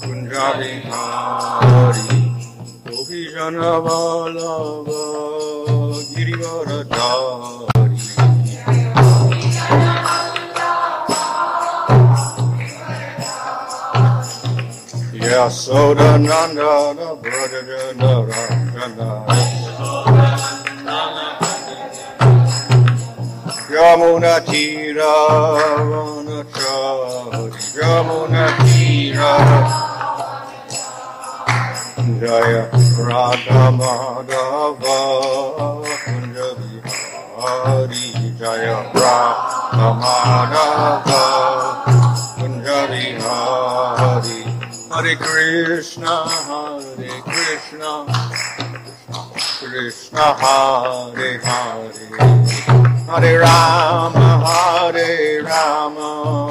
Kunja Bihari Gopi Jana Vallabha Girivardhari Yasoda Nanda Brajana Rajana Yamuna Tira Vanachari Yamuna Tira Jaya Radha Madhava Kunja Bihari Jaya Radha Madhava Kunja Bihari Hare Krishna Hare Krishna Krishna Hare Hare Hare Rama, Hare Rama,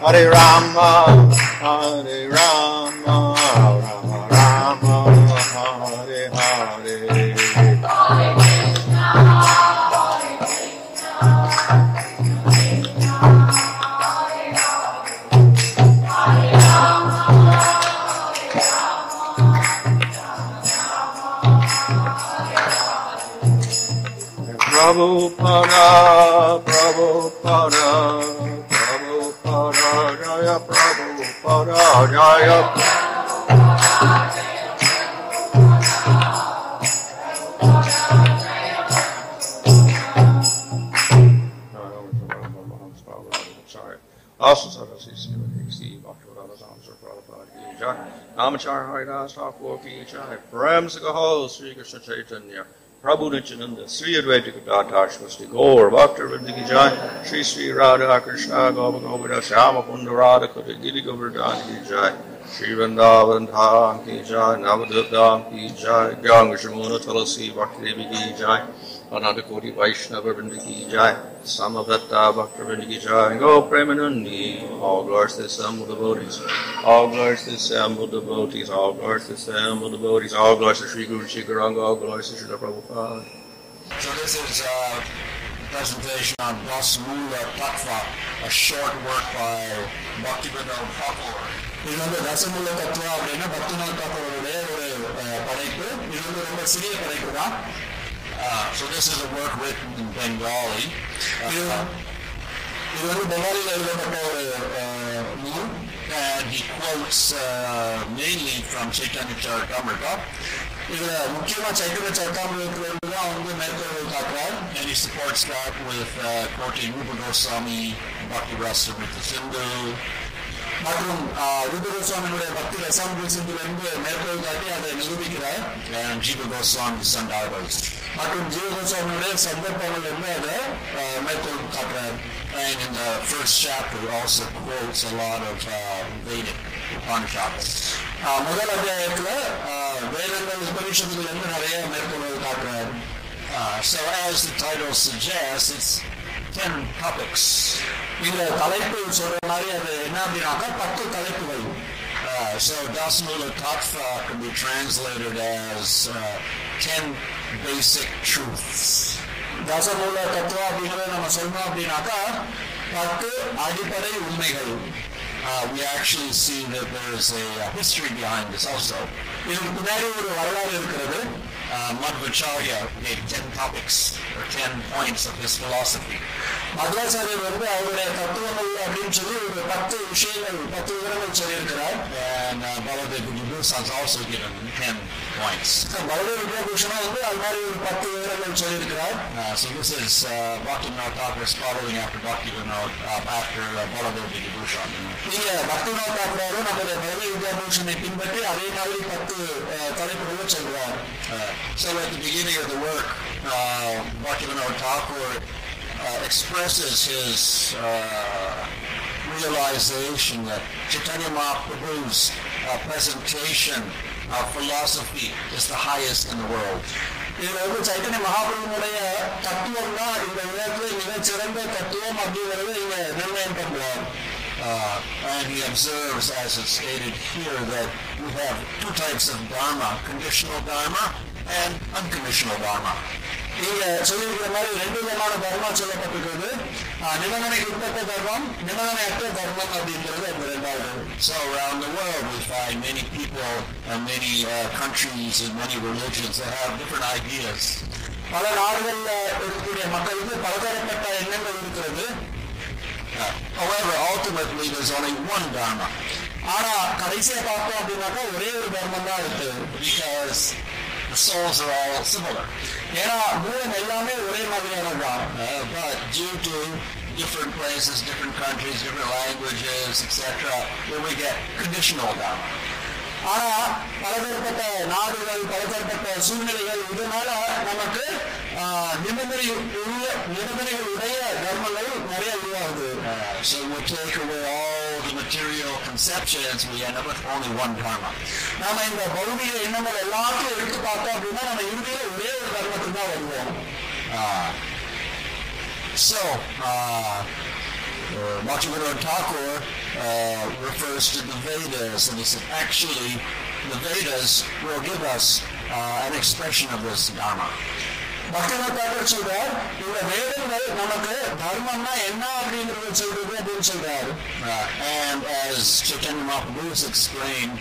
Hare Rama, Hare Rama, Rama Rama, Hare Hare. Prabhupada, Prabhupada, Prabhupada, Jaya Prabhupada, Jaya. Sorry. Also, so does he see what he see, Bhaktivedanta Swami Prabhupada ki jai. Namacharya Haridas Thakur ki jai. Prem Sri Krishna Chaitanya. Prabhu Nityananda, Sri Advaita Gadadhar Swasti Gaur, Bhakta Vrinda Jai, Sri Sri Radha Krishna Govardha Shyama Kunda Radha Kunda Giri Govardhan Ki Jai, Sri Vrindavan Dham Ki Jai, Navadvip Dham Ki Jai, Ganga Yamuna Tulasi Bhakti Ki Jai, all devotees all devotees all devotees all Sri Guru all Prabhupada So this is a presentation on Dasamula Tattva, a short work by Bhaktivinoda Thakur. இது வந்து ரசமுள்ள தத்துவம் அப்படின்னா a தாக்கூருடைய ஒரு படைப்பு இது வந்து ரொம்ப சிறிய படைப்பு தான் so this is a work written in Bengali. இது இது வந்து பெங்காலியில் எழுதப்பட்ட ஒரு அஹ், நூல் and he quotes uh, mainly from Chaitanya Charitamrita. இதுல முக்கியமா சைத்தன்ய சரிதாமிரத்துல இருந்து தான் வந்து மேற்கோள் காட்டுறார் and he supports that with uh, quoting Rupa Goswami, Bhakti Rasamrita Sindhu, மற்றும் ருத்ர சுவாமியுடைய பக்தியில் எக்ஸாம்பிள்ஸ் என்று மேற்கோள் காட்டி அதை நிரூபிக்கிறார் and Jiva Goswami's Sandarbhas மற்றும் ஜீவ கோஸ்வாமியுடைய சந்தர்ப்பங்கள் இருந்து அதை மேற்கோள் காட்டுறார் and in the first chapter also quotes a lot of uh, Vedic Upanishads முதல் அத்தியாயத்தில் வேதங்கள் உபனிஷத்துலேருந்து நிறைய மேற்கோள்கள் காட்டுறார் Uh, so as the title suggests, it's 10 topics. இந்த தலைப்பு சொல்ற மாதிரி அது என்ன அப்படின்னாக்கா பத்து தலைப்புகள் Uh, so Dasamula Tattva can be translated as uh, 10 basic truths. தசமூல தத்துவம் அப்படிங்கிறத நம்ம சொல்லணும் அப்படின்னாக்கா பத்து அடிப்படை உண்மைகள் Uh, we actually see that there is a uh, history behind this also. இதுக்கு பின்னாடி ஒரு வரலாறு இருக்கிறது Um, uh, Madhvacharya gave 10 topics or 10 points of his philosophy. மதுராச்சாரியர் வந்து அவருடைய தத்துவங்கள் அப்படின்னு சொல்லி ஒரு பத்து விஷயங்கள் பத்து விவரங்கள் சொல்லியிருக்கிறார் and uh, Baladev Vidyabhushan has also given 10 points. Baladev வந்து அது மாதிரி ஒரு பத்து விவரங்கள் சொல்லியிருக்கிறார் so this is uh, Bhakti Vinod Thakur is following after Bhakti uh, after uh, Baladev Vidyabhushan. நீங்க பக்திநாத் தாக்கூரும் நம்முடைய பலதேவ் வித்யாபூஷனை பின்பற்றி அதே மாதிரி பத்து so at the beginning of the work, uh, Bhaktivinoda Thakur uh, expresses his uh, realization that Chaitanya Mahaprabhu's uh, presentation of philosophy is the highest in the world. இதுல வந்து சைத்தன்ய மகாபிரபுடைய தத்துவம் தான் இந்த உலகத்துல மிகச்சிறந்த தத்துவம் அப்படிங்கிறது இங்க நிர்ணயம் பண்றார் Uh, and he observes, as it's stated here, that we have two types of dharma, conditional dharma and unconditional dharma. இங்க சொல்லியிருக்கிற மாதிரி ரெண்டு விதமான தர்மம் சொல்லப்பட்டிருக்கிறது ஆஹ், நிபந்தனைக்கு உட்பட்ட தர்மம் நிபந்தனையற்ற தர்மம் அப்படிங்கிறது அந்த ரெண்டாவது So around the world we find many people and many uh, countries and many religions that have different ideas. பல நாடுகள்ல இருக்கக்கூடிய மக்களுக்கு பலதரப்பட்ட எண்ணங்கள் இருக்கிறது Uh, however, ultimately there's only one dharma ஆனா கடைசியா பார்த்தோம் அப்படின்னாக்கா ஒரே ஒரு தர்மம் தான் இருக்கு because the souls are all similar. ஏன்னா மூலம் எல்லாமே ஒரே மாதிரியானதுதான் Uh, but due to different places, different countries, different languages, etc., then we get conditional dharma. ஆனா பலதரப்பட்ட நாடுகள் பலதரப்பட்ட சூழ்நிலைகள் இதனால நமக்கு நிபந்தனை நிபந்தனைகள் உடைய தர்மங்கள் நிறைய உருவாகுது. So we take away all the material conceptions, we end up with only one dharma. நாம இந்த பௌதிக எண்ணங்கள் எல்லாத்தையும் எடுத்து பார்த்தோம் அப்படின்னா நம்ம இறுதியில ஒரே ஒரு தர்மத்துக்கு தான் வருவோம். so, uh, Uh, or Machimanor Thakur uh, refers to the Vedas, and he said, actually, the Vedas will give us uh, an expression of this Dharma. பக்தநாத் Thakkar சொல்றார் இந்த வேதங்கள் நமக்கு தர்மம்னா என்ன அப்படிங்கறத சொல்றது அப்படின்னு சொல்றாரு uh, and as Chaitanya Mahaprabhu explained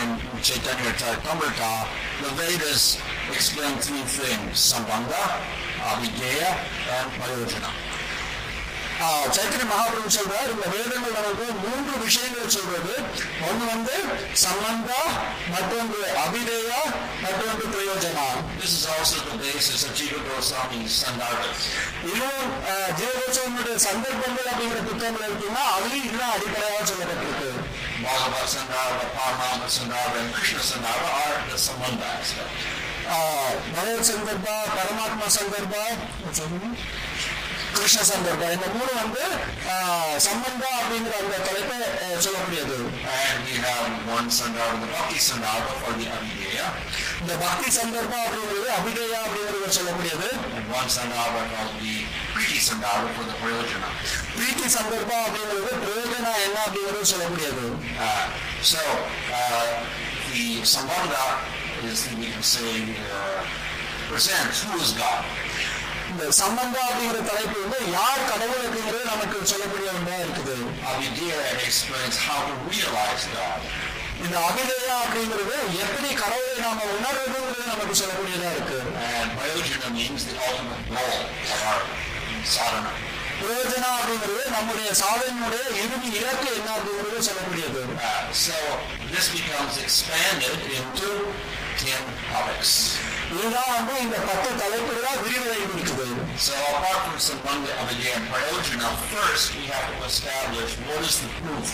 in Chaitanya Charitamrita the Vedas explain three things sambandha abhidheya, and prayojana ஆஹ், சைத்தன்ய மகாபிரபு சொல்றார் இந்த வேதங்கள் நமக்கு மூன்று விஷயங்கள் சொல்றது. ஒன்று வந்து சம்பந்தா மற்றொன்று அபிதேயா மற்றொன்று பிரயோஜனா. This is also the basis of Jiva Goswami's Sandarbhas. இன்னும் ஜீவகோச்சவனுடைய சந்தர்ப்பங்கள் அப்படிங்கிற புத்தகங்கள் இருக்குன்னா அதுலயும் இன்னும் அடிப்படையாக சொல்லப்பட்டிருக்கு. Bhagavad Sandarbha, Paramama Sandarbha, and Krishna Sandarbha are the Sambandha aspect. பகவத் சந்தர்ப்பா பரமாத்மா சந்தர்ப்பா? கிருஷ்ண சந்தர்ப்பா இந்த மூணு வந்து சம்பந்தா அப்படிங்கிற அந்த தலைப்பை சொல்லக்கூடியது இந்த பக்தி சந்தர்ப்பா அப்படிங்கிறது அபிதேயா அப்படிங்கிறது சொல்லக்கூடியது. பிரீத்தி சந்தர்ப்பா அப்படிங்கிறது பிரயோஜனா என்ன அப்படிங்கிறது சொல்லக்கூடியது Uh, so, uh, the Sambandha is, we can say, uh, presents who is God. இந்த சம்பந்தா அப்படிங்கிற தலைப்பு வந்து யார் கடவுள் அப்படிங்கிறது நமக்கு சொல்லக்கூடிய ஒன்றா இருக்குது. இந்த அபிதேயா அப்படிங்கிறது எப்படி கடவுளை நாம உணர்றதுங்கிறது நமக்கு சொல்லக்கூடியதா இருக்கு. பிரயோஜனா அப்படிங்கிறது நம்முடைய சாதனையுடைய இறுதி இலக்கு என்ன அப்படிங்கிறது சொல்லக்கூடியது Uh, so, this becomes expanded into 10 topics. இதுதான் வந்து இந்த பத்து தலைப்புகளா விரிவடைந்து இருக்குது So apart from Sambandha, Avidya, and Prayojana, first we have to establish what is the proof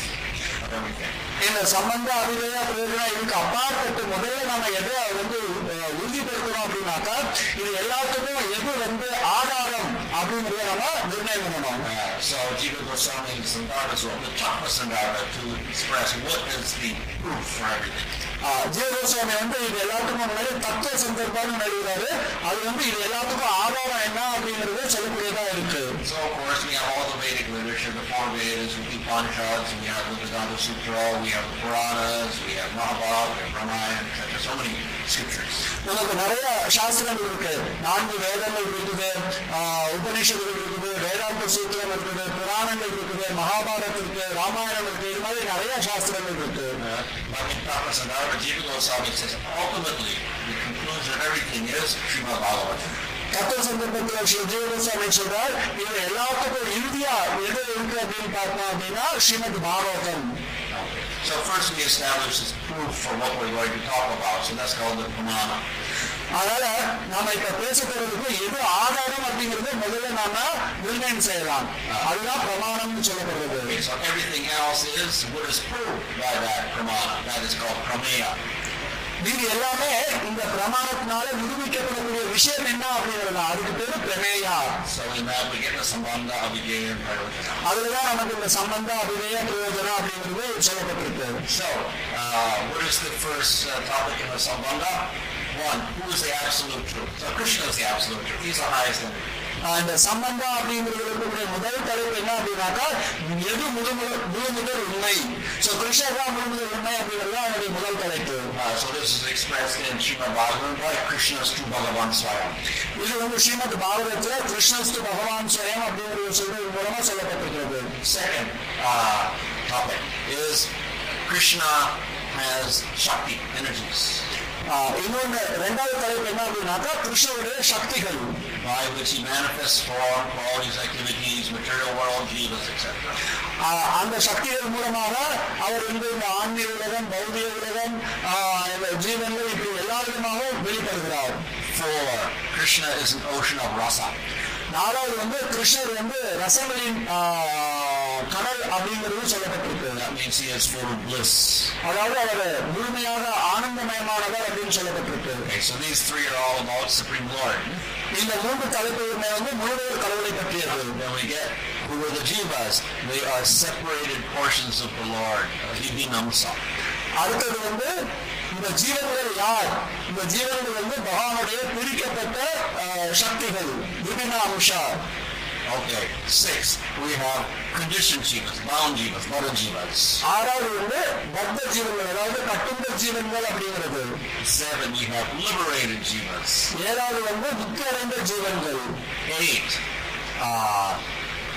of everything. இந்த சம்பந்த அபிதேயா பிரயோஜனா இதுக்கு அப்பாற்பட்டு முதல்ல நம்ம எதை வந்து அஹ், உறுதிப்படுத்தணும் அப்படின்னாக்கா இது எல்லாத்துக்கும் எது வந்து ஆதாரம் அப்படிங்கிறத நம்ம நிர்ணயம் பண்ணணும் Uh, so Jiva Goswami and Sandarbha is the Tattva Sandarbha to express what is the proof for everything. ஆஹ், ஜீவகோஸ்வாமி வந்து இது எல்லாத்துக்கும் முன்னாடி தத்துவ சந்தர்ப்பம்னு எழுதுறாரு அது வந்து இது எல்லாத்துக்கும் ஆதாரம் என்ன அப்படிங்கறது சொல்லக்கூடியதா இருக்கு So of course we have all the Vedic literature, the four Vedas, we have Upanishads, we have the Vedanta Sutra, we have the Puranas, we have Mahabharata, we have Ramayana, etc. So many scriptures. நமக்கு நிறைய சாஸ்திரங்கள் இருக்கு நான்கு வேதங்கள் இருக்குது ஆஹ், உபநிஷதங்கள் இருக்குது வேதாந்த சூத்திரம் இருக்குது புராணங்கள் இருக்குது மகாபாரத் இருக்கு ராமாயணம் இருக்கு இது மாதிரி நிறைய சாஸ்திரங்கள் இருக்கு Uh, like in Tattva Sandarbha, Jiva Goswami says ultimately the conclusion of everything is Srimad Bhagavatam. தத்துவ சந்தர்ப்பத்தில் ஸ்ரீ ஜீவகோஸ்வாமி சொல்றார் இது எல்லாத்துக்கும் இறுதியா எது இருக்கு அப்படின்னு பார்த்தோம் அப்படின்னா Srimad Bhagavatam So first we establish this proof for what we're going to talk about. So that's called the Pramana. அதனால நாம இப்ப பேச போறதுக்கு எது ஆதாரம் அப்படிங்கறது முதல்ல நாம நிர்ணயம் செய்யலாம் அதுதான் பிரமாணம்னு சொல்லப்படுறது so everything else is what is proved by that Pramana. That is called Prameya. இது எல்லாமே இந்த பிரமாணத்தினால நிரூபிக்கப்படக்கூடிய விஷயம் என்ன அப்படிங்கிறது அதுக்கு பேரு பிரமேயா. அதுலதான் நமக்கு இந்த சம்பந்த அபிநய பிரயோஜனம் அப்படிங்கிறது சொல்லப்பட்டிருக்கு So, uh, what is the first uh, topic in the Sambandha? One, who is the absolute truth? So Krishna is the absolute truth. He's the highest entity. ஆஹ் இந்த சம்பந்தம் அப்படிங்கிறது இருக்கக்கூடிய முதல் தலைப்பு என்ன அப்படின்னாக்கா எது முழு முழு- முழு முதல் உண்மை சோ கிருஷ்ணர் தான் முழு முதல் உண்மை அப்படிங்கிறது தான் அவனுடைய முதல் தலைப்பு Uh, so this is expressed in Srimad Bhagavatam by Krishna's to Bhagavan Swayam. இது வந்து ஸ்ரீமத் பாகவதத்துல கிருஷ்ணஸ்து பகவான் ஸ்வயம் அப்படிங்கிற சொல்றது மூலமா சொல்லப்பட்டிருக்கிறது Second uh, topic is Krishna has Shakti, இன்னொன்னு ரெண்டாவது தலைப்பு என்ன அப்படின்னாக்கா கிருஷ்ணருடைய சக்திகள் by which he manifests form, qualities, activities, material world, jivas, etc. அந்த சக்திகள் மூலமாக அவர் வந்து இந்த ஆன்மீக உலகம் பௌதிக உலகம் ஜீவன்கள் இப்படி எல்லா விதமாகவும் வெளிப்படுகிறார் Krishna is an ocean of rasa. நாலாவது வந்து கிருஷ்ணர் வந்து ரசங்களின் கடல் அப்படிங்கிறது சொல்லப்பட்டிருக்கு he. அதாவது அவர் முழுமையாக ஆனந்தமயமானவர் அப்படின்னு சொல்லப்பட்டிருக்கு so these three are all about Supreme Lord. இந்த மூன்று தலைப்புமே வந்து முழுமையாக கடவுளை பற்றியது Then we get who are the jivas. They are separated portions of the Lord. Vibhinamsa. அடுத்தது வந்து இந்த ஜீவன்கள் யார் இந்த ஜீவன்கள் வந்து பகவானுடைய பிரிக்கப்பட்ட சக்திகள் விபினா Amsa Okay, six, we have conditioned jivas, bound jivas, baddha jivas. ஆறாவது வந்து பத்த ஜீவன்கள் அதாவது கட்டுண்ட ஜீவன்கள் அப்படிங்கிறது seven, we have liberated jivas. ஏழாவது வந்து முக்தி அடைந்த ஜீவன்கள் eight, uh,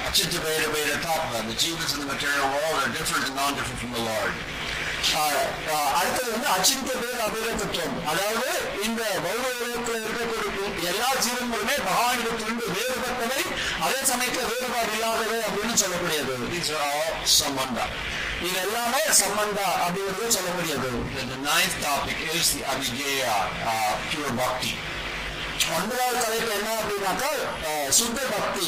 Achintya Bheda Abheda Tatva, the jivas in the material world are different and non-different from the Lord. அடுத்தது வந்து அச்சிந்த பேர் அபேத தத்துவம் அதாவது இந்த பௌத உலகத்தில் இருக்கக்கூடிய எல்லா ஜீவன்களுமே பகவானிடத்திலிருந்து வேறுபட்டவை அதே சமயத்தில் வேறுபாடு இல்லாதவை அப்படின்னு சொல்லக்கூடியது சம்பந்தா இது எல்லாமே சம்பந்தா அப்படிங்கிறது சொல்லக்கூடியது ninth topic is the is pure bhakti ஒன்பதாவது தலைப்பு என்ன அப்படின்னாக்கா சுத்த பக்தி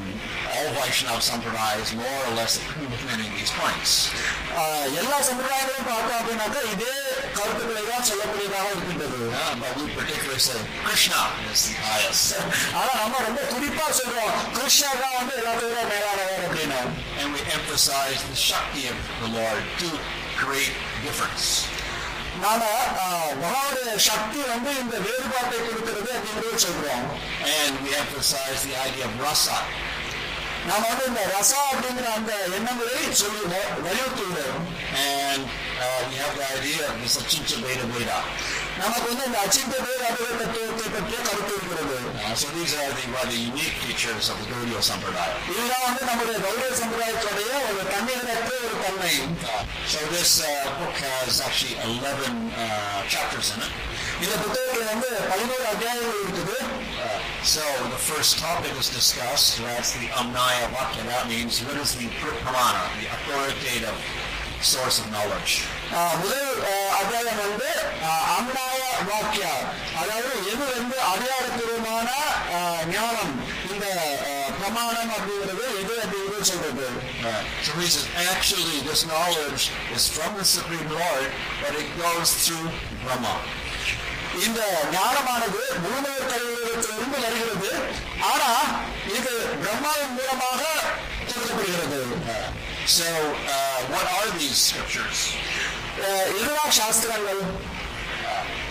all Vaishnava Sampradaya is more or less implementing these points. ஆஹ், எல்லா சம்பிரதாயங்களையும் பார்த்தோம் அப்படின்னாக்கா இதே கருத்துக்களை தான் சொல்லக்கூடியதாக இருக்கின்றது Uh, but we particularly say Krishna is the highest. ஆனா நம்ம ரொம்ப துடிப்பா சொல்றோம் கிருஷ்ணா தான் வந்து எல்லாத்தையும் மேலானவர் அப்படின்னு And we emphasize the Shakti of the Lord to create difference. நாம ஆஹ், பகவானுடைய சக்தி வந்து இந்த வேறுபாட்டை கொடுக்கிறது அப்படிங்கிறது சொல்றோம் And we emphasize the idea of rasa. நாம வந்து இந்த ரசா அப்படிங்கிற அந்த எண்ணங்களை சொல்லி வ- வலியுறுத்துகிறோம் And uh, we have the idea of. நமக்கு வந்து இந்த அச்சிந்த பேர் அபக தத்துவத்தை பற்றிய கருத்து இருக்கிறது Uh, so these are the rather unique features of the Gaudiya Sampradaya. இதுதான் வந்து நம்முடைய கௌரவ சமுதாயத்துடைய ஒரு தன்னிகரற்ற ஒரு தன்மை Uh, so this uh, book has actually 11 uh, chapters in it. இந்த புத்தகத்துல வந்து பதினோரு அத்தியாயங்கள் இருக்குது So the first topic was discussed, and that's the Amnaya Vakya. That means what is the pramana, the authoritative source of knowledge. Uh, முதல் அத்தியாயம் uh, வந்து uh, the வாக்கியா அதாவது எது வந்து அதிகாரப்பூர்வமான ஞானம் the பிரமாணம் So he says, actually, this knowledge is from the Supreme Lord, but it goes through Brahma. இந்த ஞானமானது முழுமைய கடவுளிடத்திலிருந்து வருகிறது. ஆனா இது பிரம்மாவின் மூலமாக கொடுக்கப்படுகிறது so uh, what are these scriptures? அஹ் இதுதான் சாஸ்திரங்கள்.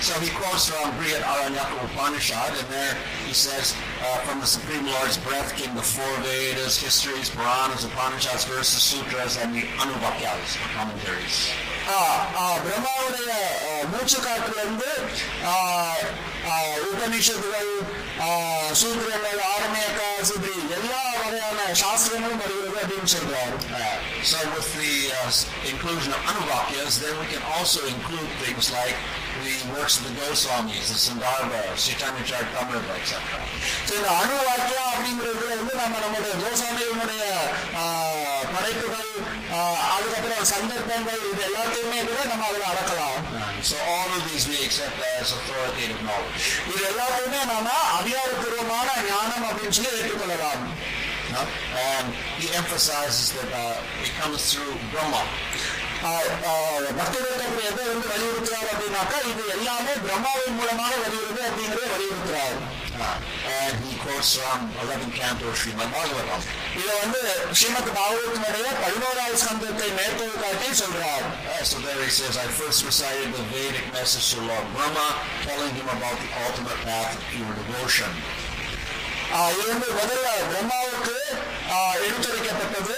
So he quotes from Brihad Aranyaka Upanishad, and there he says, uh, from the Supreme Lord's breath came the four Vedas, histories, Puranas, Upanishads, verses, sutras, and the Anuvakyas, or commentaries. ஆஹ் ஆஹ் பிரம்மாவுடைய ஆஹ் மூச்சு காற்றிலிருந்து ஆஹ் ஆஹ் உபனிஷத்துகள் ஆஹ் சூத்திரங்கள் ஆரண்யக்கா இப்படி எல்லா வகையான சாஸ்திரங்களும் வருகிறது அப்படின்னு சொல்றாரு Uh, so with the uh, inclusion of Anuvakyas, then we can also include things like the works of the Goswamis, the Sandarbha, Chaitanya Charitamrita, etc. So, இந்த அணு வாக்கியம் அப்படிங்கிறதுல வந்து நம்ம நம்முடைய கோசாமியினுடைய படைப்புகள் அதுக்கப்புறம் சந்தர்ப்பங்கள் இது எல்லாத்தையுமே கூட நம்ம அதில் அடக்கலாம் So all of these we accept as authoritative knowledge. இது எல்லாத்தையுமே நாம அதிகாரப்பூர்வமான ஞானம் அப்படின்னு சொல்லி ஏற்றுக்கொள்ளலாம் No? And he emphasizes that uh, it comes through Brahma. பக்தர்கள் எதை வந்து வலியுறுத்துறாரு அப்படின்னாக்கா இது எல்லாமே பிரம்மாவின் மூலமாக வருகிறது அப்படிங்கறத வலியுறுத்துறாரு Uh, and he quotes from 11th canto Srimad Bhagavatam. இதை வந்து ஸ்ரீமத் பாகவத்தினுடைய பதினோராவது ஸ்கந்தத்தை மேற்கோள் காட்டி சொல்றார் Uh, so there he says, I first recited the Vedic message to Lord Brahma, telling him about the ultimate path of pure devotion. ஆஹ் இது வந்து முதல்ல பிரம்மாவுக்கு ஆஹ் எடுத்துரைக்கப்பட்டது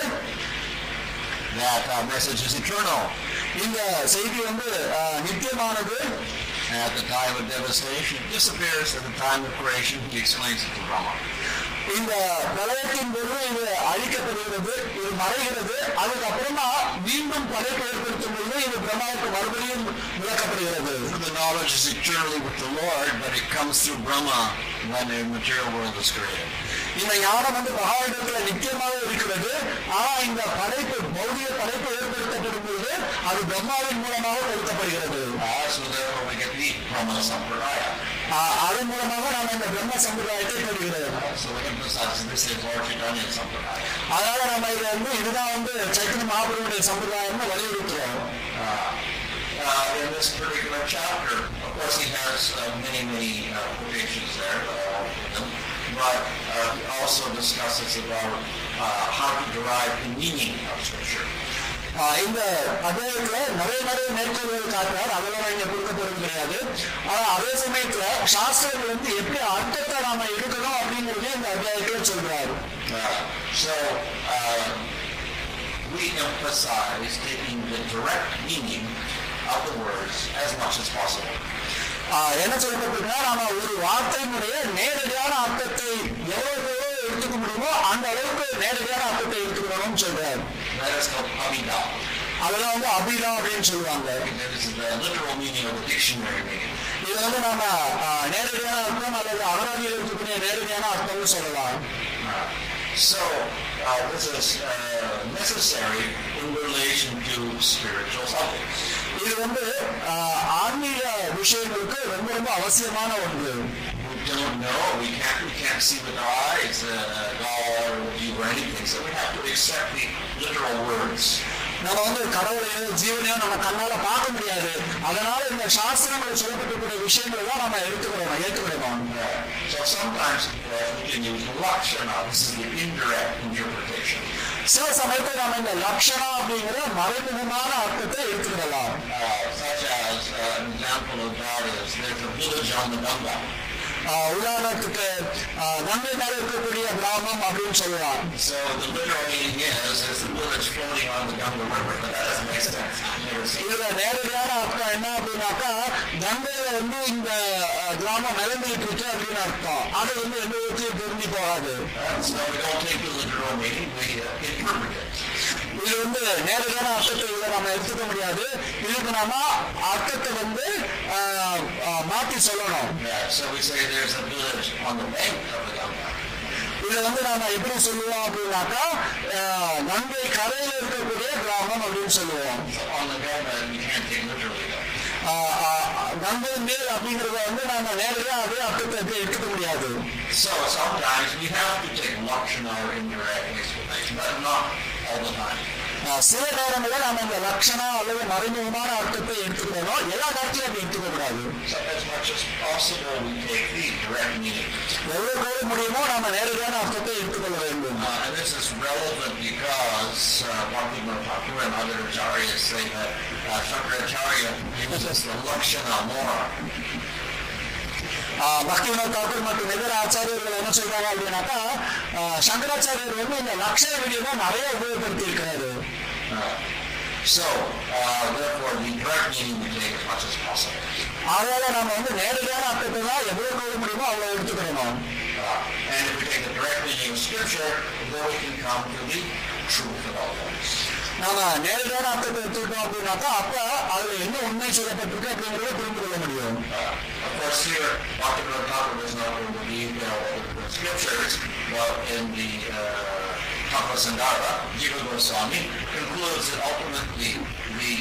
That uh, message is eternal. இந்த செய்தி வந்து ஆஹ் நித்தியமானது at the time of devastation, it disappears. At the time of creation, he explains it to Brahma. இந்த பிரளயத்தின் போது இது அழிக்கப்படுகிறது இது மறைகிறது. அதுக்கப்புறமா மீண்டும் படைப்பு ஏற்படுத்தும் பொழுது இது பிரம்மாவுக்கு மறுபடியும் விளக்கப்படுகிறது. The knowledge is eternally with the Lord, but it comes through Brahma when the material world is created. இந்த ஞானம் வந்து மகாவிடத்துல நித்தியமாக இருக்கிறது. ஆனா இந்த படைப்பு பௌதிக படைப்பு ஏற்படுத்தப்படும் பொழுது அது பிரம்மாவின் மூலமாக கொடுக்கப்படுகிறது Uh, so therefore we get the Brahma Sampradaya. ஆஹ் அதன் மூலமாக நாம் இந்த பிரம்ம சம்பிரதாயத்தை பெறுகிறோம் So we emphasize this is Lord Chaitanya Sampradaya. அதனால நம்ம இதை வந்து இதுதான் வந்து Chaitanya மகாபுருடைய சம்பிரதாயம்னு வலியுறுத்துறோம் Uh, in this particular chapter, of course, he has uh, many, many uh, quotations there, uh, with them, but uh, he also discusses about uh, how to derive the meaning of Scripture. இந்த அத்தியாயத்துல நிறைய நிறைய மேற்கோள்கள் காட்டுறார். அதெல்லாம் இங்க கொடுக்கப்படுறது கிடையாது. ஆனா அதே சமயத்துல சாஸ்திரங்கள் வந்து எப்படி அர்த்தத்தை நாம எடுக்கணும் அப்படிங்கறதே இந்த அத்தியாயத்துல சொல்றாரு. So uh, we emphasize taking the direct meaning of the words as much as possible. என்ன சொல்லப்பட்டிருக்குன்னா நாம ஒரு வார்த்தையினுடைய நேரடியான அர்த்தத்தை எவ்வளவு எடுத்துக்க முடியுமோ அந்த அளவுக்கு நேரடியான அர்த்தத்தை எடுத்துக்கணும்னு சொல்றாரு. அதெல்லாம் வந்து அபிதா அப்படின்னு சொல்லுவாங்க. இது வந்து நாம நேரடியான அர்த்தம் அல்லது அகராதியில் இருக்கக்கூடிய நேரடியான அர்த்தம்னு சொல்லலாம் so uh, this is uh, necessary in relation to spiritual subjects. இது வந்து ஆன்மீக விஷயங்களுக்கு ரொம்ப ரொம்ப அவசியமான ஒன்று We don't know, we can't, see with our eyes uh, God or you or anything, so we have to accept the literal words. நம்ம வந்து கடவுளையோ ஜீவனையோ நம்ம கண்ணால பார்க்க முடியாது அதனால இந்த சாஸ்திரங்கள் சொல்லப்பட்டிருக்கிற விஷயங்களை தான் நம்ம எடுத்துக்கிறோம் ஏற்றுக்கிறோம் Uh, uh. சில சமயத்தில் நம்ம இந்த லட்சணா அப்படிங்கிற மறைமுகமான அர்த்தத்தை எடுத்துக்கிடலாம் Uh, uh, உதாரணத்துக்கு கங்கை மேல இருக்கக்கூடிய கிராமம் அப்படின்னு சொல்லலாம் So the literal meaning is, is the village floating on the Ganga River, but that doesn't make sense. I've never seen it. இதுல நேரடியான அர்த்தம் என்ன அப்படின்னாக்கா கங்கையில வந்து இந்த கிராமம் நிலந்துட்டு இருக்கு அப்படின்னு அர்த்தம் அது வந்து எந்த விதத்தையும் பொருந்தி போகாது Uh, so we don't take the literal meaning, we uh, interpret it. இது வந்து நேரடியான அர்த்தத்தை இதை நம்ம எடுத்துக்க முடியாது. இதுக்கு நாம அர்த்தத்தை வந்து மாத்தி சொல்லணும். இதை வந்து நாம எப்படி சொல்லுவோம் அப்படின்னாக்கா நங்கை கரையில் இருக்கக்கூடிய கிராமம் அப்படின்னு சொல்லுவோம். So on the Ganga, we can't take literally though. ஆஹ், ஆஹ், கங்கை மேல் அப்படிங்கறத வந்து நாம நேரடியா அதே அர்த்தத்தை எப்படி எடுத்துக்க முடியாது So sometimes we have to take lakshana or indirect explanation, but not all the time. ஆஹ், சில நேரங்களில் நாம இந்த லட்சணா அல்லது மறைமுகமான அர்த்தத்தை எடுத்துக்கணும் எல்லா நேரத்திலும் அப்படி எடுத்துக்க கூடாது So as much as possible, we take the direct meaning. எவ்வளவு எவ்வளவு முடியுமோ நாம நேரடியான அர்த்தத்தை எடுத்துக்கொள்ள வேண்டும் Uh, and this is relevant because uh, Bhakti Thakur and other acharyas say that uh, Shankaracharya uses the lakshana more. ஆஹ் பக்தி வினோத் தாக்கூர் மற்றும் இதர ஆச்சாரியர்கள் என்ன சொல்றாங்க அப்படின்னாக்கா சங்கராச்சாரியர் வந்து இந்த லட்சண விடியமா நிறைய உபயோகப்படுத்தி இருக்கிறாரு so, uh, therefore, the direct meaning we take as much as possible. அதனால நம்ம வந்து நேரடியான அர்த்தத்தை தான் எவ்வளவு கொள்ள முடியுமோ அவ்வளவு எடுத்துக்கணும் and if we take the direct meaning of Scripture, then we can come to the truth all things. நாம நேரடியான அர்த்தத்தை எடுத்துக்கிட்டோம் அப்படின்னாக்கா அப்ப அதுல என்ன உண்மை சொல்லப்பட்டிருக்கு scriptures, புரிந்து கொள்ள முடியும் Tattva Sandarbha, Jiva Goswami, concludes that ultimately the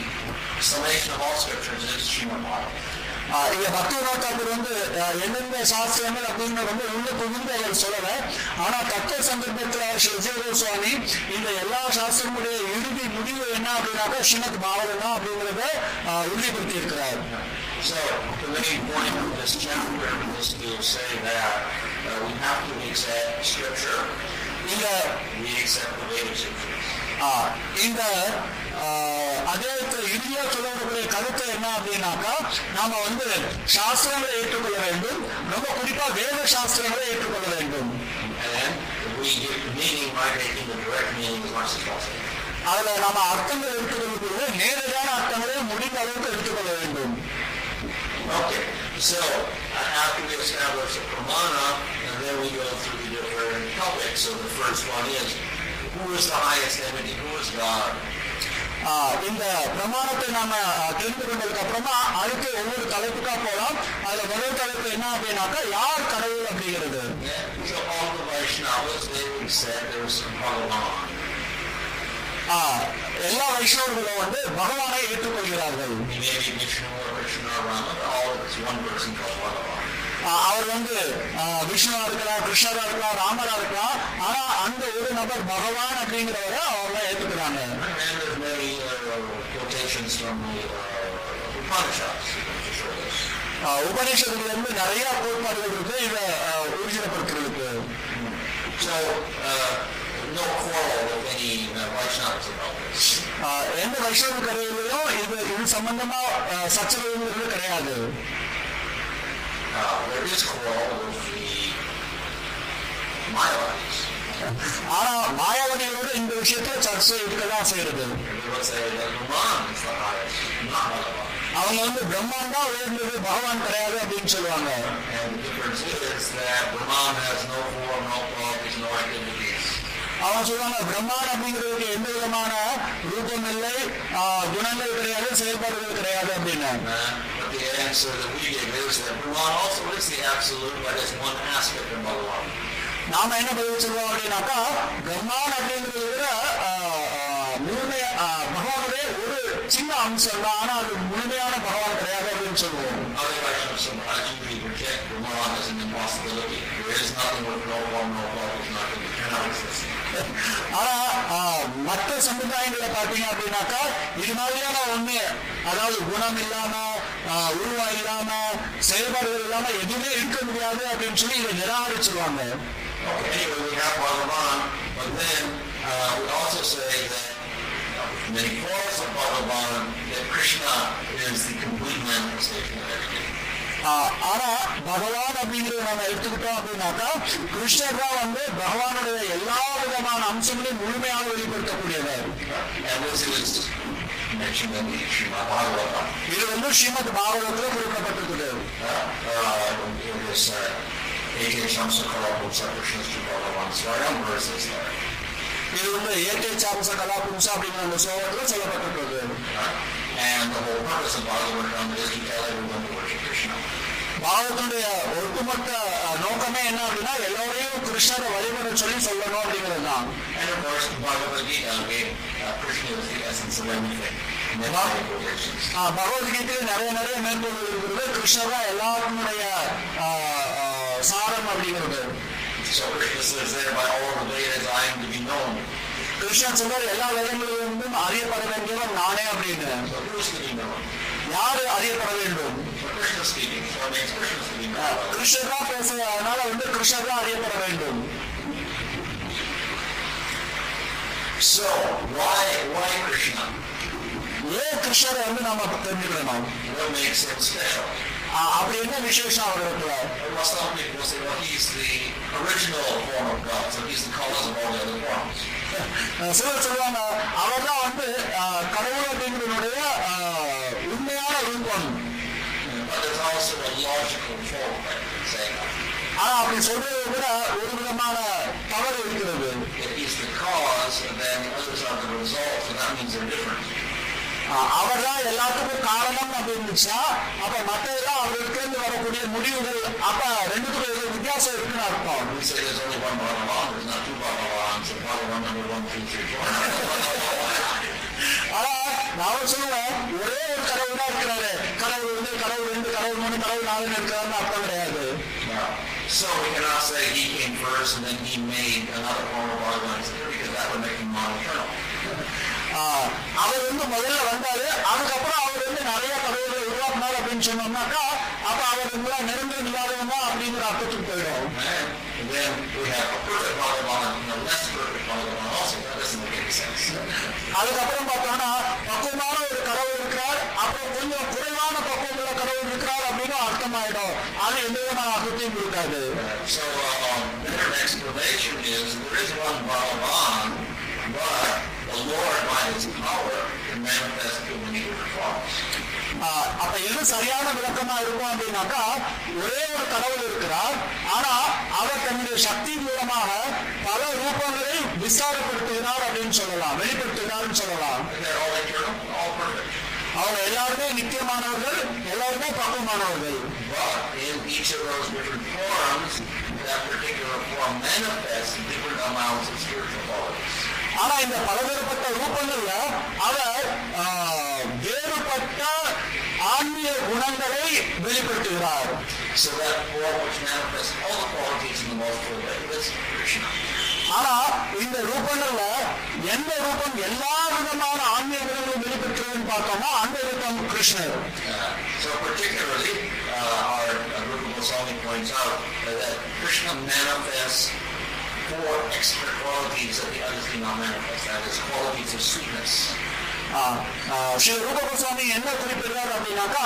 summation of all scriptures is Srimad Bhagavatam. இங்க பக்திநாத் தாக்கூர் வந்து எந்தெந்த சாஸ்திரங்கள் அப்படின்னு ரொம்ப உள்ள புகுந்து அவர் சொல்லல. ஆனா தத்துவ சந்தர்ப்பத்தில் ஸ்ரீ விஜய சுவாமி இந்த எல்லா சாஸ்திரங்களுடைய இறுதி முடிவு என்ன அப்படின்னாக்கா ஸ்ரீமத் பாகவதம் தான் அப்படிங்கிறத உறுதிப்படுத்தி இருக்கிறார் So the main point of this chapter is to say that uh, we have to accept scripture, இந்த we accept the Vedic scriptures. ஆஹ் இந்த ஆஹ் அத்தியாயத்தில் இறுதியா சொல்லக்கூடிய கருத்து என்ன அப்படின்னாக்கா நாம வந்து சாஸ்திரங்களை ஏற்றுக்கொள்ள வேண்டும். ரொம்ப குறிப்பா வேத சாஸ்திரங்களை ஏற்றுக்கொள்ள வேண்டும். அதுல நாம அர்த்தங்கள் எடுத்துக்கொள்வது நேரடியான அர்த்தங்களை முடிந்த அளவுக்கு எடுத்துக்கொள்ள வேண்டும். Okay. So uh, after we establish the pramana, and then we go through the different topics. So the first one is, who is the highest entity? Who is God? இந்த பிரமாணத்தை நாம தெரிந்து கொண்டதுக்கு அப்புறமா அடுத்து ஒவ்வொரு தலைப்புக்கா போலாம் அதுல முதல் தலைப்பு என்ன அப்படின்னாக்கா யார் கடவுள் அப்படிங்கிறது எல்லா வைஷ்ணவர்களும் வந்து பகவானை ஏற்றுக்கொள்கிறார்கள் அவர் வந்து விஷ்ணுவா இருக்கலாம் கிருஷ்ணரா இருக்கலாம் ராமரா இருக்கலாம். ஆனா அந்த ஒரு நபர் பகவான் அப்படிங்கிறவரை அவங்க ஏத்துக்கிறாங்க. உபநிஷத்துல இருந்து நிறைய கோட்பாடுகள் இருக்கு. இதை ஊர்ஜிதப்படுத்துறதுக்கு So, uh, எந்த வைஷ்ணவ கரையிலையும் இது இது சம்பந்தமா சச்சரவு கிடையாது. there is quarrel with the Mayawadis. ஆனா மாயாவதியோடு இந்த விஷயத்தில் சர்ச்சை இருக்கதான் செய்யறது அவங்க வந்து பிரம்மாண்டா உயர்ந்தது பகவான் கிடையாது அப்படின்னு சொல்லுவாங்க அவன் சொல்லுவாங்க பிரம்மான் அப்படிங்கிறதுக்கு எந்த விதமான ரூபம் இல்லை. குணங்கள் கிடையாது செயல்பாடுகள் கிடையாது அப்படின்னு. The answer that நாம என்ன பதில் சொல்லுவோம் அப்படின்னாக்கா பிரம்மான் அப்படிங்கிறத முழுமைய பகவானுடைய ஒரு சின்ன அம்சம் தான். ஆனா அது முழுமையான பகவான் கிடையாது அப்படின்னு சொல்லுவோம். There is nothing with no one, no God is ஆனா ஆஹ், மற்ற சம்பிரதாயங்களை பார்த்தீங்க அப்படின்னாக்கா இது மாதிரியான ஒண்ணு அதாவது குணம் இல்லாம ஆஹ், உருவம் இல்லாம செயல்பாடுகள் இல்லாம எதுவுமே இருக்க முடியாது அப்படின்னு சொல்லி இதை நிராகரிச்சிருவாங்க Okay, anyway, we have Bhagavan, but then uh, we also say that uh, many forms of Bhagavan, that Krishna is the complete manifestation of everything. ஆஹ், ஆனா பகவான் அப்படிங்கிறத நம்ம எடுத்துக்கிட்டோம் அப்படின்னாக்கா கிருஷ்ணர் தான் வந்து பகவானுடைய எல்லா விதமான அம்சங்களையும் முழுமையாக வெளிப்படுத்தக்கூடியவர் And this is mentioned in the Srimad Bhagavatam. இது வந்து ஸ்ரீமத் பாகவதத்தில் குறிப்பிடப்பட்டிருக்குது Uh, uh, in this uh, Eke Shamsakara Putsa Krishna's to Bhagavan Swayam verses there. இது வந்து இயற்கை சாம்ச கலா பும்சா அப்படிங்கிற அந்த சோகத்தில் சொல்லப்பட்டிருக்கிறது Uh, and the whole purpose of Bhagavatam is to tell everyone to worship Krishna. பாகவத்துடைய ஒட்டுமொத்த நோக்கமே என்ன அப்படின்னா எல்லோரையும் கிருஷ்ணரை வழிபட சொல்லி சொல்லணும் அப்படிங்கிறது தான் uh, பகவத்கீதையில் நிறைய நிறைய மேற்கொண்டு இருக்கிறது கிருஷ்ணர் தான் எல்லாருடைய சாரம் அப்படிங்கிறது So Krishna says there, by all the Vedas I am to be known. Krishnan சொல்றாரு எல்லா வேதங்களிலிருந்தும் அறியப்பட வேண்டியவன் நானே அப்படின்னு. யாரு அறியப்பட வேண்டும்? கிருஷ்ணர் தான் பேச அதனால வந்து கிருஷ்ணர் தான் அறியப்பட வேண்டும். So, why, why Krishna? ஏன் கிருஷ்ணரை வந்து நாம தெரிஞ்சுக்கணும்? அப்படி என்ன விசேஷம் அவர் இடத்துல சிலர் சொல்லுவாங்க அவர் தான் வந்து கடவுள் அப்படிங்கிறதுடைய உண்மையான ரூபம் ஆனா அப்படி சொல்றது கூட ஒரு விதமான தவறு இருக்கிறது It is the cause, and then others. அவர் தான் எல்லாத்துக்கும் காரணம் அப்படின்னு இருந்துச்சா அப்ப மற்றதெல்லாம் அவர்கிட்ட இருந்து வரக்கூடிய முடிவுகள் அப்ப ரெண்டுத்துக்கும் வித்தியாசம் இருக்குன்னு அர்த்தம். ஆனா நான் சொல்லுவேன் ஒரே ஒரு கடவுள் தான் இருக்கிறாரு கடவுள் வந்து கடவுள் ரெண்டு கடவுள் மூணு கடவுள் நாலுன்னு இருக்கிறாருன்னு அர்த்தம் கிடையாது. So we cannot say he came first and then he made another form of Bhagavan, because that would make him moneternal. அவர் வந்து முதல்ல வந்தாரு. அதுக்கப்புறம் அவர் வந்து நிறைய கதைகளை உருவாக்குனார் அப்படின்னு சொன்னோம்னாக்கா அப்ப அவர் உங்களா நிரந்தரம் இல்லாதவங்க அப்படிங்கிற அர்த்தத்துக்கு போயிடும் அதுக்கப்புறம் பார்த்தோம்னா பக்குவமான ஒரு கடவுள் இருக்கிறார். அப்புறம் கொஞ்சம் குறைவான பக்குவம் உள்ள கடவுள் இருக்கிறார் அப்படின்னு அர்த்தமாயிடும். அது எந்த விதமான அர்த்தத்தையும் இருக்காது So um, explanation is there is one but Uh, அப்ப எது சரியான விளக்கமா இருக்கும் அப்படின்னாக்கா ஒரே ஒரு கடவுள் இருக்கிறார். ஆனா அவர் தன்னுடைய சக்தி மூலமாக பல ரூபங்களை விசாரப்படுத்துகிறார் அப்படின்னு சொல்லலாம் வெளிப்படுத்துகிறார்னு சொல்லலாம். அவங்க எல்லாருமே நித்தியமானவர்கள் எல்லாருமே பக்குவமானவர்கள். That. ஆனா இந்த பலதரப்பட்ட ரூபங்கள்ல அவர் வேறுபட்ட ஆன்மீக குணங்களை வெளிப்படுத்துகிறார் So that form which manifests all the qualities in the most full way, that's Krishna. ஆனா இந்த ரூபங்கள்ல எந்த ரூபம் எல்லா விதமான ஆன்மீக குணங்களும் வெளிப்படுத்துறதுன்னு பார்த்தோம்னா அந்த ரூபம் கிருஷ்ணர் Uh, so particularly, uh, our uh, Rupa Goswami points out uh, that Krishna manifests four extra qualities of the others do not manifest. That is qualities of sweetness, Sri ரூப கோஸ்வாமி என்ன குறிப்பிடுறார் அப்படின்னாக்கா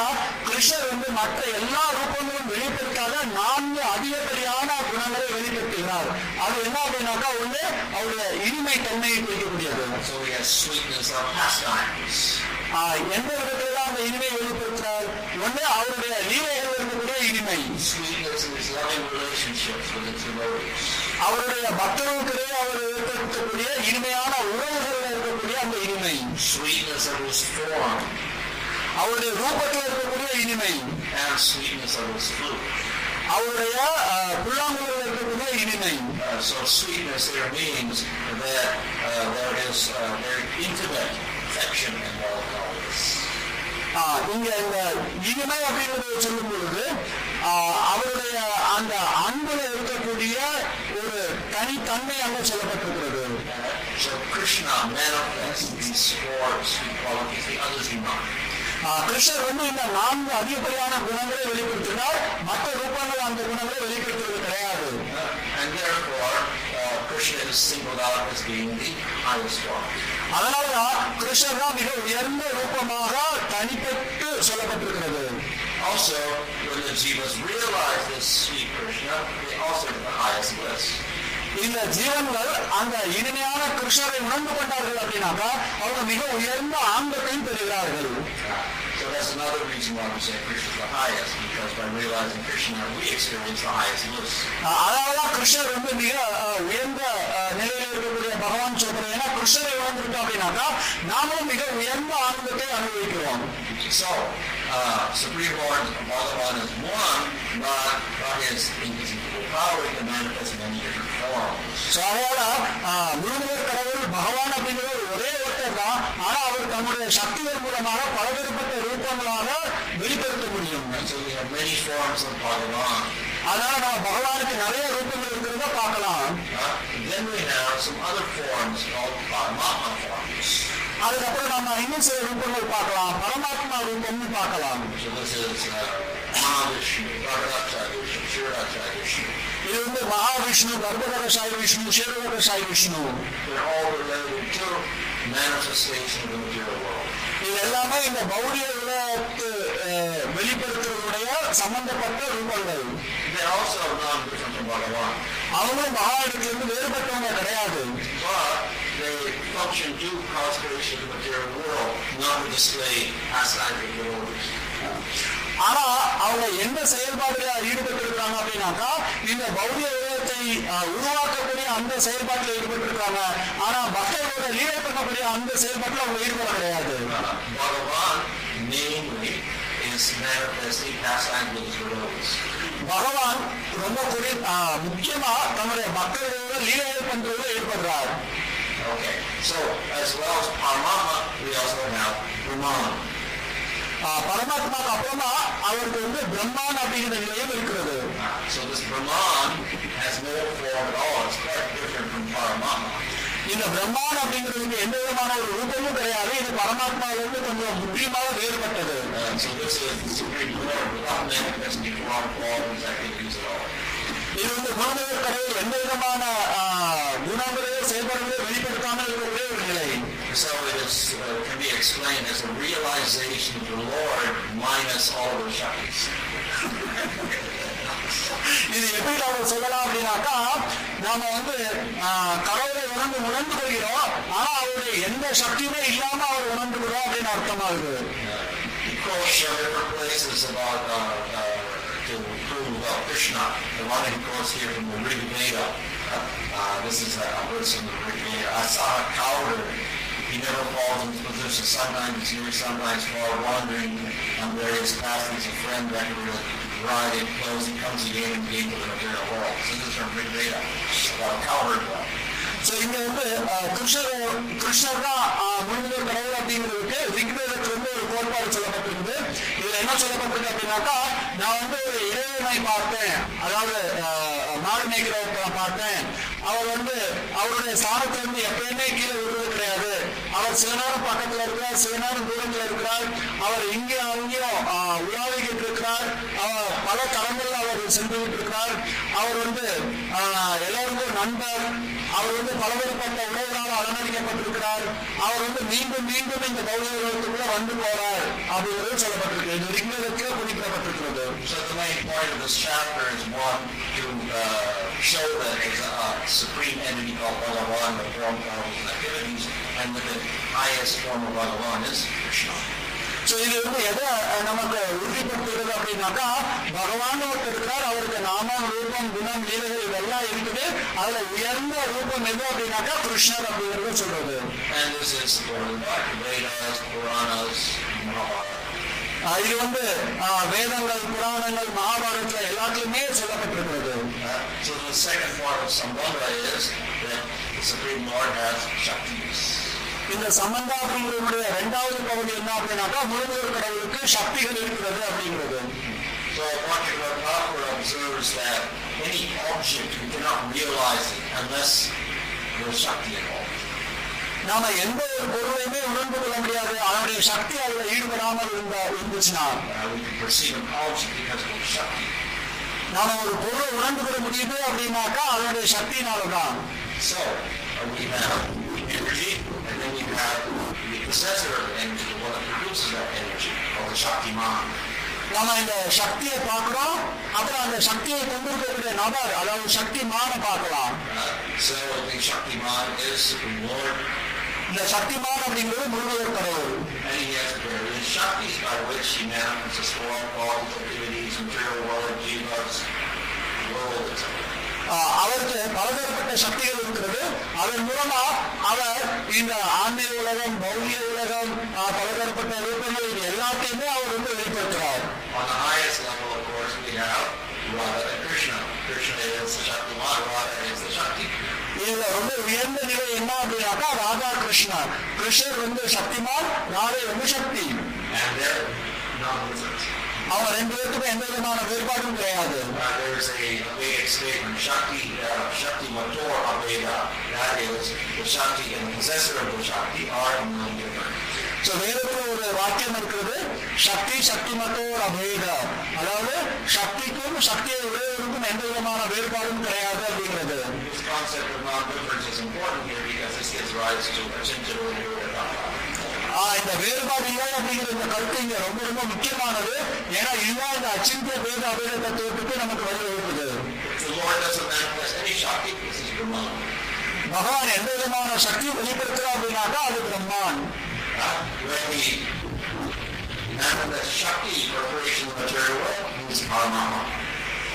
கிருஷ்ணர் வந்து மற்ற எல்லா ரூபங்களும் வெளிப்படுத்தாத நான்கு அதிகப்படியான குணங்களை வெளிப்படுத்துகிறார். அது என்ன அப்படின்னாக்கா ஒண்ணு அவருடைய இனிமை தன்மையை குறிக்கக்கூடியது. எந்த விதத்துல அந்த இனிமை வெளிப்படுத்துறார்? ஒண்ணு அவருடைய லீலைகள் இருக்கக்கூடிய இனிமை. அவருடைய பக்தர்களுக்கிடையே அவர் ஏற்படுத்தக்கூடிய இனிமையான உறவுகள் இருக்கக்கூடிய அந்த இனிமை அவருடைய ரூபத்தில் இருக்கக்கூடிய இனிமை. அவருடைய புல்லாங்குழல் இருக்கக்கூடிய இனிமை Uh, so sweetness there means that uh, there is uh, very intimate affection involved in all this. ஆஹ், இங்க இந்த இனிமை அப்படிங்கறத சொல்லும் பொழுது அவருடைய அந்த அன்புல இருக்கக்கூடிய தனித்தன்மை அங்க சொல்லப்பட்டிருக்கிறது So Krishna manifests these four sweet qualities, the others do not. ஆஹ், கிருஷ்ணர் வந்து இந்த நான்கு அதிகப்படியான குணங்களை வெளிப்படுத்தினார் மற்ற ரூபங்கள் அந்த குணங்களை வெளிப்படுத்துவது கிடையாது Uh, and therefore, uh, Krishna is singled out as being the highest form. அதனாலதான் கிருஷ்ணர் தான் மிக உயர்ந்த ரூபமாக தனிப்பட்டு சொல்லப்பட்டிருக்கிறது Also, when the jivas realize this sweet Krishna, they also get the highest bliss. இந்த ஜீவன்கள் அந்த இனிமையான கிருஷ்ணரை உணர்ந்து கொண்டார்கள் அப்படின்னாக்கா அவங்க மிக உயர்ந்த ஆங்கத்தையும் பெறுகிறார்கள் So that's another reason why we say Krishna is the highest, because by realizing Krishna, we experience the highest bliss. அதனாலதான் கிருஷ்ணர் வந்து மிக உயர்ந்த நிலையில் இருக்கக்கூடிய பகவான் சொல்றது ஏன்னா கிருஷ்ணரை உணர்ந்துட்டோம் அப்படின்னாக்கா நாமும் மிக உயர்ந்த ஆனந்தத்தை அனுபவிக்கிறோம் So, uh, Supreme Lord Bhagavan is one, but by his invisible power, he can manifest many different so அதோட கடவுள் பகவான் அப்படிங்கிறது ஒரே ஒருத்தர் தான் ஆனா அவர் தன்னுடைய சக்திகள் மூலமாக பல பலதரப்பட்ட ரூபங்களாக வெளிப்படுத்த முடியும். அதனால நான் பகவானுக்கு நிறைய ரூபங்கள் இருக்கிறத பார்க்கலாம். அதுக்கப்புறம் நம்ம இன்னும் சில ரூபங்கள் பார்க்கலாம். பரமாத்மா ரூபம்னு பார்க்கலாம். Mahavishnu, Mahavishnu, Garbhodakashayi Vishnu, Kshirodakashayi Vishnu. They're all related to manifestation of the material world. They also are non-different from Bhagavan. அவங்களும் மகாவிஷ்ணுக்கு வந்து வேறுபட்டவங்க கிடையாது ஆனா அவங்க எந்த செயல்பாடுல ஈடுபட்டு இருக்காங்க அப்படின்னாக்கா இந்த பௌதிக உலகத்தை உருவாக்கக்கூடிய அந்த செயல்பாட்டில் ஈடுபட்டு இருக்காங்க ஆனா பக்தர்களோட லீலை பண்ணக்கூடிய அந்த செயல்பாட்டில் அவங்க ஈடுபட கிடையாது. பகவான் ரொம்ப குறி முக்கியமா தன்னுடைய மக்களோட லீலைகள் பண்றதுல ஈடுபடுறார் Okay, so as well as Paramatma, we also have Brahman. பரமாத்மாக்கு அப்புறமா அவருக்கு வந்து பிரம்மான் அப்படிங்கிற நிலையம் இருக்கிறது. இந்த பிரம்மான் அப்படிங்கிறதுக்கு எந்த விதமான ஒரு ரூபமும் கிடையாது. இது பரமாத்மாவிலிருந்து கொஞ்சம் முக்கியமாக வேறுபட்டது. இது வந்து குழந்தைகள் கடையில் எந்த விதமான குணங்களோ செயல்பாடுகளோ வெளிப்படுத்தாமல் இருக்கிறது So it is, uh, can be explained as a realization of the Lord minus all the Shaktis. இது எப்படி நாம சொல்லலாம் அப்படின்னாக்கா நாம வந்து கடவுளை உணர்ந்து உணர்ந்து கொள்கிறோம் ஆனா அவருடைய எந்த சக்தியுமே இல்லாம அவர் உணர்ந்து கொள்றோம் அப்படின்னு அர்த்தமாகுது uh, uh, uh, Krishna. The one here from the Rig Veda. Uh, uh, this is a, a verse from the Rig Veda. I saw a coward. He never falls into position. Sometimes he's near, sometimes far, wandering on various paths. He's a friend that can ride in clothes. He comes again and again to the material world. So this is from Rig Veda about a coward. So இங்க வந்து கிருஷ்ணர் கிருஷ்ணர் தான் முழுவதும் கடவுள் அப்படிங்கிறதுக்கு ரிக்வேதத்துல வந்து ஒரு கோட்பாடு சொல்லப்பட்டிருக்குது. இதுல என்ன சொல்லப்பட்டிருக்கு அப்படின்னாக்கா நான் வந்து ஒரு இறைவனை பார்த்தேன். அதாவது மாடு மேய்க்கிறவர்களை பார்த்தேன். அவர் வந்து அவருடைய சாணத்துல இருந்து எப்பயுமே கீழே விடுறது கிடையாது. அவர் சில நேரம் பக்கத்துல இருக்கிறார் சில நேரம் தூரத்துல இருக்கிறார். அவர் இங்கேயும் அங்கேயும் உலாவிக்கிட்டு இருக்கிறார் அவர் பல தளங்கள்ல அவர் சென்றுகிட்டு இருக்கிறார் அவர் வந்து எல்லாருக்கும் நண்பர் அவர் வந்து பலதரப்பட்ட உறவுகளால் அலங்கரிக்கப்பட்டிருக்கிறார் அவர் வந்து மீண்டும் மீண்டும் இந்த கௌரவ வந்து போறார் அப்படிங்கிறது சொல்லப்பட்டிருக்கு இது ரிக்னதத்தில் குறிப்பிடப்பட்டிருக்கிறது So the main point of this chapter is one to uh, show that there's a uh, supreme entity called Bhagavan, the form of activities, and that the highest form of Bhagavan is Krishna. So இது வந்து எதை நமக்கு உறுதிப்படுத்துகிறது அப்படின்னாக்கா பகவான் ஒருத்தர் இருக்கிறார் அவருக்கு நாமம் ரூபம் குணம் லீலைகள் இதெல்லாம் இருக்குது. அதுல உயர்ந்த ரூபம் எது அப்படின்னாக்கா கிருஷ்ணர் அப்படிங்கிறது சொல்றது. இது வந்து வேதங்கள் புராணங்கள் மகாபாரதத்துல எல்லாத்துலயுமே சொல்லப்பட்டிருக்கிறது. Uh, so the second part of Sambandha is that the Supreme Lord has Shaktis. இந்த சம்பந்தா அப்படிங்கிறதுடைய இரண்டாவது பகுதி என்ன அப்படின்னாக்கா முழுமுதல் கடவுளுக்கு சக்திகள் இருக்கிறது அப்படிங்கிறது So Bhaktivinoda Thakur observes that any object you cannot realize it unless there's Shakti involved. நாம எந்த ஒரு பொருளையுமே உணர்ந்து கொள்ள முடியாது அதனுடைய சக்தி அதுல ஈடுபடாமல் இருந்தா இருந்துச்சுன்னா we of. நாம ஒரு பொருளை உணர்ந்து கொள்ள முடியுது அப்படின்னாக்கா அதனுடைய சக்தினாலதான் So uh, we have energy, and then we have the possessor of energy, the one that produces that energy, or the Shaktiman. நாம இந்த சக்தியை பார்க்கிறோம் அப்புறம் அந்த சக்தியை கொண்டிருக்கக்கூடிய நபர் அதாவது சக்தி மான பார்க்கலாம் Uh, so the Shaktiman is Supreme Lord, இந்த சக்திமான் அப்படிங்கிறது முழுவதற்கு கடவுள் and he has various Shaktis by which he manifests his form, qualities, activities, material world, jivas, world, etc. அவருக்கு பலதரப்பட்ட சக்திகள் இருக்கிறது. அதன் மூலமா அவர் இந்த ஆன்மீக உலகம் பௌதிக உலகம் பலதரப்பட்ட ரூபங்கள் இது எல்லாத்தையுமே அவர் வந்து வெளிப்படுத்துறார். இதுல வந்து உயர்ந்த நிலை என்ன அப்படின்னாக்கா ராதா கிருஷ்ணா. கிருஷ்ணர் வந்து சக்திமான் ராதை வந்து சக்தி. அவங்க ரெண்டு பேருக்கும் எந்த விதமான வேறுபாடும் கிடையாது. Uh, வேதத்துல ஒரு வாக்கியம் இருக்கிறது சக்தி சக்தி மத்தோர் அபேதா அதாவது சக்திக்கும் சக்தியை உடையவருக்கும் எந்த விதமான வேறுபாடும் கிடையாது அப்படிங்கிறது. This concept of non-difference is important here because this gives rise to a potential இந்த வேறுபாடு இல்லை அப்படிங்கிற இந்த கருத்து இங்க ரொம்ப ரொம்ப முக்கியமானது. ஏன்னா இதுதான் இந்த அச்சிந்திய வேத அபேத தத்துவத்துக்கு நமக்கு வழி வகுக்குது. பகவான் எந்த விதமான சக்தியை வெளிப்படுத்துறா அப்படின்னாக்கா அது பிரம்மான். சக்தி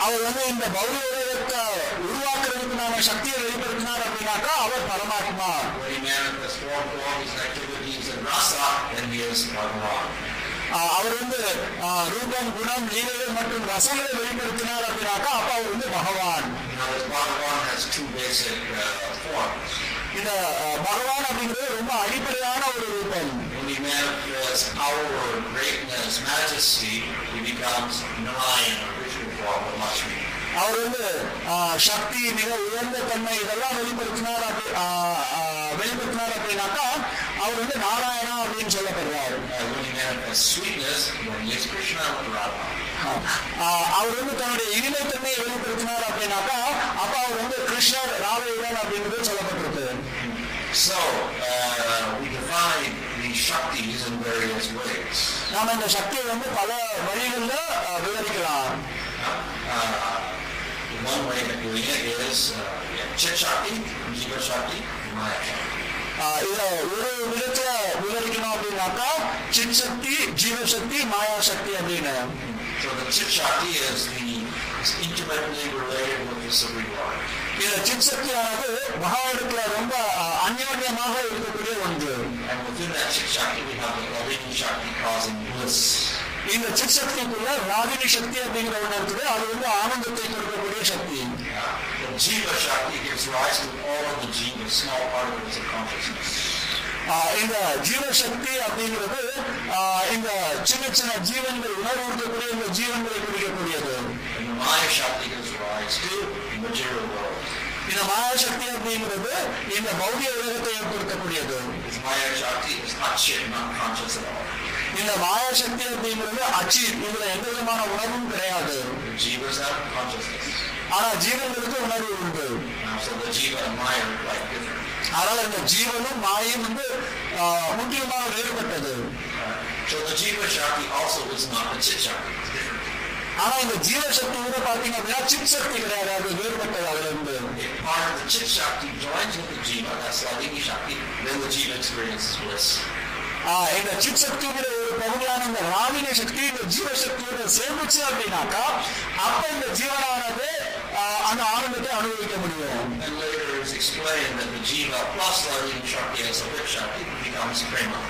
அவர் வந்து இந்த பௌர உலகத்தை உருவாக்குறதுக்குனான சக்தியை வெளிப்படுத்தினார் அப்படின்னாக்கா அவர் பரமாத்மா. அவர் வந்து ரூபம் குணம் லீலைகள் மற்றும் ரசங்களை வெளிப்படுத்தினார் அப்படின்னாக்கா அப்ப அவர் வந்து பகவான். இந்த பகவான் அப்படிங்கிறது ரொம்ப அடிப்படையான ஒரு ரூபம். Power, greatness, majesty, he becomes Narayan அவர் வந்து சக்தி மிக உயர்ந்த தன்மை இதெல்லாம் வெளிப்படுத்தினார் வெளிப்படுத்தினார் அப்படின்னாக்கா அவர் வந்து நாராயணா அப்படின்னு சொல்லப்படுறாரு அவர் வந்து தன்னுடைய இனிமை தன்மையை வெளிப்படுத்தினார் அப்படின்னாக்கா அப்ப அவர் வந்து கிருஷ்ணர் ராவயுடன் அப்படின்றது சொல்லப்பட்டிருக்கு. So, uh, we define these Shaktis in various ways. நாம இந்த சக்தியை வந்து பல வழிகளில் ஆஹ், விவரிக்கலாம் Uh, one way of doing it is uh, Chit Shakti, Jiva Shakti, Maya Shakti. ஆஹ், இத ஒரு விதத்துல விவரிக்கணும் அப்படின்னாக்கா சித் சக்தி ஜீவசக்தி மாயா சக்தி அப்படின்னு So the Chit Shakti is the is intimately related with the Supreme Lord. சிக்ஷக்தியானது பகவானுக்கு ரொம்ப அந்யோன்யமாக இருக்கக்கூடிய ஒன்று. இந்த சிக்ஷக்திக்குள்ள ராகினி சக்தி அப்படிங்கிற ஒன்று இருக்குது. அது வந்து ஆனந்தத்தை கொடுக்கக்கூடிய சக்தி. ஜீவ சக்தி gives rise to all of the jeeva, small particles of consciousness. இந்த ஜீவசக்தி அப்படிங்கிறது இந்த சின்ன சின்ன ஜீவன்கள் உணர்வு இருக்கக்கூடிய இந்த ஜீவன்களை குறிக்கக்கூடியது. மாய சக்தி gives rise. இந்த மாயாசக்தி அப்படிங்கிறது இந்த பௌதிக உலகத்தை ஏற்படுத்தக்கூடியது. இந்த மாயாசக்தி அப்படிங்கிறது அச்சு இதுல எந்த விதமான உணர்வும் கிடையாது. ஆனா ஜீவன்களுக்கு உணர்வு உண்டு. அதனால இந்த ஜீவனும் மாயும் வந்து முக்கியமாக வேறுபட்டது. So the jiva shakti also is not a chit shakti. ஆனா இந்த ஜீவசக்தி கூட பாத்தீங்க அப்படின்னா சித் சக்தி கிடையாது அது வேறுபட்டது அதுல இருந்து the Chit Shakti joins with the Jiva, that's Shakti, then the Jiva experiences bliss. ஆஹ், இந்த சித் சக்திங்கிற ஒரு பகுதியான இந்த ராகினி சக்தி இந்த ஜீவசக்தியோட சேர்ந்துச்சு அப்படின்னாக்கா அப்ப இந்த ஜீவனானது அந்த ஆனந்தத்தை அனுபவிக்க முடியும் explained that the Jiva plus Lavini Shakti as a Shakti becomes Prema.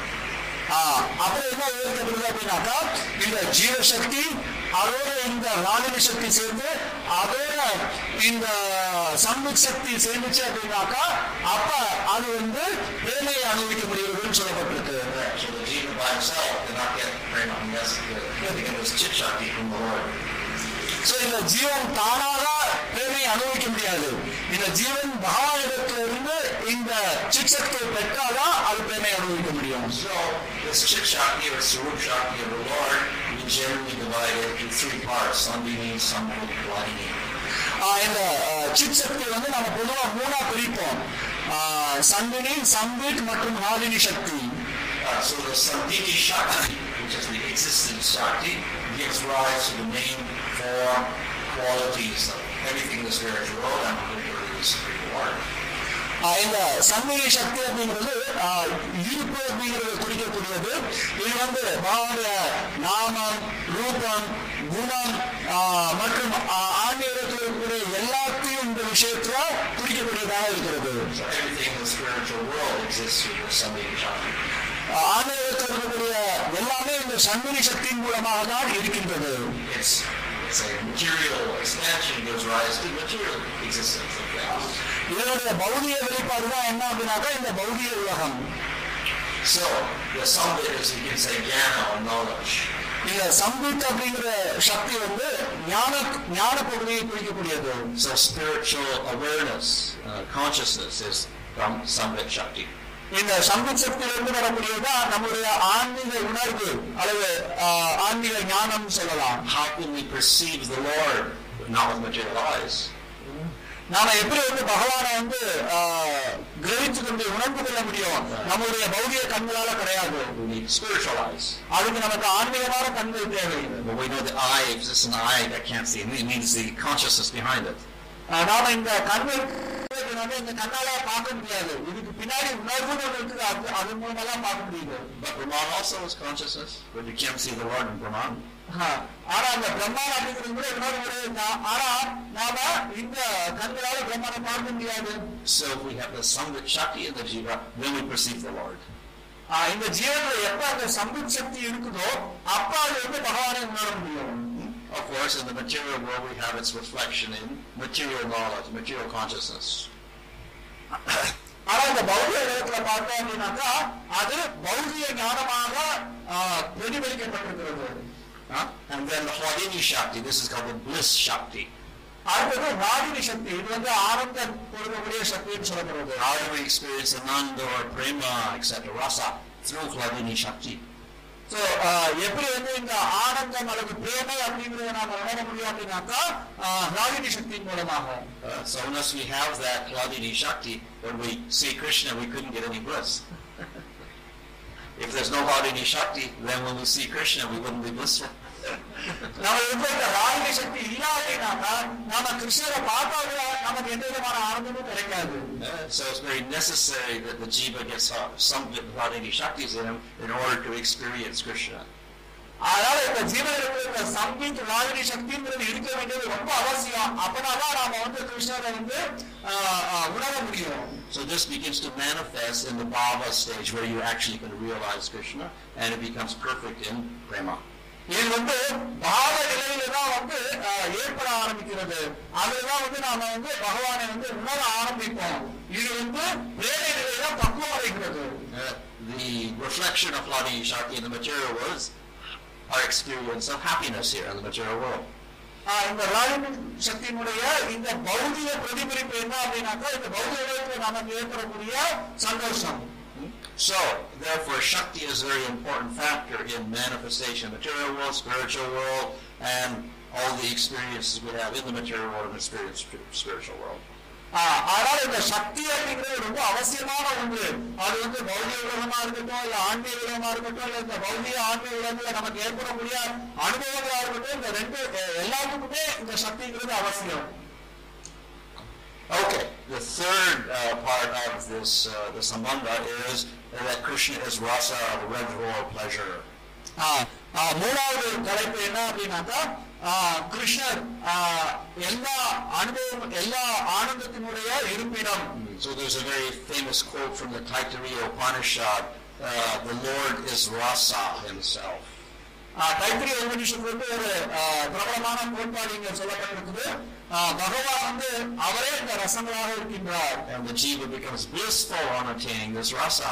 ஆஹ், அப்புறம் என்ன விவரிக்கப்படுது அப்படின்னாக்கா இந்த ஜீவசக்தி அதோட இந்த ராகினி சக்தி சேர்ந்து அதோட இந்த சம்விக் சக்தி சேர்ந்துச்சு அப்படின்னாக்கா அப்ப அது வந்து வேலையை அனுபவிக்க முடியுதுன்னு சொல்லப்பட்டிருக்கு So the Jiva by himself did not get Prema. He has to get his Chit Shakti from the Lord. So இந்த ஜீவன் தானாக பிரேமையை அனுபவிக்க முடியாது இந்த ஜீவன் பகவானிடத்துல இருந்து இந்த சிக்ஷக்தியை பெற்றாதான் அது பிரேமையை அனுபவிக்க முடியும் So this Chit Shakti or Sarup Shakti of the Lord, we generally divide it into three parts, Sandhini, Sambhut, Vladini. ஆஹ் இந்த சித் சக்தி வந்து நம்ம பொதுவா மூணா பிரிப்போம் சந்தினி சம்பிட் மற்றும் ஹாலினி சக்தி Uh, so the Sandhini Shakti, which is the existence Shakti, gives rise to the name, form, qualities of everything in the spiritual world and particularly the Supreme. ஆஹ் இந்த சந்தினி சக்தி அப்படிங்கிறது இருப்பு அப்படிங்கிறது குறிக்கக்கூடியது. இது வந்து பகவானுடைய நாமம் ரூபம் குணம் மற்றும் ஆன்மீகத்தில் இருக்கக்கூடிய எல்லாத்தையும் இந்த விஷயத்துல குறிக்கக்கூடியதாக இருக்கிறது. ஆன்மீகத்தினுடைய எல்லாமே இந்த சன்மணி சக்தியின் மூலமாக தான் இருக்கின்றது இதனுடைய பௌதிக வெளிப்பாடு தான் என்ன அப்படின்னாக்கா இந்த பௌதிக உலகம் So, the Samved is, you can say, jnana or knowledge. அப்படிங்கிற சக்தி வந்து ஞான ஞான பகுதியை குறிக்கக்கூடியது So, spiritual awareness, uh, consciousness is from Samved Shakti. இந்த சம்பித் சக்தியிலிருந்து வரக்கூடியதுதான் நம்முடைய ஆன்மீக உணர்வு அல்லது ஆஹ், ஆன்மீக ஞானம் சொல்லலாம் How can we perceive the Lord not with material eyes? நாம எப்படி வந்து பகவானை வந்து ஆஹ், கிரகித்து கொண்டு உணர்ந்து கொள்ள முடியும் நம்முடைய பௌதிக கண்களால கிடையாது We need spiritual eyes. அதுக்கு நமக்கு ஆன்மீகமான கண்கள் தேவை But we know the eye exists an eye that can't see. It means the consciousness behind it. நாம இந்த நாம இந்த கண்ணால பார்க்க முடியாது இதுக்கு பின்னாடி உணர்வுன்னு ஒண்ணு இருக்குது அது அது மூலமா தான் பார்க்க முடியுது But Brahman also is consciousness. But you can't see the Lord in Brahman. ஆனா அந்த பிரம்மான் அப்படிங்கிறது கூட உடையது தான் ஆனா நாம இந்த கண்களால பிரம்மானை பார்க்க முடியாது So we have the Sambhit Shakti in the Jiva, then we perceive the Lord. இந்த ஜீவன்ல எப்ப அந்த சம்பத் சக்தி இருக்குதோ அப்ப அது வந்து பகவானை உணர முடியும் Of course, in the material world, we have its reflection in material knowledge, material consciousness. ஆனால் இந்த பௌதிக இடத்துல பார்த்தோம் அப்படின்னாக்கா அது பௌதிக ஞானமாக பிரதிபலிக்கப்பட்டிருக்கிறது And then the Hladini Shakti, this is called the bliss Shakti. அடுத்தது ராகினி சக்தி இது வந்து ஆனந்த கொடுக்கக்கூடிய சக்தின்னு சொல்லப்படுறது How do we experience ananda or prema, etc., rasa, Shakti. So, எப்படி வந்து இந்த ஆனந்தம் அல்லது பிரேமை அப்படிங்கறத நாம so unless we have that Hladini Shakti, when we see Krishna, we couldn't get any bliss. if there's no Hladini Shakti, then when we see Krishna, we wouldn't be blissful. நம்ம எந்த ராஜ்ய சக்தி இல்லாதீங்கன்னா நம்ம கிருஷ்ணரை பார்த்தா நமக்கு எந்த விதமான ஆனந்தமும் கிடைக்காது So it's very necessary that the jiva gets some bit of Hladini Shaktis in him in order to experience Krishna. அதனால இந்த ஜீவனுக்கு இந்த சம்பீத் ராகினி சக்திங்கிறது இருக்க வேண்டியது ரொம்ப அவசியம் அப்படின்னா நாம வந்து கிருஷ்ணரை வந்து உணர முடியும் So this begins to manifest in the bhava stage where you actually can realize Krishna and it becomes perfect in prema. இது வந்து பாவ நிலையில தான் வந்து ஏற்பட ஆரம்பிக்கிறது. அதுலதான் வந்து நாம வந்து பகவானை வந்து உணர ஆரம்பிப்போம். இது வந்து பிரேமை நிலையில பக்குவம் அடைகிறது. Uh, the reflection of Hladini Shakti in the material world is our experience of happiness here in the material world. இந்த ராகினி சக்தியினுடைய இந்த பௌதிக பிரதிபலிப்பு என்ன அப்படின்னாக்கா இந்த பௌதிக நமக்கு ஏற்படக்கூடிய சந்தோஷம். So, therefore, Shakti is a very important factor in manifestation of material world, spiritual world, and all the experiences we have in the material world and experience spiritual world. ஆஹ், அதனால இந்த சக்தி அப்படிங்கிறது ரொம்ப அவசியமான ஒன்று அது வந்து பௌதிக உலகமா இருக்கட்டும் இல்ல ஆன்மீக உலகமா இருக்கட்டும் இல்ல இந்த பௌதிக ஆன்மீக உலகத்துல நமக்கு ஏற்படக்கூடிய அனுபவங்களா இருக்கட்டும் இந்த ரெண்டு அஹ், எல்லாத்துக்குமே இந்த சக்திங்கிறது அவசியம் Okay, the third uh, part of this uh, the sambandha is that Krishna is rasa, the red royal pleasure. ஆஹ், ஆஹ், மூணாவது தலைப்பு என்ன அப்படின்னாக்கா ஆஹ், கிருஷ்ணர் ஆஹ், எல்லா அனுபவம் எல்லா ஆனந்தத்தினுடைய இருப்பிடம் So there's a very famous quote from the Taittiriya Upanishad, uh, the Lord is rasa himself. ஆஹ், தைத்திரிய உபனிஷத்து வந்து ஒரு ஆஹ், பிரபலமான கோட்பாடு இங்க சொல்லப்பட்டிருக்குது ஆஹ், பகவான் வந்து அவரே இந்த ரசங்களாக இருக்கின்றார் And the jiva becomes blissful on attaining this rasa.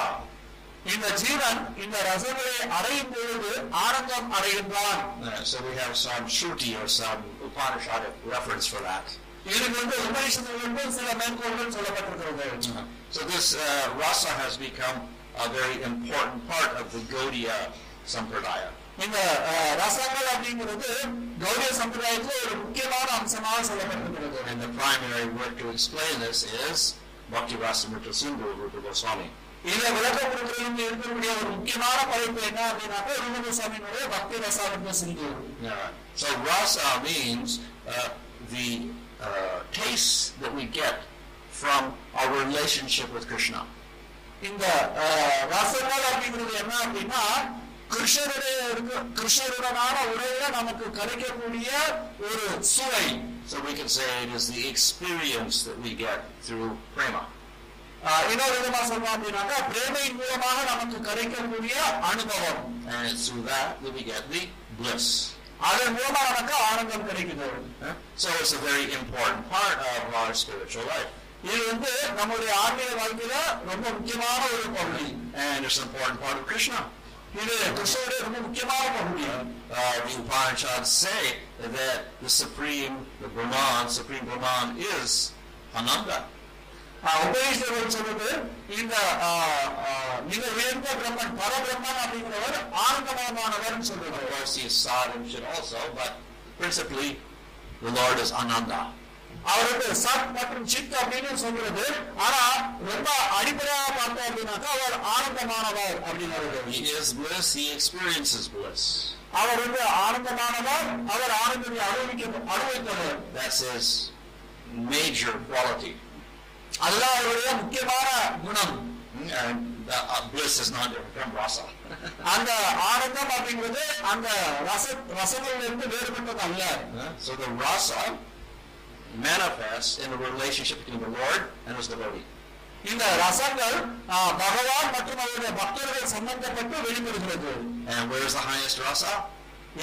இந்த ஜீவன் இந்த ரசங்களை அடையும் பொழுது ஆனந்தம் அடைகின்றான் Uh, so we have some Shruti or some Upanishadic reference for that. இதுக்கு வந்து உபனிஷத்துகளிலிருந்து சில மேற்கோள்கள் சொல்லப்பட்டிருக்கிறது So this uh, rasa has become a very important part of the Gaudiya Sampradaya. இந்த அஹ், ரசங்கள் அப்படிங்கிறது கௌரிய சம்பிரதாயத்துல ஒரு முக்கியமான அம்சமாக சொல்லப்பட்டிருக்கிறது And the primary work to explain this is Bhakti Rasamrita Sindhu, Rupa Goswami. இதை விளக்க கொடுக்கறதுக்கு இருக்கக்கூடிய ஒரு முக்கியமான படைப்பு என்ன அப்படின்னாக்கா ரூபகோசாமியினுடைய பக்தி ரசாமித்த சிந்து Yeah. So rasa means uh, the uh, taste that we get from our relationship with Krishna. இந்த அஹ், ரசங்கள் அப்படிங்கிறது என்ன அப்படின்னா கிருஷ்ணருடைய இருக்க- கிருஷ்ணருடனான உரையில நமக்கு கிடைக்கக்கூடிய ஒரு சுவை So we can say it is the experience that we get through prema. அஹ், இன்னொரு விதமா சொல்லலாம் அப்படின்னாக்கா பிரேமையின் மூலமாக நமக்கு கிடைக்கக்கூடிய அனுபவம் And it's through that that we get the bliss. அதன் மூலமா நமக்கு ஆனந்தம் கிடைக்குது Huh? So it's a very important part of our spiritual life. இது வந்து நம்முடைய ஆன்மீக வாழ்க்கையில ரொம்ப முக்கியமான ஒரு பகுதி And it's an important part of Krishna. இது கிறிஸ்துவோட uh, uh, say that the supreme the brahman supreme brahman is ananda. உபதேசங்கள் Brahman, இந்த மிக உயர்ந்த பிரம்மன் பரபிரம்மன் அப்படிங்கிறவர் ஆனந்தமயமானவர் சொல்றது of course he is sad and chit also but principally the lord is ananda. அவர் வந்து சத் மற்றும் சித் அப்படின்னு சொல்றது ஆனா ரொம்ப அடிப்படையாக பார்த்தோம் அப்படின்னாக்கா அவர் ஆனந்தமானவர் அப்படிங்கிறது He is bliss, he experiences bliss. அவர் வந்து ஆனந்தமானவர் அவர் ஆனந்தத்தை அனுபவிக்க அனுபவித்தவர் That's his major quality. அதுதான் அவருடைய முக்கியமான குணம் And uh, uh, bliss is not different from rasa. அந்த ஆனந்தம் அப்படிங்கிறது அந்த ரச ரசங்களிலிருந்து வேறுபட்டது அல்ல so the rasa manifests in a relationship between the Lord and his devotee. இந்த ரசங்கள் ஆ, பகவான் மற்றும் அவருடைய பக்தர்கள் சம்பந்தப்பட்டு வெளிப்படுகிறது And where's the highest rasa?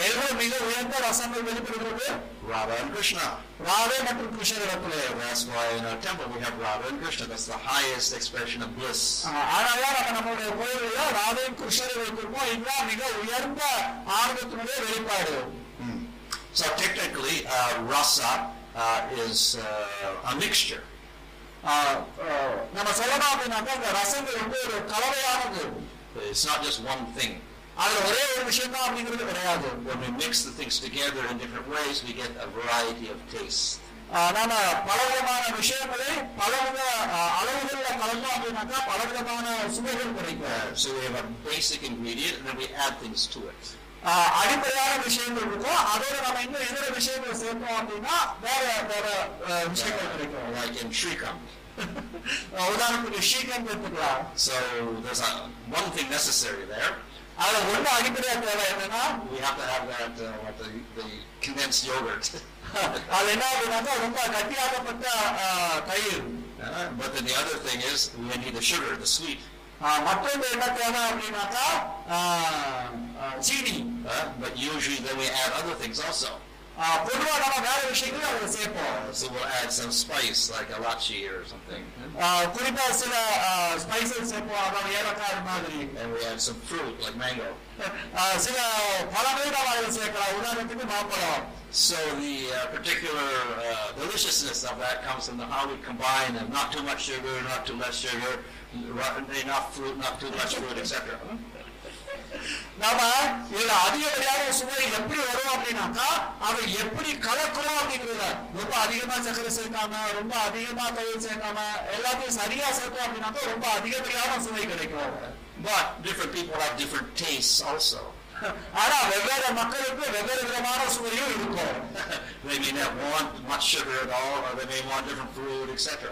எது மிக உயர்ந்த ரசங்கள் வெளிப்படுகிறது Radha and Krishna. ராதே மற்றும் கிருஷ்ணரிடத்திலே That's why in our temple we have Radha and Krishna. That's the highest expression of bliss. ஆ, அதனாலதான் நம்ம நம்மளுடைய கோயிலில் ராதையும் கிருஷ்ணரை வைத்திருக்கோம் இதுதான் மிக உயர்ந்த ஆர்வத்தினுடைய வெளிப்பாடு Hmm. So technically, uh, rasa uh, is uh, a mixture. ஆ, ஆ, நம்ம சொல்லணும் அப்படின்னாக்கா இந்த ரசங்கள் வந்து ஒரு கலவையானது It's not just one thing. அதுல ஒரே ஒரு விஷயம் தான் அப்படிங்கிறது கிடையாது When we mix the things together in different ways, we get a variety of tastes. ஆ, நாம பலவிதமான விஷயங்களை பலவித ஆ, அளவுகள்ல கலந்தோம் அப்படின்னாக்கா பலவிதமான சுவைகள் கிடைக்கும் Uh, so we have a basic ingredient, and then we add things to it. ஆ, அடிப்படையான விஷயங்கள் இருக்கும் அதோட நம்ம இன்னும் எதிர விஷயங்களை சேர்த்தோம் அப்படின்னா வேற வேற ஆ, விஷயங்கள் கிடைக்கும் Like in Shrikam. ஆ, உதாரணத்துக்கு ஸ்ரீகந்த் எடுத்துக்கலாம் So there's a, one thing necessary there. அதுல ஒண்ணு அடிப்படையா தேவை என்னன்னா We have to have that, uh, what the, the condensed yogurt. அது என்ன அப்படின்னாக்கா ரொம்ப கட்டியாக்கப்பட்ட ஆ, தயிர் Uh, but then the other thing is we need the sugar, the sweet. ஆ, மற்றொன்று என்ன தேவை அப்படின்னாக்கா ஆ, ஆ, சீனி Uh, but usually then we add other things also. ஆ, பொதுவா நம்ம வேற விஷயங்களும் அதுல சேர்ப்போம் Uh, so we'll add some spice like elachi or something. ஆ, குறிப்பா சில ஸ்பைசஸ் சேர்ப்போம் அதாவது ஏலக்காய் அது மாதிரி And we add some fruit like mango. ஆ, சில பழங்கள் நம்ம அதில் சேர்க்கலாம் உதாரணத்துக்கு மாம்பழம் So the uh, particular uh, deliciousness of that comes from the, how we combine them. Not too much sugar, not too less sugar, ru- enough fruit, not too much fruit, etc. நாம இதுல அதிகப்படியான சுவை எப்படி வரும் அப்படின்னாக்கா அதை எப்படி கலக்கிறோம் அப்படிங்கிறத ரொம்ப அதிகமா சர்க்கரை சேர்க்காம ரொம்ப அதிகமா தயிர் சேர்க்காம எல்லாத்தையும் சரியா சேர்த்தோம் அப்படின்னாக்கா ரொம்ப அதிகப்படியான சுவை கிடைக்கும் But different people have different tastes also. ஆனா வெவ்வேறு மக்களுக்கு வெவ்வேறு விதமான சுவையும் இருக்கும் they may not want much sugar at all, or they may want different fruit, etc.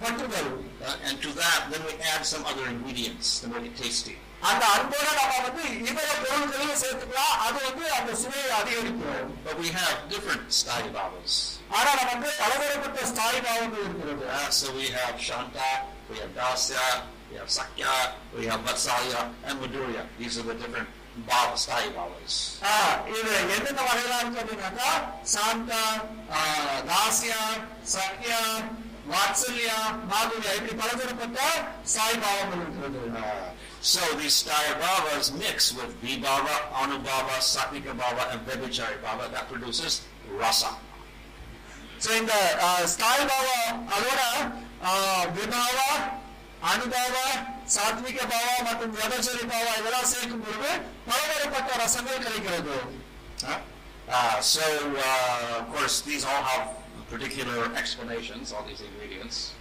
and to that then we add some other ingredients to make it tasty. அந்த அன்போட but we have different style bowls. so we have shanta we have dasya we have sakya we have vatsalya and Madhurya. these are the different பாவ ஸ்தாயி பாவஸ் இப்படி So these Sthayi Bhavas mix with Vibhava, Anubhava, Sattvika Bhava and Vyabhichari Bhava that produces Rasa. So in the uh, Sthayi Bhava alone, uh, Vibhava, ಅನುಭವ ಸಾತ್ವಿಕ ಭಾವ ಮತ್ತು ವ್ಯಭಚರಿ ಭಾವ ಇವೆಲ್ಲ ಸೇರಿಕೊಂಡ್ಬಿಡುವೆ ಪಲವರಪಟ್ಟ the ಕಲಿಗಿರೋದು So, uh, of course, these all have particular explanations on these ingredients.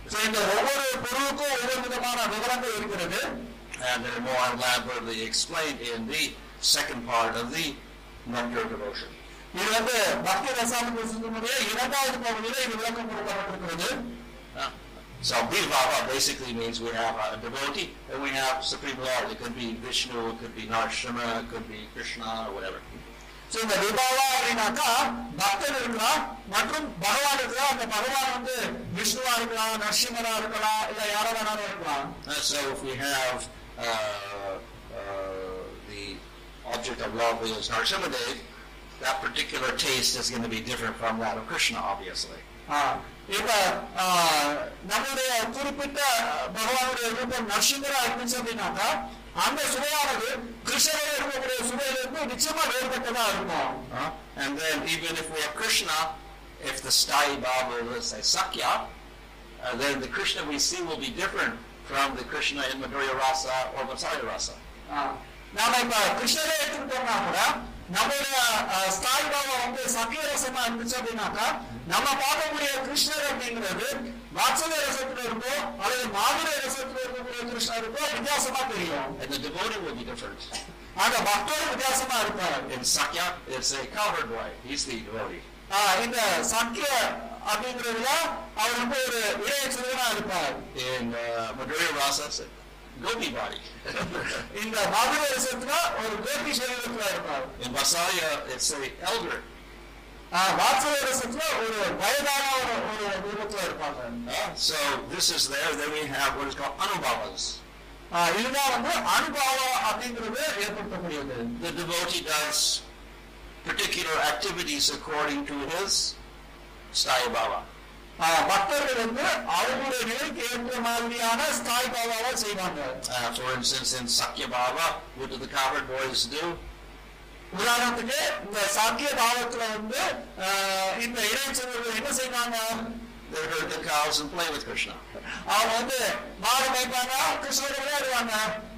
And they're more elaborately explained in the second part of the nectar devotion. So, வந்து பக்தி So Vibhava basically means we have a devotee and we have Supreme Lord. It could be Vishnu, it could be Narasimha, it could be Krishna or whatever. So இந்த விபாவா அப்படின்னாக்கா பக்தன் இருக்கலாம் மற்றும் பகவான் இருக்கலாம் அந்த பகவான் வந்து விஷ்ணுவா இருக்கலாம் நரசிம்மரா இருக்கலாம் இல்ல யாரோ வேணாலும் இருக்கலாம் Uh, so, if we have uh, uh, the object of love is Narsimhadev, that particular taste is going to be different from that of Krishna, obviously. ஆ, இப்ப ஆ, நம்முடைய குறிப்பிட்ட பகவானுடைய ரூபம் நரசிம்மரா இருந்துச்சு அப்படின்னாக்கா அந்த சுவையானது கிருஷ்ணரை இருக்கக்கூடிய சுவையிலிருந்து நிச்சயமா வேறுபட்டதா இருக்கும். And then even if we have Krishna if the Sthayi Bhava was a Sakya uh, then the Krishna we see will be different from the Krishna in Madhurya Rasa or Vatsalya Rasa. Ah. நாம krishna கிருஷ்ணரே எடுத்துக்கிட்டோம்னா கூட நம்மளோட Rasa Baba வந்து சத்திய ரசமா இருந்துச்சு அப்படின்னாக்கா நம்ம பார்க்கக்கூடிய கிருஷ்ணர் அப்படிங்கிறது வாத்சல்ய ரசத்துல இருந்தோ அல்லது மாதுரை ரசத்துல இருக்கக்கூடிய கிருஷ்ணர் கிருஷ்ணருக்கோ வித்தியாசமா தெரியும் And the devotee will be different. ஆனா பக்தரும் வித்தியாசமா இருப்பார் In Sakya, it's a cowherd boy. He's the devotee. ஆஹ் இந்த சக்கிய அப்படிங்கிறதுல அவர் வந்து ஒரு இளைய சிறுவனா இருப்பார் In Madhurya Rasa, gopi body. இந்த மதுர ரசத்துல ஒரு கோபி சரீரத்துல இருப்பார் In Vasalya, it's a elder. So this is there, then we have what is called anubhavas. The devotee does particular activities according to his style பாவா பக்தர்கள் For instance, in Sakya Bhava, what do the coward boys do? உதாரணத்துக்கு இந்த சத்திய தாவத்துல வந்து இந்த இறைச்சர்கள் என்ன செய்வாங்க? அவன் வந்து மாடு மேய்ப்பாங்க கிருஷ்ணர் விளையாடுவாங்க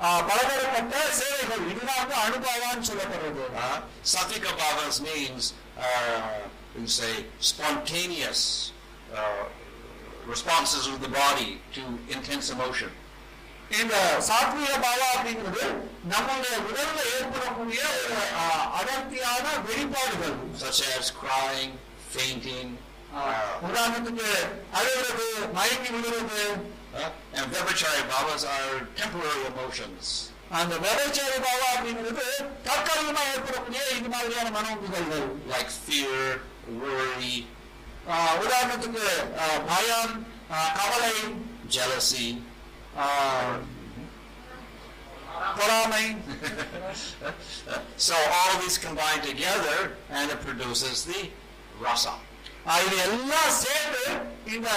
ஆஹ், பலதரப்பட்ட சேவைகள் இதுதான் வந்து அனுபவான்னு சொல்லப்படுறது Uh, Satvika bhavas means, uh, we say, spontaneous uh, responses of the body to intense emotion. இந்த சாத்வீக பாவா அப்படிங்கிறது நம்முடைய உடல்ல ஏற்படக்கூடிய ஒரு ஆஹ், அடர்த்தியான வெளிப்பாடுகள் such as crying, fainting, ஆஹ், உதாரணத்துக்கு அழுகிறது மயங்கி விழுறது uh, uh, and Vyabhichari Bhavas are temporary emotions. And the பாவா அப்படிங்கிறது தற்காலிகமா ஏற்படக்கூடிய இந்த மாதிரியான மனோபிகள் லைக் ஃபியர் worry உதாரணத்துக்கு பயம் கவலை jealousy பொறாமை so all these combine together and it produces the rasa இது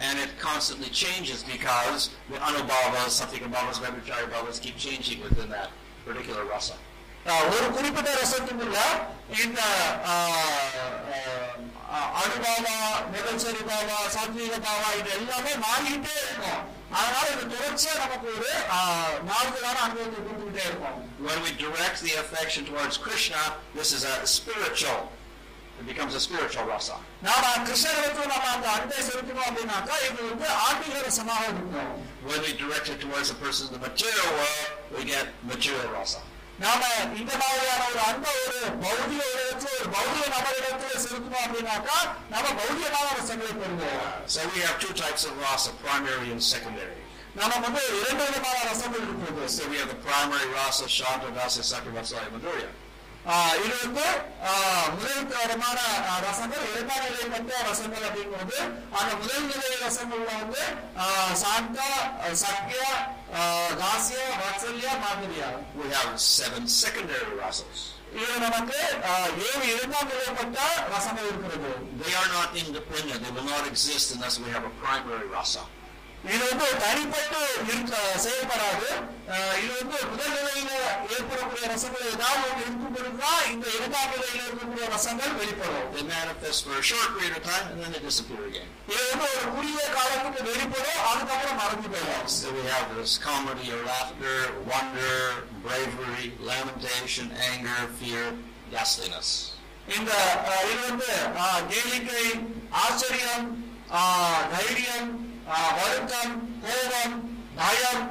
and it constantly changes because the anubhavas, something abhavas, vyabhichari bhavas keep changing within that particular rasa. ஒரு குறிப்பிட்ட ரசத்துக்கு உள்ள இந்த uh, uh, uh, அனுபாவா நிகழ்ச்சரி பாவா சாத்வீக பாவா இது எல்லாமே மாறிக்கிட்டே இருக்கும் அதனால இது தொடர்ச்சியா நமக்கு ஒரு மாறுதலான அனுபவத்தை கொடுத்துக்கிட்டே இருக்கும் When we direct the affection towards Krishna, this is a spiritual It becomes a spiritual rasa. நாம கிருஷ்ணருக்கு நம்ம அந்த அன்பை செலுத்தணும் அப்படின்னாக்கா இது வந்து ஆன்மீக ரசமாக இருக்கும் When we direct it towards a person in the material world, we get material rasa. நாம இந்த மாதிரியான ஒரு அன்பை ஒரு பௌதிக இடத்துல ஒரு பௌதிக நபரிடத்துல செலுத்தணும் அப்படின்னாக்கா நம்ம பௌதிகமான ரசங்களை பெறுவோம் So we have two types of rasa, primary and secondary. நம்ம வந்து இரண்டு விதமான ரசங்கள் இருக்கிறது So we have the primary rasa, Shanta, Dasa, Sakravasaya, Madhurya. ஆஹ் இது வந்து ஆஹ் முதல் தரமான ஆஹ் ரசங்கள் இரண்டாம் நிலைப்பட்ட ரசங்கள் அப்படிங்கிறது அந்த முதல் நிலை ரசங்கள்ல வந்து ஆஹ் சாந்தா ஆஹ் சக்யா ஆஹ் தாசியா Vatsalya மாதுரியா We have seven secondary rasas. இது நமக்கு ஆஹ் ஏழு இரண்டாம் நிலைப்பட்ட ரசங்கள் இருக்கிறது They are not independent. They will not exist unless we have a primary rasa. இது வந்து தனிப்பட்டு செயல்படாது இது வந்து முதல் நிலையில ஏற்படக்கூடிய ரசங்கள் ஏதாவது இருக்கும் பொழுதுதான் இந்த இரண்டாம் நிலையில இருக்கக்கூடிய ரசங்கள் வெளிப்படும் They manifest for a short period of time and then they disappear again. இது வந்து ஒரு குறுகிய காலத்துக்கு வெளிப்படும் அதுக்கப்புறம் மறந்து போயிடும் So we have this comedy or laughter, wonder, bravery, lamentation, anger, fear, ghastliness. இந்த இது வந்து கேளிக்கை ஆச்சரியம் அஹ், தைரியம் அஹ், வருத்தம் கோபம் பயம்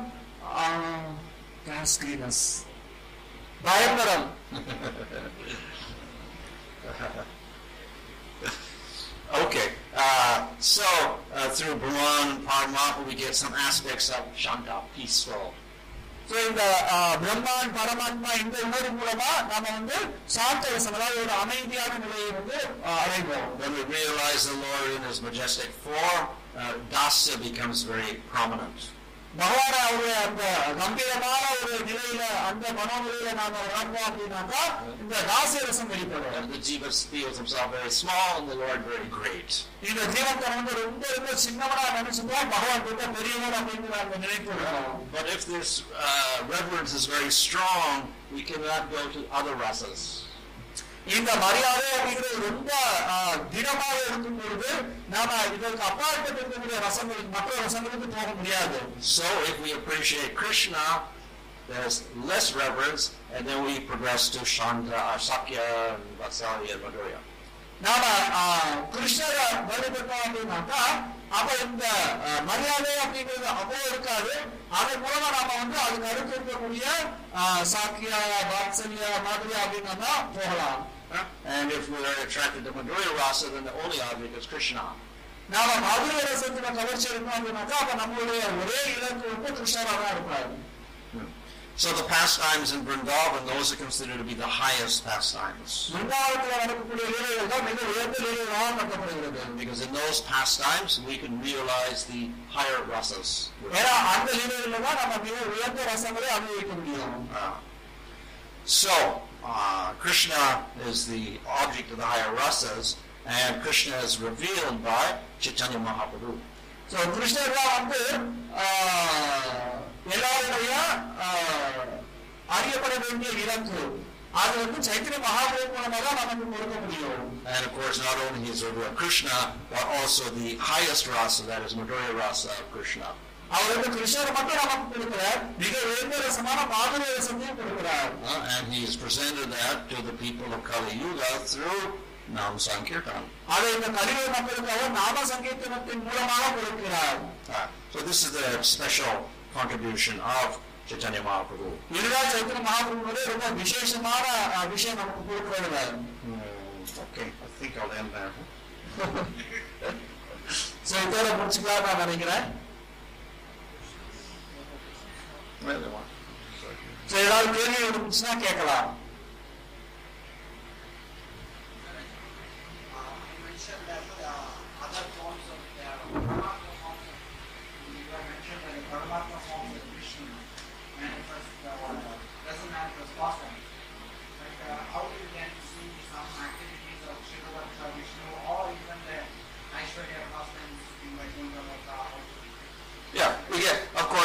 அஹ், ghastliness. பயங்கரம் Okay, uh, so uh, through Brahman and Paramatma we get some aspects of Shanta, peaceful. So, இந்த அஹ், பிரம்மான் பரமாத்மா இந்த உணர்வு மூலமா நாம வந்து சாந்த ரசம் அதாவது ஒரு அமைதியான நிலையை வந்து அஹ், அடைவோம் When we realize the Lord in His majestic form, uh, Dasya becomes very prominent. பகவான அவருடைய அந்த கம்பீரமான ஒரு நிலையில அந்த மனோநிலையில நாம உணர்ந்தோம் அப்படின்னாக்கா இந்த தாசிய ரசம் வெளிப்படும் And the jiva feels himself very small and the Lord very great. இந்த ஜீவத்தை வந்து ரொம்ப ரொம்ப சின்னவனா நினைச்சுதான் பகவான் ரொம்ப பெரியவன் அப்படிங்கிற அந்த நினைப்பு இருக்கும் But if this uh, reverence is very strong, we cannot go to other rasas. இந்த மரியாதை அப்படிங்கிறது ரொம்ப திடமாக இருக்கும் பொழுது நாம இதற்கு அப்பாற்பட்டு இருக்கக்கூடிய ரசங்களுக்கு மற்ற ரசங்களுக்கு போக முடியாது. So if we appreciate Krishna, there's less reverence, and then we progress to Shanta, uh, Sakya, and Vatsalya, and Madhurya. நாம கிருஷ்ணரை வழிபட்டோம் அப்படின்னாக்கா அப்ப இந்த மரியாதை அப்படிங்கிறது அவ்வளவு இருக்காது. அதன் மூலமா நாம வந்து அதுக்கு அடுத்து இருக்கக்கூடிய சாக்கியா வாத்சல்யா மாதிரி அப்படின்னு போகலாம். And if we are attracted to Madhurya Rasa, then the only object is Krishna. நாம மதுரை ரசத்துல கவர்ச்சி இருக்கோம் அப்படின்னாக்கா அப்ப நம்மளுடைய ஒரே இலக்கு வந்து கிருஷ்ணரா தான் இருப்பாரு So the pastimes in Vrindavan, those are considered to be the highest pastimes. பிருந்தாவனத்துல நடக்கக்கூடிய லீலைகள் தான் மிக உயர்ந்த லீலைகளாக நடத்தப்படுகிறது Because in those pastimes, we can realize the higher rasas. ஏன்னா அந்த லீலைகள்ல தான் நம்ம மிக உயர்ந்த ரசங்களை அனுபவிக்க முடியும் Uh, so, uh, Krishna is the object of the higher rasas, and Krishna is revealed by Chaitanya Mahaprabhu. So கிருஷ்ணர் தான் வந்து ஆஹ், எல்லாருடைய ஆஹ், அறியப்பட வேண்டிய இலக்கு அது வந்து சைத்திர மகாபுரம் மூலமா தான் நமக்கு கொடுக்க முடியும் And of course, not only is revealed Krishna, but also the highest rasa, that is Madhurya rasa of Krishna. அவர் வந்து கிருஷ்ணர் மட்டும் நமக்கு கொடுக்கிறார் மிக உயர்ந்த ரசமான மாதுரை ரசத்தையும் கொடுக்கிறார் Uh, and he has presented that to the people of Kali Yuga through Nam Sankirtan. அதை இந்த கலியுக மக்களுக்கு அவர் நாம சங்கீர்த்தனத்தின் மூலமாக கொடுக்கிறார் Uh, so this is the special contribution of Chaitanya Mahaprabhu. இதுதான் சைத்திர மகாபுரனுடைய ரொம்ப விசேஷமான விஷயம் நமக்கு கொடுக்கிறது Hmm, okay, I think I'll end there. So இதோட முடிச்சுக்கலாம் நான் நினைக்கிறேன் மேலே வா சரி ஏதாவது கேள்வி இருந்துச்சுன்னா கேட்கலாம்.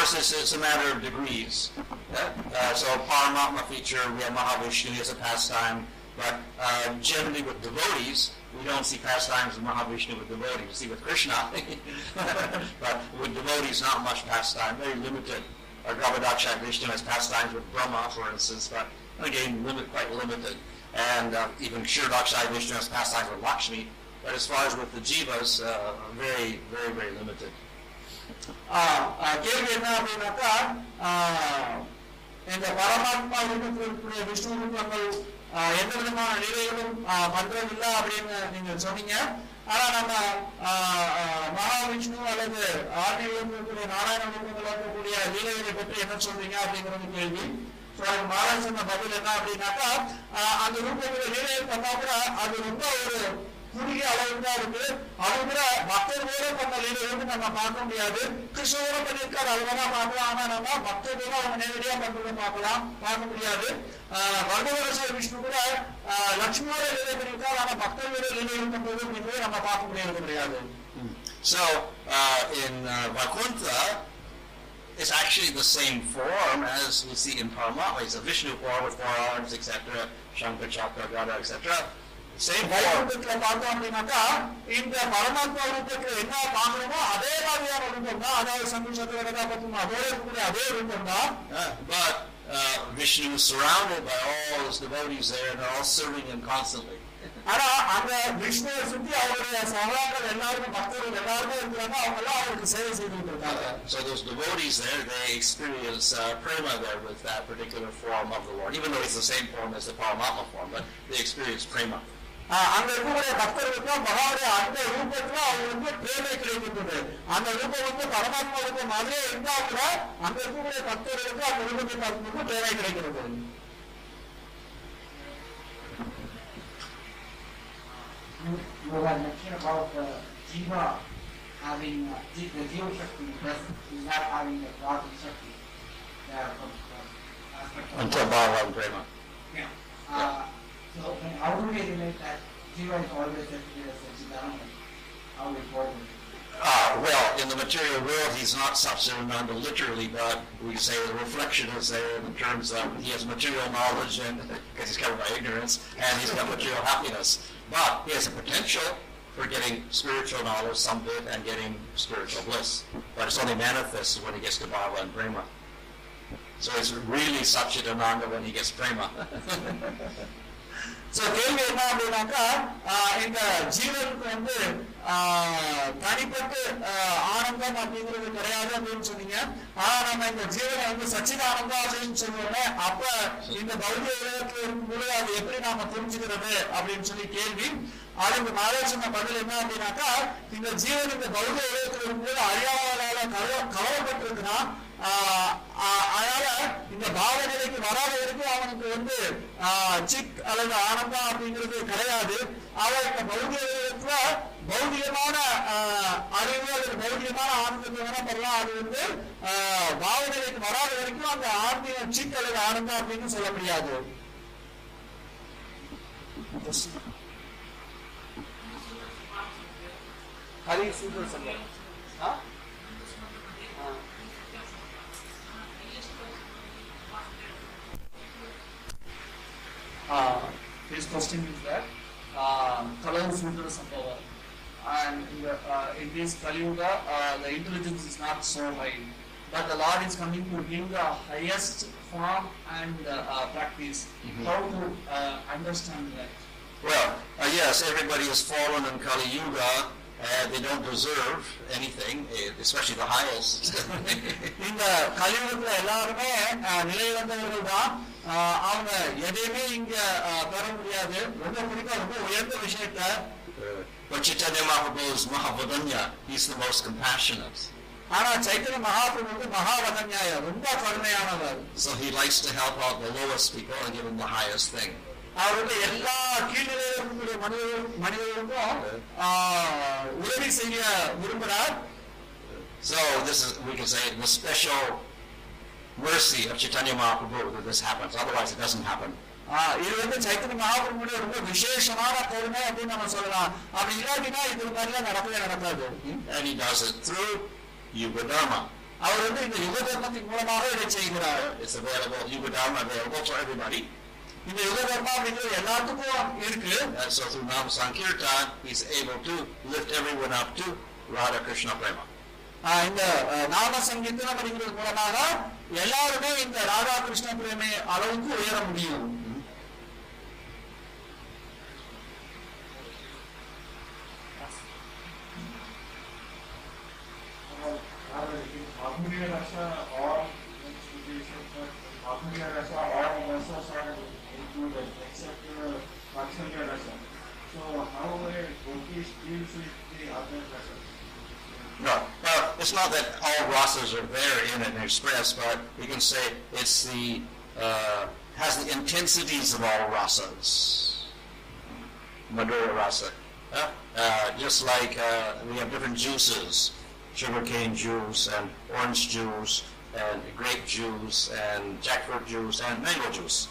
Course, it's, it's a matter of degrees. Uh, so Paramatma feature, we have Mahavishnu as a pastime, but uh, generally with devotees, we don't see pastimes of Mahavishnu with devotees. We see with Krishna, but with devotees, not much pastime, very limited. Or Garbhodakashayi Vishnu has pastimes with Brahma, for instance, but again, limit, quite limited. And uh, even Kshirodakashayi Vishnu has pastimes with Lakshmi, but as far as with the jivas, uh, very, very, very limited. கேள்வி என்ன அப்படின்னாக்கா இந்த பரமாத்மா இருக்கக்கூடிய விஷ்ணு ரூபங்கள் எந்த விதமான நிலைகளும் ஆஹ், பண்றதில்லை அப்படின்னு நீங்க சொன்னீங்க. ஆனா நம்ம மகாவிஷ்ணு அல்லது ஆன்மீகம் இருக்கக்கூடிய நாராயண ரூபங்கள் இருக்கக்கூடிய லீலைகளை பற்றி என்ன சொல்றீங்க அப்படிங்கிறது கேள்வி. மகாராஜ் சொன்ன பதில் என்ன அப்படின்னாக்கா அந்த ரூபங்களை லீலையை பண்ணா கூட அது ரொம்ப ஒரு குறுகிய அளவுக்கு தான் இருக்கு அது கூட மக்கள் கூட பண்ண லீடர்களுக்கு நம்ம பார்க்க முடியாது கிறிஸ்துவோட பண்ணியிருக்காரு அது வேணா பார்க்கலாம் ஆனா நம்ம மக்கள் கூட அவங்க நேரடியா பண்றதை பார்க்கலாம் பார்க்க முடியாது வர்ணவரசர் விஷ்ணு கூட லட்சுமியோட லீலை பண்ணியிருக்காரு ஆனா மக்கள் கூட லீலை பண்றது அப்படின்றத நம்ம பார்க்க முடியாது கிடையாது So uh, in uh, Vaikuntha, it's actually the same form as we see in Paramatma. It's a Vishnu form with four arms, etc., Shankha, Chakra, Gada, etc. Same form. வைகுண்டத்துல பார்த்தோம் அப்படின்னாக்கா இந்த பரமாத்மா ரூபத்துல என்ன பார்க்கணுமோ அதே மாதிரியான ரூபம் தான் அதாவது சங்கு சக்கர கதா பத்துமா அதோட இருக்கக்கூடிய அதே ரூபம் தான் Uh, but uh, Vishnu is surrounded by all his devotees there, and they're all serving him constantly. ஆனா அந்த விஷ்ணுவை சுத்தி அவருடைய சகோதரர்கள் எல்லாருமே பக்தர்கள் எல்லாருமே இருக்கிறாங்க அவங்க எல்லாம் அவருக்கு சேவை செய்துட்டு இருக்காங்க Uh, so those devotees there, they experience uh, prema there with that particular form of the Lord, even though it's the same form as the Paramatma form, but they experience prema. அங்க இருக்கக்கூடிய பக்தர்களுக்கு பகவானுடைய அந்த ரூபத்துல அவங்களுக்கு பிரேமை கிடைக்கின்றது அந்த ரூபம் வந்து பரமாத்மா ரூபம் மாதிரியே இருந்தா கூட அங்க இருக்கக்கூடிய பக்தர்களுக்கு அந்த ரூபத்தை பார்க்கும்போது பிரேமை கிடைக்கிறது jiva having uh, the Jiva Shakti is not having the Godly Shakti there from from aspect of Until Bhava and Prema. Yeah. Uh, so then how do we relate that Jiva is always a Chidananda? How? Uh, well, in the material world, he's not Satchitananda literally, but we say the reflection is there in terms of he has material knowledge and because he's covered by ignorance, and he's got material happiness. But he has a potential for getting spiritual knowledge some bit and getting spiritual bliss. But it's only manifest when he gets to Bhava and Prema. So it's really Satchitananda when he gets Prema. So கேள்வி என்ன அப்படின்னாக்கா ஆஹ் இந்த ஜீவனுக்கு வந்து ஆஹ் தனிப்பட்டு ஆஹ் ஆனந்தம் அப்படிங்கிறது கிடையாது அப்படின்னு சொன்னீங்க. ஆனா நம்ம இந்த ஜீவனை வந்து சச்சிதானந்தம் அப்படின்னு சொல்லுவோமே அப்ப இந்த பௌதிக உலகத்துல இருக்கும்போது அது எப்படி நாம புரிஞ்சுக்கிறது அப்படின்னு சொல்லி கேள்வி. அதுக்கு மகாராஜன பதில் என்ன அப்படின்னாக்கா இந்த ஜீவன் இந்த பௌதிக உலகத்துல இருக்கும்போது அறியாமலால கவ கவலைப்பட்டிருக்குன்னா அதனால இந்த பாவ நிலைக்கு வராத வரைக்கும் அவனுக்கு வந்து சிக் அல்லது ஆனந்தம் அப்படிங்கிறது கிடையாது. அவன் இந்த பௌதிகத்துல பௌதிகமான அறிவு அல்லது பௌதிகமான ஆனந்தத்தை வேணா பெறலாம். அது வந்து பாவநிலைக்கு பாவ நிலைக்கு வராத வரைக்கும் அந்த ஆன்மீகம் சிக் அல்லது ஆனந்தம் அப்படின்னு சொல்ல முடியாது. ஹரி சூப்பர் சம்பவம் Uh, his question is that Kalau Sudra Sambhava. And uh, in this Kali Yuga, uh, the intelligence is not so high. But the Lord is coming to give the highest form and practice. Mm-hmm. How to understand that? Well, yes, everybody has fallen in Kali Yuga. Uh, they don't deserve anything, eh, especially the highest. இந்த the எல்லாருமே நிலை அவங்க எதையுமே இங்க அஹ், பெற முடியாது ரொம்ப குறிப்பா ரொம்ப உயர்ந்த விஷயத்த but Chaitanya Mahaprabhu is Mahavadanya. He's the most compassionate. ஆனா சைத்தன்ய மகாபிரபு வந்து மகாவதன்யாய ரொம்ப கருணையானவர் So he likes to help out the lowest people and give them the highest thing. அவர் வந்து எல்லா கீழ்நிலையில் இருக்கக்கூடிய மனிதர்கள் மனிதர்களுக்கும் ஆஹ், உதவி செய்ய விரும்புகிறார் So this is, we can say, the special mercy of Chaitanya Mahaprabhu that this happens. Otherwise it doesn't happen. ஆஹ், இது வந்து சைத்தன்ய மகாபிரபுடைய ரொம்ப விசேஷமான கருணை அப்படின்னு நம்ம சொல்லலாம் அப்படி இல்லாட்டினா இது மாதிரிலாம் நடக்கவே நடக்காது And he does it through Yuga Dharma. அவர் வந்து இந்த யுக தர்மத்தின் மூலமாக இதை செய்கிறார் It's available, Yuga Dharma available for everybody. இந்த யுக தர்மம் அப்படிங்கிறது எல்லாத்துக்கும் இருக்கு And so through Nam Sankirtan, he's able to lift everyone up to Radha Krishna Prema. ஆஹ், இந்த நாம சங்கீதம் அப்படிங்கிறது மூலமாக எல்லாருமே இந்த ராதா கிருஷ்ண பிரேமை அளவுக்கு உயர முடியும். Bhagavad it's not that all rasas are there in an express, but we can say it's the, uh, has the intensities of all rasas. Madhura rasa. Uh, uh, just like uh, we have different juices, sugarcane juice and orange juice and grape juice and jackfruit juice and mango juice.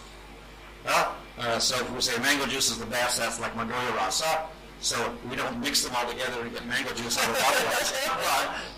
Uh, uh, so if we say mango juice is the best, that's like Madhura rasa. So we don't mix them all together and get mango juice out of water.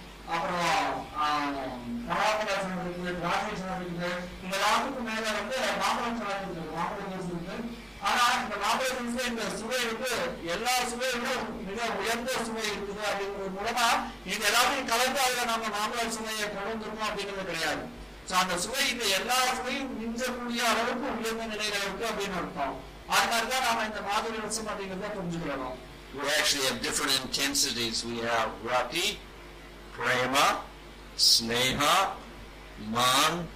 அப்புறம் பலாப்பழம் இருக்குது திராட்சை சாறு இருக்குது இந்த எல்லாத்துக்கும் மேல வந்து மாம்பழம் சாறு இருக்குது மாம்பழம் ஜூஸ் இருக்கு ஆனா இந்த மாம்பழ ஜூஸ்ல இந்த சுவை வந்து எல்லா சுவையும் மிக உயர்ந்த சுவை இருக்குது அப்படிங்கிறது மூலமா இது எல்லாத்தையும் கலந்து அதுல நம்ம மாம்பழ சுவையை கொண்டு வந்திருக்கோம் அப்படிங்கிறது கிடையாது சோ அந்த சுவை இந்த எல்லா சுவையும் மிஞ்சக்கூடிய அளவுக்கு உயர்ந்த நிலையில இருக்கு அப்படின்னு அர்த்தம் அது மாதிரிதான் நாம இந்த மாதிரி ரசம் அப்படிங்கிறத புரிஞ்சுக்கணும் We actually have different intensities. We have rati, prema, sneha, man,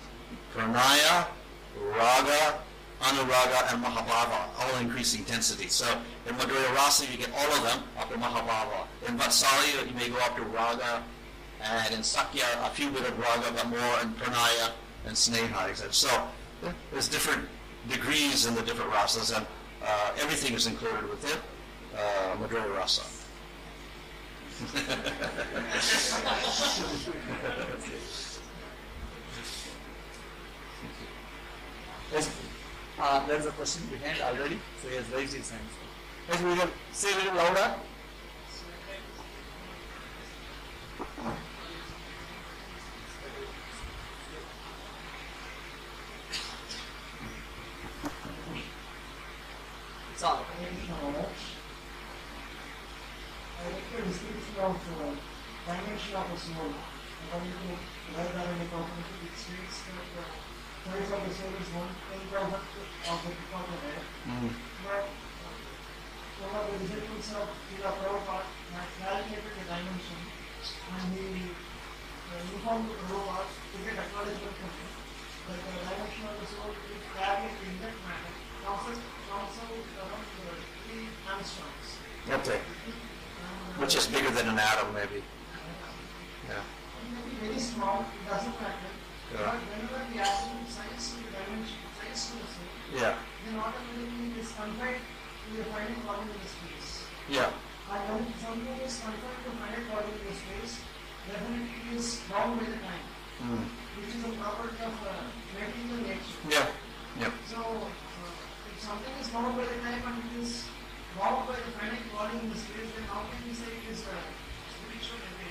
pranaya, raga, anuraga, and mahabhava, all increasing intensity. So in Madhurya Rasa, you get all of them up to mahabhava. In Vatsalya, you may go up to raga, and in Sakya, a few bit of raga, but more in pranaya and sneha, etc. So there's different degrees in the different rasas, and uh, everything is included within uh, Madhurya Rasa. Yes, uh, there is a question behind already, so he has raised his hand. Yes, we will say a little louder. So, Soul. According to of the soul is one ten thousandth of the department air. But one of the disciples of Srila Prabhupada had calculated the dimension and he informed Prabhupada to get acknowledgement from him that the dimension of the soul is carried in that matter comes out around three angstroms. Okay. Which is bigger than an atom, maybe. Yeah. It may be very small, it doesn't matter. Yeah. But whenever we assume science to the dimension, science to the Yeah. then automatically it is confined to the finite volume in the space. Yeah. And when something is confined to finite volume in the space, definitely it is bound by the time, Mm. which is a property of uh, material nature. Yeah. Yeah. So, uh, if something is bound by the time and it is bound by the finite volume in the then how can we say it is spiritual entity?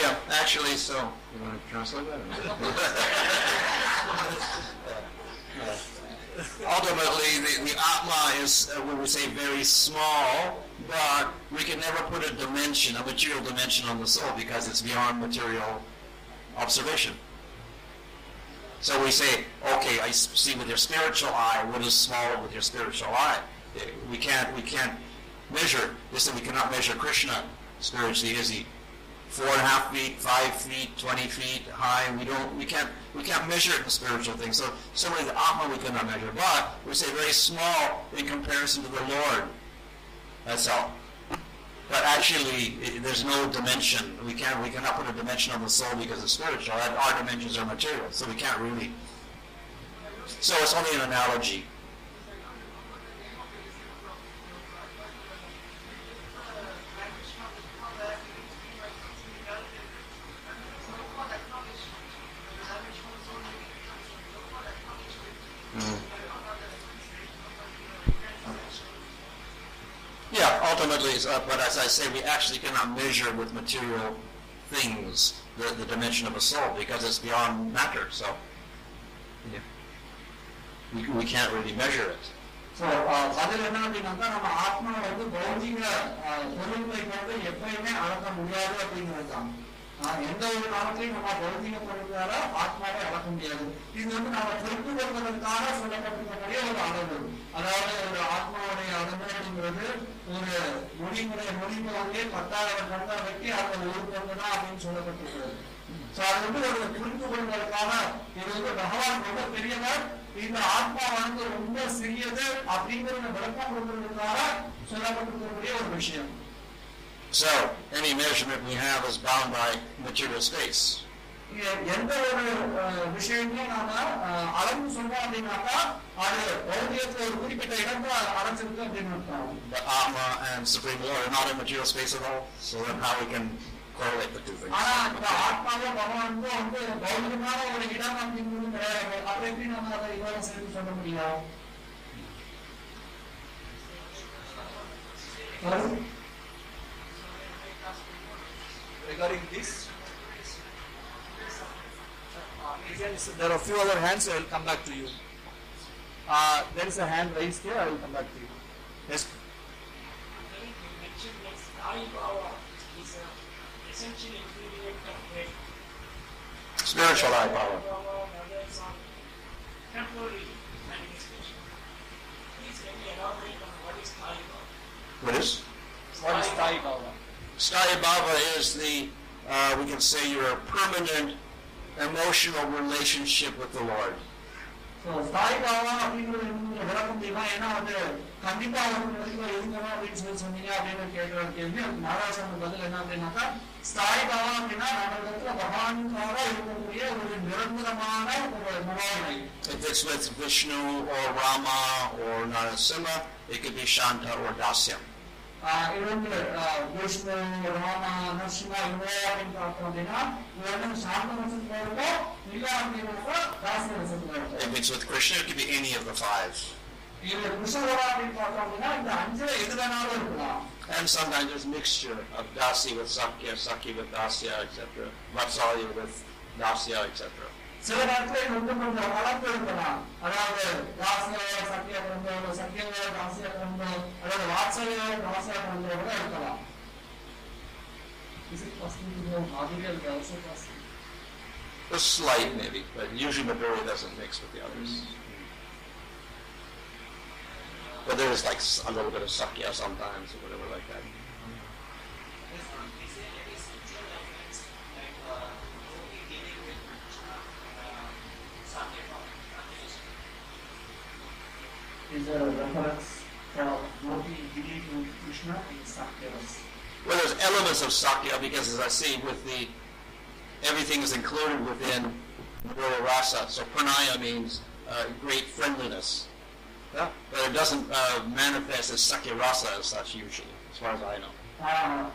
Yeah, actually, so. You want to translate that? Ultimately, the, the Atma is, uh, we would say, very small, but we can never put a dimension, a material dimension on the soul because it's beyond material observation. So we say, okay, I see with your spiritual eye what is small with your spiritual eye. Eh, We can't, we can't measure. That we cannot measure Krishna spiritually. Is he four and a half feet, five feet, twenty feet high? We don't, we can't, we can't measure it in spiritual things. So similarly, the Atma we cannot measure, but we say very small in comparison to the Lord. That's all. But actually, i- there's no dimension. We can't, we cannot put a dimension on the soul because it's spiritual. Our dimensions are material, so we can't really. So it's only an analogy. Yeah, ultimately, it's, uh, but as I say, we actually cannot measure with material things the, the dimension of a soul because it's beyond matter. So, yeah. we, we can't really measure it. So அதில் என்ன அப்படின்னாக்கா நம்ம ஆத்மா வந்து பௌதிக அஹ், பொருள்களை கொண்டு எப்பயுமே அளக்க முடியாது அப்படிங்கிறது தான் ஆஹ், எந்த ஒரு காலத்திலையும் நம்ம பௌதிக ஆத்மாவை அளக்க முடியாது. இது வந்து நம்ம தெரிந்து கொள்வதற்காக சொல்லப்பட்டிருக்கக்கூடிய ஒரு அளவு. அதாவது ஒரு ஆத்மாவுடைய அளவு ஒரு மொழிமுறை மொழிமுறையே பத்தாயிரம் கண்டம் வெட்டி அதை ஒரு பங்கு தான் அப்படின்னு சொல்லப்பட்டிருக்கிறது. ஸோ அது வந்து ஒரு புரிந்து கொள்வதற்கான இது வந்து பகவான் ரொம்ப பெரியவர். இந்த ஆத்மா வந்து ரொம்ப சிறியது அப்படிங்கிறத விளக்கம் கொடுக்கறதுக்காக சொல்லப்பட்டிருக்கக்கூடிய ஒரு விஷயம். So, any measurement we have is bound by material space. எ- எந்த ஒரு அஹ், விஷயத்தையும் நாம அஹ், அளவு சொன்னோம் அப்படின்னாக்கா அது பௌத்தியத்துல ஒரு குறிப்பிட்ட இடத்துல அடைச்சிருக்கு அப்படின்னு அர்த்தம் But Atma and Supreme Lord are not in material space at all, so then how we can correlate the two things? ஆனா இந்த ஆத்மாவும் பகவானுக்கும் வந்து பௌத்தியமான ஒரு இடம் அப்படிங்கிறது கிடையாது அப்ப எப்படி நம்ம அதை இதோட சேர்த்து சொல்ல முடியும் Sorry? Regarding this? Uh, again, so there are a few other hands, I will come back to you. Uh, there is a hand raised here, I will come back to you. Yes. Spiritual eye power. What is? What is? What is Sthayi Bhava is the, uh, we can say, your permanent emotional relationship with the Lord. So, Sthayi Bhava, if it's with Vishnu or Rama or Narasimha, it could be Shanta or Dasyam. ಇವಂದು Vishnu Rama Narasimha So the Krishna could be any of the five. And sometimes there's mixture of Dasya with Sakya, Sakya with Dasya, etc. Vatsalya with Dasya, etc. So that's இருக்கலாம் Is it possible to know how they are? A slight maybe, but usually Madhurya doesn't mix with the others. Mm-hmm. But there is like a little bit of Sakya sometimes or whatever like that. Is there a reference elements of Sakya because, as I see, with the everything is included within Guru Rasa. So pranaya means uh, great friendliness. Yeah. But it doesn't uh, manifest as Sakya Rasa as such, usually, as far as I know. Uh,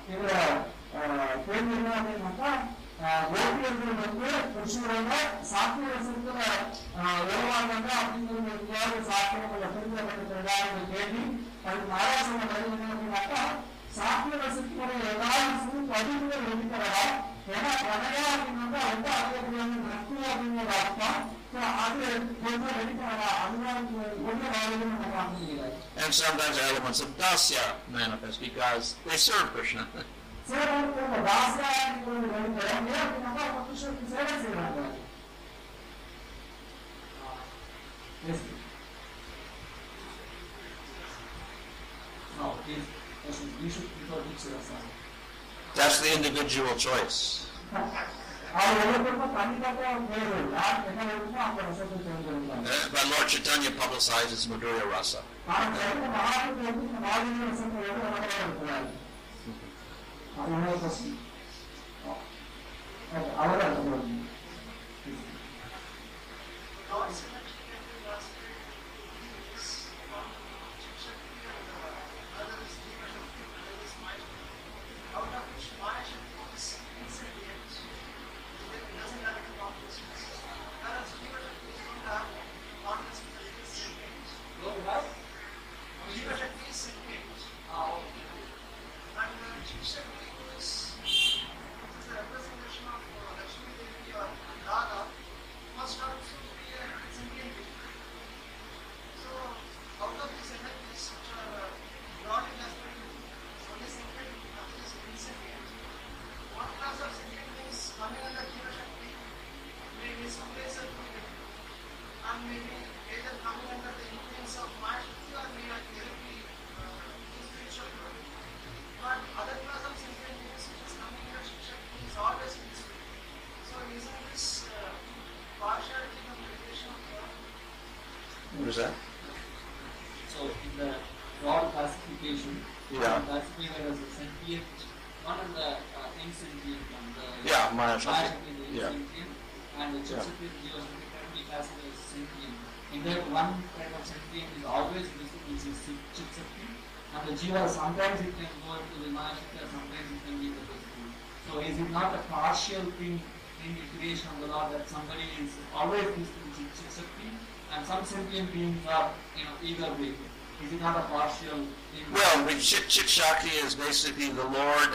கேள்வி என்ன அப்படின்னாக்கா கோபியர்கள் வந்து கிருஷ்ணரோட சாத்திய ரசத்துல உருவாங்க அப்படிங்கிறது எங்கேயாவது சாத்தியம் கொஞ்சம் புரிஞ்சப்பட்டிருக்கிறதா என்ற கேள்வி அதுக்கு மகாராஷ்டிரம் பதில் என்ன அப்படின்னாக்கா சாத்திய ரசத்தினுடைய ஏதாவது பதிவுகள் இருக்கிறதா ஏன்னா பிரணயா அப்படின்னாக்கா ரொம்ப அறியக்கூடிய நட்பு அப்படிங்கிற அர்த்தம் So, அது கொஞ்சம் வெளிப்படலாம் அதுதான் ஒன்று வாழ்வு நம்ம பார்க்க முடியாது And sometimes elements of Dasya manifest because they serve Krishna. சேவை இந்த தாசியாரின் வெளிப்படம் ஏன் அப்படின்னாக்கா அவங்க கிருஷ்ணருக்கு சேவை செய்யறாங்க Yes. No, please, That's the individual choice. But Lord Chaitanya publicizes Madhurya Rasa. Oh, basically the Lord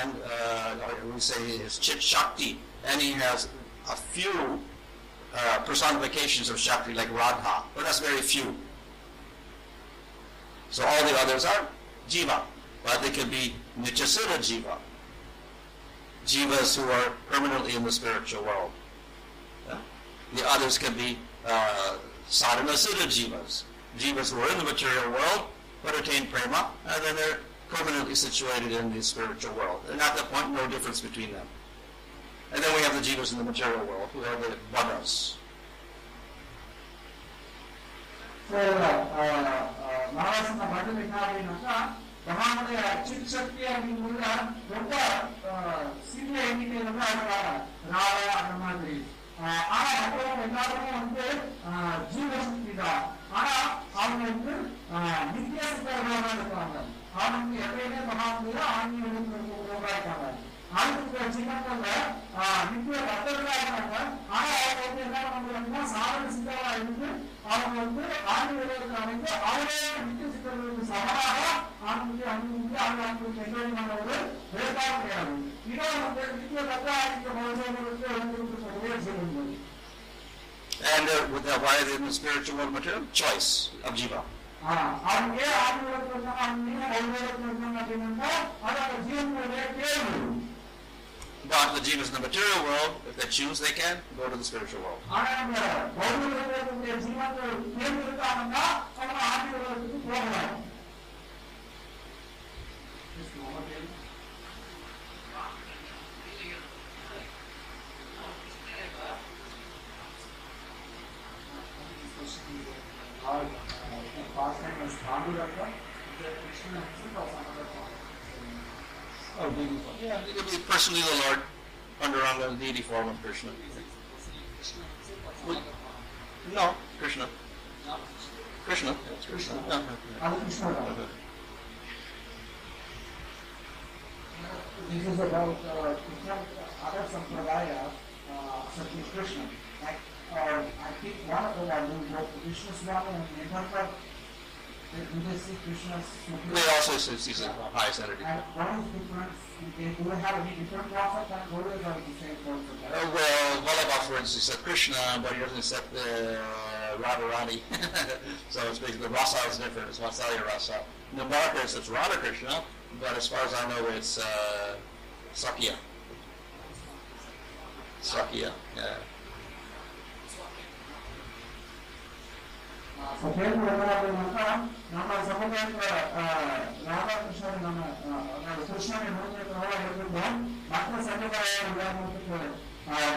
and uh, we say his Chit Shakti, and he has a few uh, personifications of Shakti like Radha, but that's very few. So all the others are Jiva, but they can be Nityasiddha Jiva, Jivas who are permanently in the spiritual world. The others can be uh, Jivas, Jivas who are in the material world but attain prema, and then they're permanently situated in the spiritual world. And at that point, no difference between them. And then we have the jivas in the material world, who are the vanas. ಮನಸ್ಸಿನ ಮಟ್ಟಿನ ಕಾರಣ ಬ್ರಹ್ಮಾಂಡದ acquired in spiritual or material choice of jiva. But the jivas in the material world, if they choose, they can go to the spiritual world. और पास में स्थान yeah, personally the Lord under Ranga, deity form of Krishna. No, Krishna. Krishna. Krishna. This is about uh, sampradaya, uh, Krishna. Uh, I think one of them are doing both Krishna Swami and Nirmala. Do they Krishna's also see the highest energy. And what is different? They do they have any different concept and what is the same concept? Uh, well, Vallabha, for instance, said Krishna, but he doesn't accept the Radharani. so it's basically the rasa is different. It's Vatsalya rasa. Nimbarka says Radha Krishna, but as far as I know, it's uh, Sakya. Sakya, yeah. So then we are going ನಮ್ಮ ಸಮುದಾಯದ ರಾಧಾಕೃಷ್ಣ ನಮ್ಮ ಕೃಷ್ಣನ ಹೇಳಿಕೊಂಡು ಮಕ್ಕಳ ಸಮುದಾಯ ಉದಾಹರಣೆಗೆ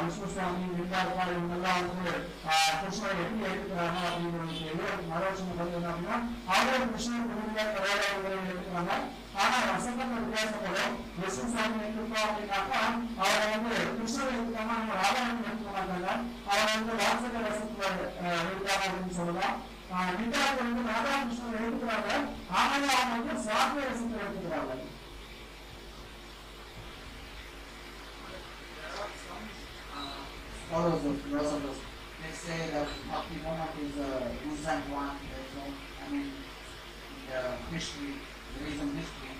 விஷ்ணு சுவாமி விருந்தாருக்கார் இவங்கெல்லாம் வந்து கிருஷ்ணரை எப்படி எடுக்கிறாங்க அப்படிங்கிறது சொல்லி ஆலோசனை பண்ணி அப்படின்னா அவரும் கிருஷ்ணன் விருந்தார் கதாபாரங்களை எடுக்கிறாங்க ஆனா வசந்தம் வித்தியாசப்படும் விஷ்ணு சுவாமி எடுத்துக்கோம் அப்படின்னாக்கா அவரை வந்து கிருஷ்ணரை எடுத்துக்காம நம்ம ராதாராணி எடுத்துக்க மாட்டாங்க அவரை வந்து வாசக ரசத்துல எடுத்தாங்க அப்படின்னு சொல்லலாம் வித்யார்த்தி வந்து ராதாகிருஷ்ணன் எடுத்துக்கிறாங்க ஆனாலும் அவங்க வந்து சுவாமி ரசத்துல எடுத்துக்கிறாங்க follows the philosophers. They say that Bhakti Monat is a Buddhism one, there's no, I mean, the history, the reason history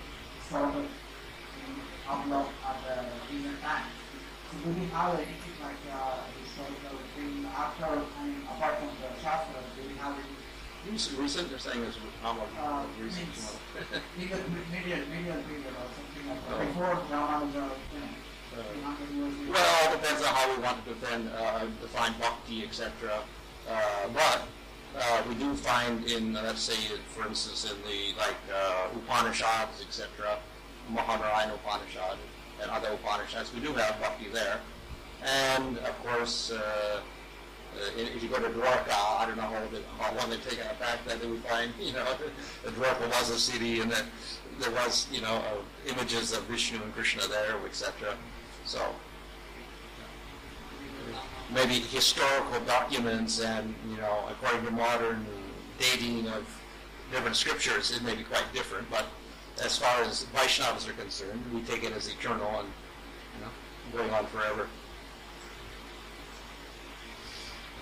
started in Outlook at the recent time. So do we have anything like uh, historical thing after, I mean, apart from the Shastra, Recent, recent, they're saying is almost uh, recent. legal, medial, medial period or something like Oh. that, before Ramanuja, you know, 300 years ago? Well, it depends on how we want to defend, uh, define bhakti, etc. Uh, but uh, we do find in, uh, let's say, for instance, in the like uh, Upanishads, etc., Mahanarayana Upanishad and other Upanishads, we do have bhakti there. And of course, uh, if you go to Dwarka, I don't know how, they, how long they've taken it back that they would find, you know, that Dwarka was a city and that there was, you know, uh, images of Vishnu and Krishna there, etc. So maybe historical documents and, you know, according to modern dating of different scriptures, it may be quite different, but as far as Vaishnavas are concerned, we take it as eternal and, you know, going on forever.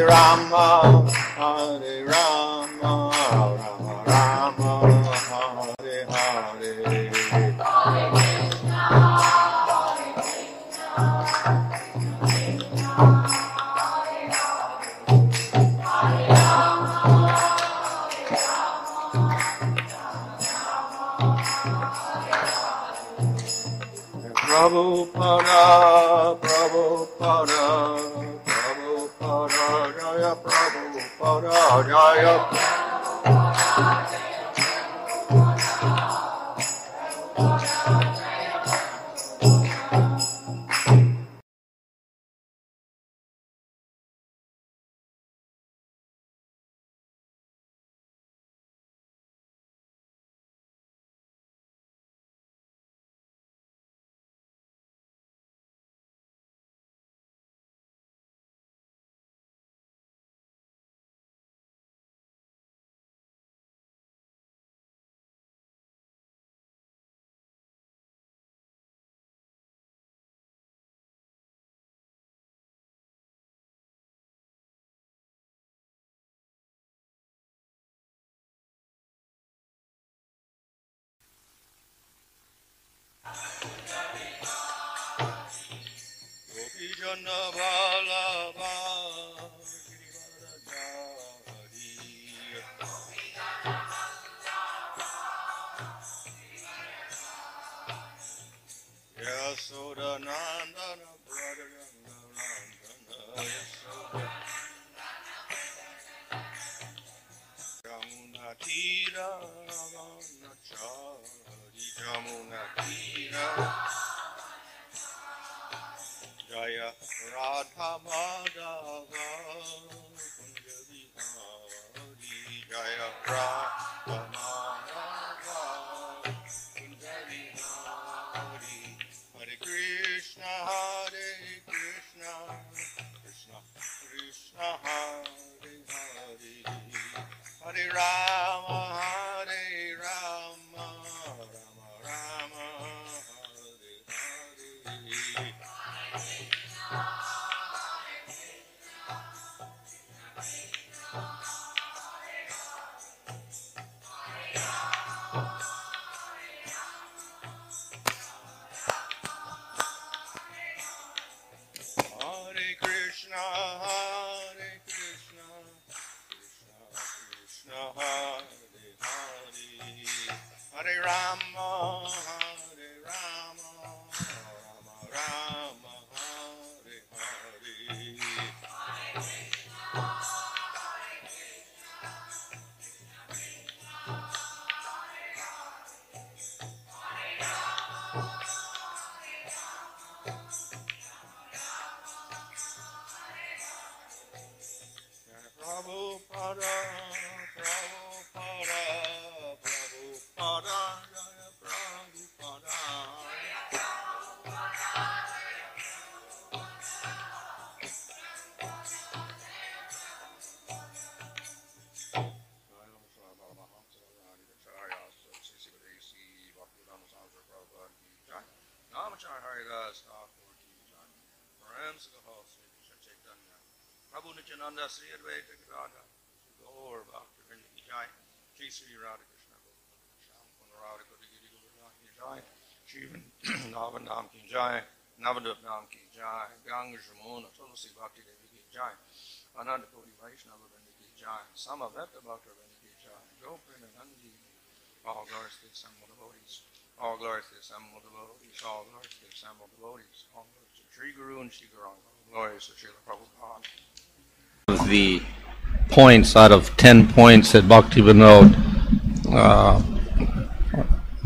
Rama, Prabhu Nityananda Sri Advaita Gadada. Gaur Bhakti Jai. Sri Radha Krishna Kunda Radha Kodagiri Govardhan Ki Jai. Shivan Navan Nam Ki Jai. Navadvip Nam Ki Jai. Ganga Jamuna Tulasi Bhakti Devi Ki Jai. Ananda Kodi Vaishnava Vrinda Ki Jai. Samaveta Bhakta Vrinda Ki Jai. Goprinda Nandi. All glories to the assembled devotees. All glories to the assembled devotees. All glories to the assembled devotees. All glories to Sri Guru and Sri glories to Srila Prabhupada of the points out of 10 points that Bhakti Vinod uh,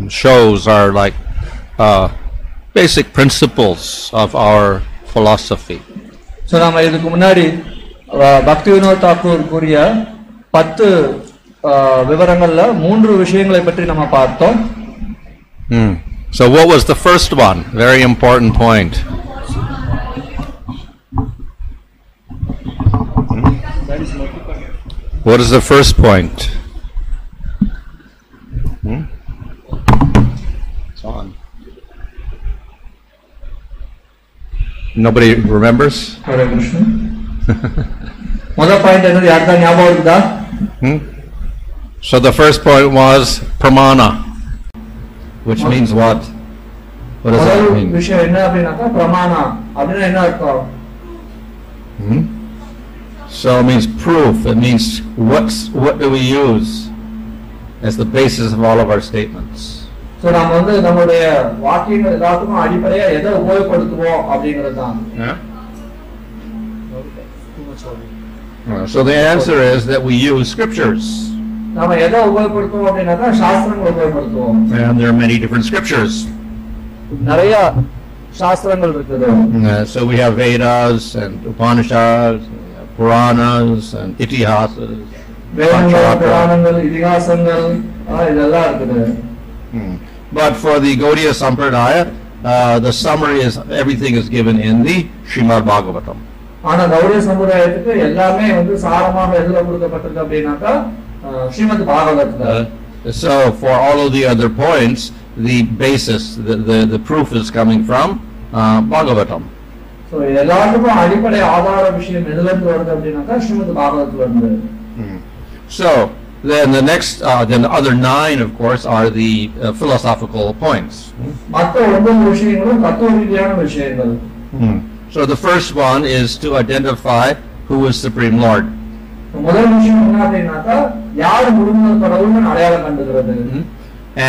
shows are like uh, basic principles of our philosophy. So நாம இதுக்கு முன்னாடி அஹ், பக்தி வினோத் தாக்கூர் கூறிய பத்து அஹ், விவரங்கள்ல மூன்று விஷயங்களை பற்றி நம்ம பார்த்தோம் Hmm. So, what was the first one? Very important point. What is the first point? Hmm? It's on. Nobody remembers? ಮೊದಲ ಪಾಯಿಂಟ್ ಏನಂದ್ರೆ ಯಾರ ಯಾವ ಅವ್ರದ್ದ So the first point was pramana, which means what? What does that mean? Hmm? So it means proof. It means what's what do we use as the basis of all of our statements? So நம்ம வந்து நம்மளுடைய வாக்கியங்கள் எல்லாத்துக்கும் அடிப்படையா எதை உபயோகப்படுத்துவோம் அப்படிங்கிறது தான் Yeah. Uh, So the answer is that we use scriptures, நம்ம எதை உபயோகப்படுத்துவோம் அப்படின்னாக்கா சாஸ்திரங்கள் உபயோகப்படுத்துவோம் and there are many different scriptures. நிறைய சாஸ்திரங்கள் இருக்குது Uh, so we have Vedas and Upanishads, we have Puranas and Itihasas. வேதங்கள் Pancharatra. புராணங்கள் இதிகாசங்கள் ஆஹ், இதெல்லாம் இருக்குது Hmm. But for the Gaudiya Sampradaya, uh, the summary is everything is given in the Srimad Bhagavatam. ஆனா கௌரிய சமுதாயத்துக்கு எல்லாமே வந்து சாரமாக எதுல கொடுக்கப்பட்டிருக்கு அப்படின்னாக்கா ஆஹ், ஸ்ரீமத் பாகவதத்துல Uh, so for all of the other points, the basis, the, the, the proof is coming from uh, Bhagavatam. So எல்லாத்துக்கும் அடிப்படை ஆதார விஷயம் எதுல இருந்து வருது அப்படின்னாக்கா ஸ்ரீமத் பாகவதத்துல இருந்து So then the next, uh, then the other nine, of course, are the uh, philosophical points. மற்ற ஒன்பது விஷயங்களும் தத்துவ ரீதியான விஷயங்கள் So the first one is to identify who is Supreme Lord. முதல் விஷயம் என்ன அப்படின்னாக்கா யார் முழுமுதல் கடவுள்னு அடையாளம் கண்டுகிறது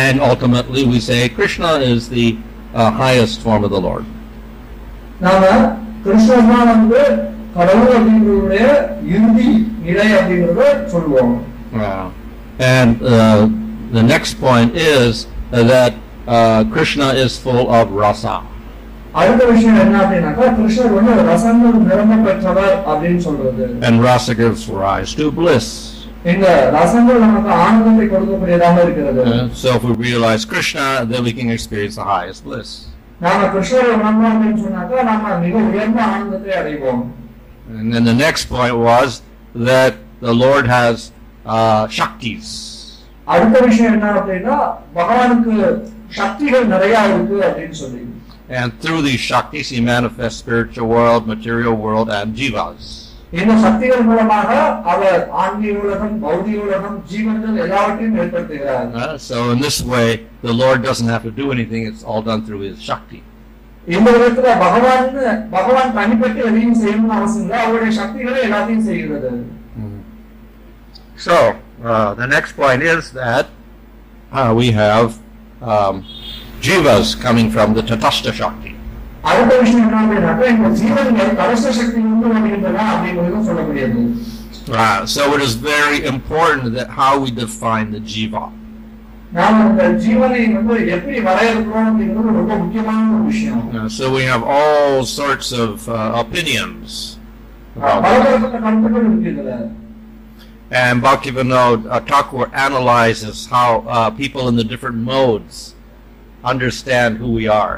And ultimately, we say Krishna is the uh, highest form of the Lord. நாம கிருஷ்ணன் தான் வந்து கடவுள் அப்படிங்கிறதுடைய இறுதி நிலை அப்படிங்கறத சொல்லுவோம் Wow. And uh, the next point is uh, that uh, Krishna is full of rasa. அடுத்த விஷயம் என்ன அப்படின்னாக்கா கிருஷ்ணர் வந்து ரசங்கள் நிரம்ப பெற்றவர் அப்படின்னு சொல்றது And rasa gives rise to bliss. இந்த ரசங்கள் நமக்கு ஆனந்தத்தை கொடுக்கக்கூடியதாக இருக்கிறது Uh, so if we realize Krishna, then we can experience the highest bliss. நாம கிருஷ்ணரை உணர்ந்தோம் அப்படின்னு சொன்னாக்கா நாம மிக உயர்ந்த ஆனந்தத்தை அடைவோம் And then the next point was that the Lord has uh, Shaktis. அடுத்த விஷயம் என்ன அப்படின்னா பகவானுக்கு சக்திகள் நிறைய இருக்கு அப்படின்னு சொல்லி And through these Shaktis, He manifests spiritual world, material world, and jivas. இந்த சக்திகள் மூலமாக அவர் ஆன்மீக உலகம் பௌதிக உலகம் ஜீவன்கள் எல்லாவற்றையும் ஏற்படுத்துகிறார் Uh, so in this way, the Lord doesn't have to do anything, it's all done through His Shakti. இந்த விதத்துல பகவான் பகவான் தனிப்பட்டு எதையும் செய்யணும்னு அவசியம் இல்லை அவருடைய சக்திகளே எல்லாத்தையும் செய்கிறது So, uh, the next point is that uh, we have um, jivas coming from the Tatasta Shakti. அடுத்த விஷயம் என்ன அப்படின்னாக்கா இந்த ஜீவன்கள் கலச சக்தி உண்டு வருகின்றன அப்படிங்கிறதும் சொல்ல முடியாது Uh, so it is very important that how we define the jiva. நாம இந்த ஜீவனை வந்து எப்படி வரையறுக்கிறோம் அப்படிங்கிறது ரொம்ப முக்கியமான ஒரு விஷயம் Uh, so we have all sorts of uh, opinions. about that. பலதரப்பட்ட கருத்துக்கள் இருக்கு இதுல And Bhaktivinoda uh, Thakur analyzes how uh, people in the different modes understand who we are.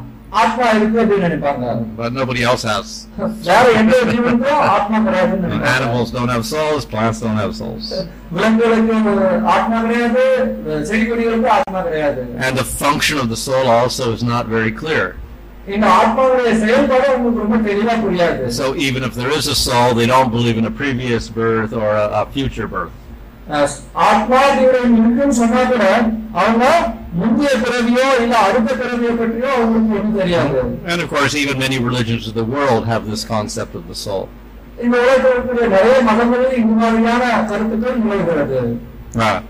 ஆத்மா இருக்கு அப்படின்னு நினைப்பாங்க But nobody else has. வேற எந்த ஜீவனுக்கும் ஆத்மா கிடையாதுன்னு நினைப்பாங்க. Animals don't have souls, plants don't have souls. விலங்குகளுக்கு ஆத்மா கிடையாது செடி கொடிகளுக்கு ஆத்மா கிடையாது And the function of the soul also is not very clear. இந்த ஆத்மாவுடைய செயல்பாடு உங்களுக்கு ரொம்ப தெளிவா புரியாது So even if there is a soul, they don't believe in a previous birth or a, a future birth. அஹ் ஆத்மா ஜீவன் இருக்குன்னு சொன்னா கூட அவங்க முந்தைய பிறவியோ இல்ல அடுத்த பிறவியோ பற்றியோ அவங்களுக்கு ஒண்ணும் தெரியாது And of course, even many religions of the world have this concept of the soul. இந்த உலகத்தில் இருக்கக்கூடிய நிறைய மதங்களில் இந்த மாதிரியான கருத்துக்கள் நிலவுகிறது Right.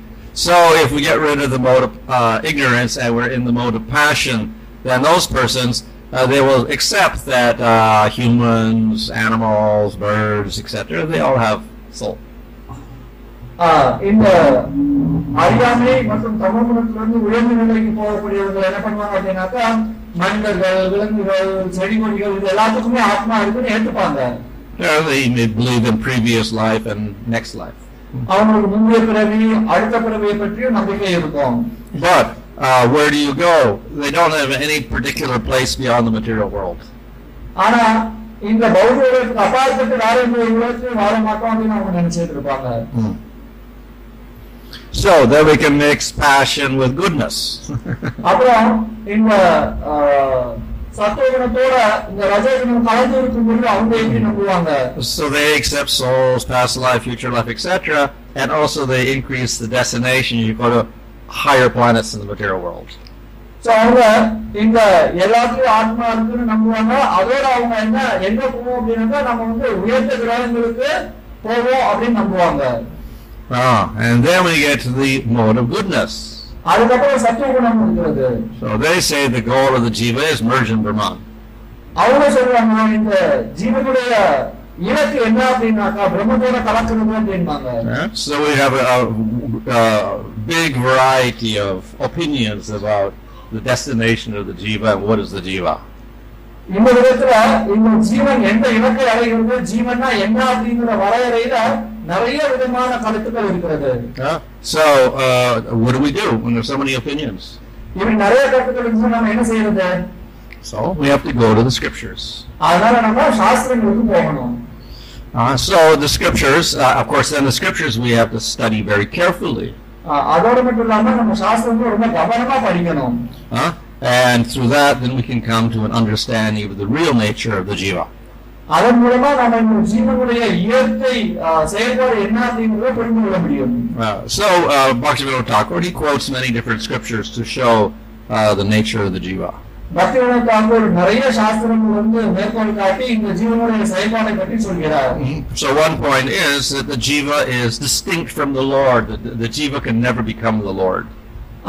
So if we get rid of the mode of uh, ignorance and we're in the mode of passion, then those persons uh, they will accept that uh, humans, animals, birds, etc. They all have soul. இந்த அறியாமை மற்றும் தமகுணத்திலிருந்து உயர்ந்த நிலைக்கு போகக்கூடியவர்கள் என்ன பண்ணுவாங்க அப்படின்னாக்கா மனிதர்கள் விலங்குகள் செடி கொடிகள் இது எல்லாத்துக்குமே ஆத்மா இருக்குன்னு ஏற்றுப்பாங்க they believe in previous life and next life. அவங்களுக்கு முந்தைய பிறவி அடுத்த பிறவியை பற்றியும் நம்பிக்கை இருக்கும் But uh, where do you go? They don't have any particular place beyond the material world. ஆனா இந்த பௌத்த அப்பாற்பட்டு வேற எந்த உலகத்திலும் வாழ மாட்டோம் அப்படின்னு அவங்க நினைச்சிட்டு இருப்பாங்க So then we can mix passion with goodness. அப்புறம் இந்த ஆஹ், சத்துவகுணத்தோட இந்த ரஜகுணம் கலந்து இருக்கும் பொழுது அவங்க எப்படி நம்புவாங்க so they accept souls, past life, future life, etc. And also they increase the destination. You go to higher planets in the material world. So அவங்க இந்த எல்லாத்துலயும் ஆத்மா இருக்குன்னு நம்புவாங்க அதோட அவங்க என்ன என்ன போவோம் அப்படின்னாக்கா நம்ம வந்து உயர்ந்த கிரகங்களுக்கு போவோம் அப்படின்னு நம்புவாங்க Ah, and then we get to the mode of goodness. அதுக்கப்புறம் சத்துவகுணம் இருக்கிறது So they say the goal of the jiva is merge in Brahman. அவங்க சொல்றாங்க இந்த ஜீவனுடைய இலக்கு என்ன அப்படின்னாக்கா பிரம்மத்தோட கலக்கிறது அப்படின்னாங்க Yeah. So we have a, a, a big variety of opinions about the destination of the jiva and what is the jiva. இந்த விதத்துல இந்த ஜீவன் எந்த இலக்கை அடைகிறது ஜீவன்னா என்ன அப்படிங்கிற வரையறையில நிறைய விதமான கருத்துக்கள் இருக்கிறது Yeah. So uh, what do we do when there's so many opinions? இப்படி நிறைய கருத்துக்கள் இருந்துச்சுன்னா நம்ம என்ன செய்யறது So we have to go to the scriptures. அதனால நம்ம சாஸ்திரங்களுக்கு போகணும் Uh, so the scriptures, uh, of course, then the scriptures we have to study very carefully. அஹ் அதோட மட்டும் இல்லாம நம்ம சாஸ்திரங்களை ரொம்ப கவனமா படிக்கணும் Huh? And through that, then we can come to an understanding of the real nature of the jiva. அதன் மூலமா நம்ம இந்த ஜீவனுடைய இயற்கை அஹ், செயல்பாடு என்ன அப்படிங்கறத புரிந்து கொள்ள முடியும் Uh, so uh, Bhaktivinoda Thakur, he quotes many different scriptures to show uh, the nature of the jiva. பக்திவன Thakur நிறைய சாஸ்திரங்கள் வந்து மேற்கோள் காட்டி இந்த ஜீவனுடைய செயல்பாடை பற்றி சொல்கிறார் So one point is that the jiva is distinct from the Lord. The, the jiva can never become the Lord.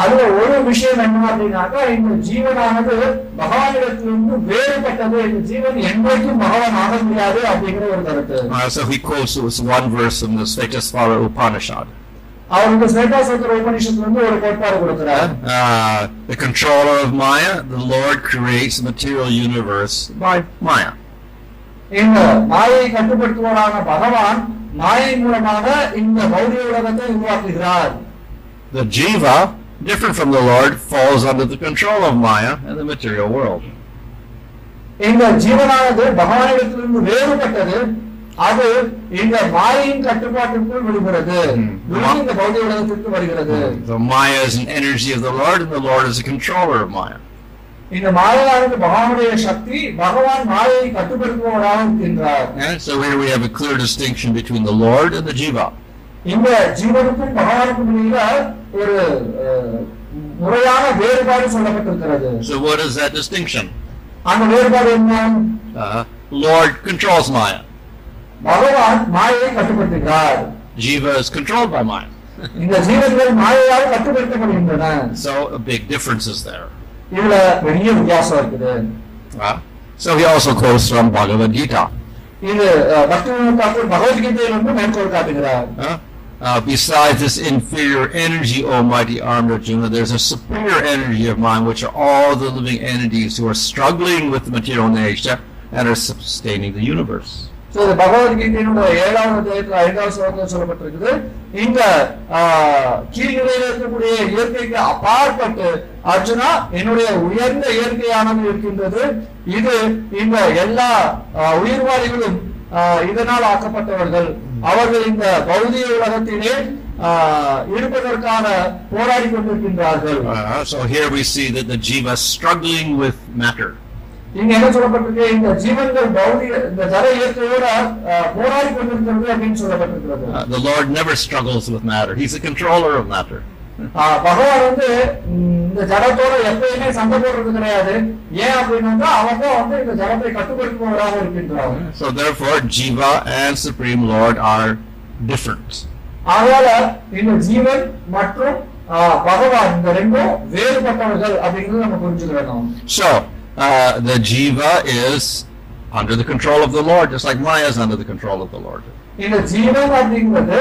அதுல ஒரு விஷயம் என்ன அப்படின்னாக்கா இந்த ஜீவனானது பகவானிடத்திலிருந்து வேறுபட்டது இந்த ஜீவன் என்றைக்கும் பகவான் ஆக முடியாது அப்படிங்கிற ஒரு கருத்து so he quotes was one verse in the Svetasvatara Upanishad அவர் இந்த ஸ்வேதாசத்திர உபனிஷத்துல இருந்து ஒரு கோட்பாடு கொடுக்கிறார் the controller of maya the lord creates the material universe by maya இந்த மாயை கட்டுப்படுத்துவரான பகவான் மாயை மூலமாக இந்த பௌதிக உலகத்தை உருவாக்குகிறார் the jiva different from the Lord, falls under the control of Maya and the material world. இந்த ஜீவனானது பகவானிடத்திலிருந்து வேறுபட்டது அது இந்த மாயையின் கட்டுப்பாட்டிற்குள் விடுகிறது விழுந்து இந்த பௌதிக உலகத்திற்கு வருகிறது So Maya is an energy of the Lord, and the Lord is a controller of Maya. இந்த மாயானது பகவானுடைய சக்தி பகவான் மாயையை கட்டுப்படுத்துபவராக இருக்கின்றார் And so here we have a clear distinction between the Lord and the jiva. இந்த ஜீவனுக்கும் பகவானுக்கும் இடையில ஒரு அஹ், முறையான வேறுபாடு சொல்லப்பட்டிருக்கிறது So what is that distinction? அந்த வேறுபாடு என்ன Uh, Lord controls Maya. பகவான் மாயையை கட்டுப்படுத்துகிறார் Jiva is controlled by Maya. இந்த ஜீவன்கள் மாயையால் கட்டுப்படுத்தப்படுகின்றன So a big difference is there. இதுல பெரிய வித்தியாசம் இருக்குது Uh, so he also quotes from Bhagavad Gita. இது அஹ், பக்திவேதாந்த தாக்கூர் பகவத்கீதையிலிருந்து மேற்கோள் காட்டுகிறார் Uh, besides this inferior energy, Almighty armed Arjuna, there's a superior energy of mind, which are all the living entities who are struggling with the material nature and are sustaining the universe. So இந்த பகவத்கீதையினுடைய ஏழாவது அத்தியாயத்தில் ஐந்தாவது ஸ்லோகத்தில் சொல்லப்பட்டிருக்குது இந்த ஆஹ், கீழ்நிலையில் இருக்கக்கூடிய இயற்கைக்கு அப்பாற்பட்டு அர்ஜுனா என்னுடைய உயர்ந்த இயற்கையானது இருக்கின்றது இது இந்த எல்லா ஆஹ், உயிர்வாளிகளும் இதனால் ஆக்கப்பட்டவர்கள் அவர்கள் இந்த பௌதிக உலகத்திலே ஆஹ், இருப்பதற்கான போராடி கொண்டிருக்கின்றார்கள் Uh, so here we see that the jiva is struggling with matter. இங்க என்ன சொல்லப்பட்டிருக்கு இந்த ஜீவன்கள் பௌதிக இந்த ஜட இயற்கையோட ஆஹ், போராடி கொண்டிருக்கிறது அப்படின்னு சொல்லப்பட்டிருக்கிறது Uh, the Lord never struggles with matter. He's the controller of matter. பகவான் வந்து இந்த ஜடத்தோட எப்பயுமே சண்டை போடுறது கிடையாது ஏன் அப்படின்னாக்கா அவன் தான் வந்து இந்த ஜடத்தை கட்டுப்படுத்துபவராக இருக்கின்றார் So therefore, jiva and supreme Lord are different. அதனால இந்த ஜீவன் மற்றும் பகவான் இந்த ரெண்டும் வேறுபட்டவர்கள் அப்படிங்கிறது நம்ம புரிஞ்சுக்கிறோம் So uh, the jiva is under the control of the Lord, just like Maya is under the control of the Lord. இந்த ஜீவன் அப்படிங்கிறது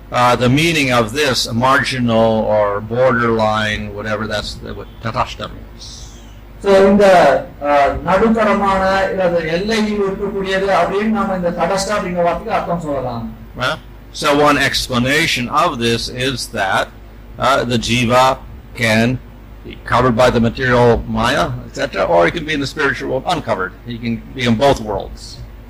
uh, the meaning of this marginal or borderline, whatever that's what tatastha means. So இந்த uh, the இல்லது எல்லையில் இருக்கக்கூடியது அப்படின்னு நம்ம இந்த தடஸ்டா அப்படிங்கிற வார்த்தைக்கு அர்த்தம் சொல்லலாம் So one explanation of this is that uh, the jiva can be covered by the material maya, etc., or he can be in the spiritual world uncovered. He can be in both worlds.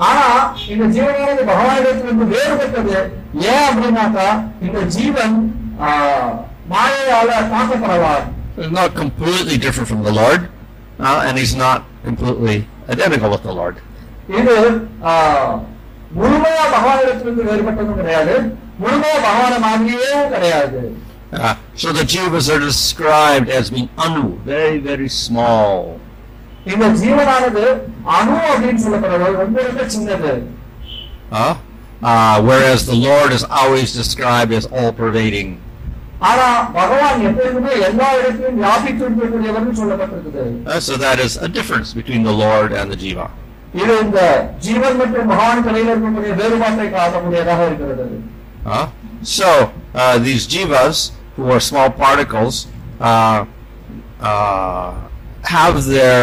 ஆனா இந்த ஜீவனானது பகவானிடத்திலிருந்து வேறுபட்டது ஏன் அப்படின்னாக்கா இந்த ஜீவன் ஆஹ், மாயையால தாக்கப்படலாம் He's not completely different from the Lord, uh, and he's not completely identical with the Lord. இது ஆஹ், முழுமையா பகவானிடத்திலிருந்து வேறுபட்டதும் கிடையாது முழுமையா பகவான மாதிரியும் கிடையாது Uh, so the jivas are described as being anu, very, very small. இந்த ஜீவனானது அணு அப்படின்னு சொல்லப்படுறது ரொம்ப ரொம்ப சின்னது Uh, uh, whereas the Lord is always described as all pervading. ஆனா பகவான் எப்பொழுதுமே எல்லா இடத்திலும் வியாபித்து இருக்கக்கூடியவர்னு சொல்லப்பட்டிருக்குது Uh, so that is a difference between the Lord and the jiva. இது இந்த ஜீவன் மற்றும் பகவான் இடையில இருக்கக்கூடிய வேறுபாட்டை காட்டக்கூடியதாக இருக்கிறது Uh, so uh, these jivas, who are small particles, uh, uh, have their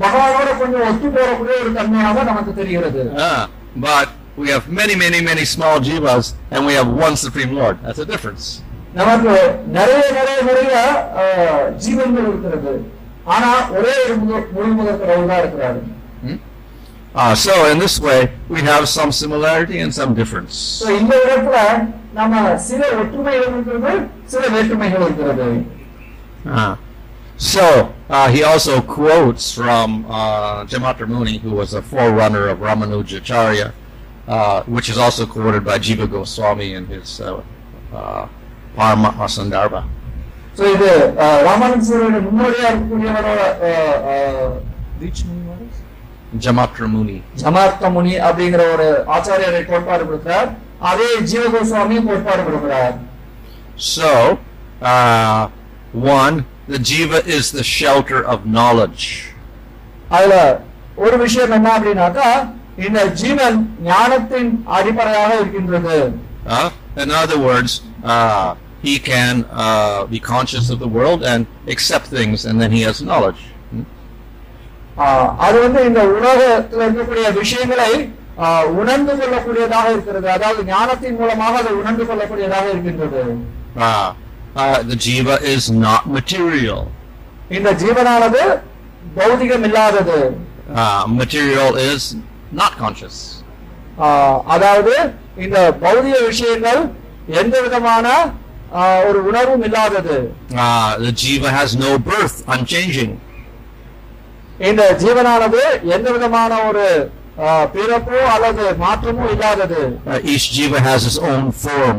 பகவானோட கொஞ்சம் ஒத்து போறக்கூடிய ஒரு தன்மையாக நமக்கு தெரிகிறது Ah, but we have many, many, many small jivas, and we have one supreme Lord. That's a difference. நமக்கு நிறைய நிறைய நிறைய ஆஹ், ஜீவன்கள் இருக்கிறது ஆனா ஒரே ஒரு முழு- முழு முதற் கடவுள் தான் இருக்கிறாரு Uh, so in this way, we have some similarity and some difference. So இந்த இடத்துல நம்ம சில ஒற்றுமைகள் இருக்கிறது சில வேற்றுமைகள் இருக்கிறது Ah. so uh, he also quotes from uh, Jamatramuni, who was a forerunner of Ramanujacharya, uh, which is also quoted by Jiva Goswami in his uh, uh, Paramatma Sandarbha. So இது ராமானுஜருடைய முன்னோடியா இருக்கக்கூடியவரோட ஜமாத்ரமுனி ஜமாத்ரமுனி அப்படிங்கிற ஒரு ஆச்சாரியரை கோட்பாடு கொடுக்கிறார். அதே ஜீவகோஸ்வாமி கோட்பாடு கொடுக்கிறார். So, uh, one the jiva is the shelter of knowledge. அதுல ஒரு விஷயம் என்ன அப்படின்னாக்கா இந்த ஜீவன் ஞானத்தின் அடிப்படையாக இருக்கின்றது Uh, in other words, uh, he can uh, be conscious of the world and accept things, and then he has knowledge. Hmm? ஆஹ், அது வந்து இந்த உலகத்தில் இருக்கக்கூடிய விஷயங்களை ஆஹ், உணர்ந்து கொள்ளக்கூடியதாக இருக்கிறது அதாவது ஞானத்தின் மூலமாக அதை உணர்ந்து கொள்ளக்கூடியதாக இருக்கின்றது Uh, uh, the jiva is not material. இந்த ஜீவனானது பௌதிகம் இல்லாதது Uh, material is not conscious. ஆஹ், அதாவது இந்த பௌதிக விஷயங்கள் எந்த விதமான ஆஹ், ஒரு உணர்வும் இல்லாதது Uh, the jiva has no birth, unchanging. இந்த ஜீவனானது எந்த விதமான ஒரு ஆஹ், பிறப்போ அல்லது மாற்றமோ இல்லாதது Uh, each jiva has his own form.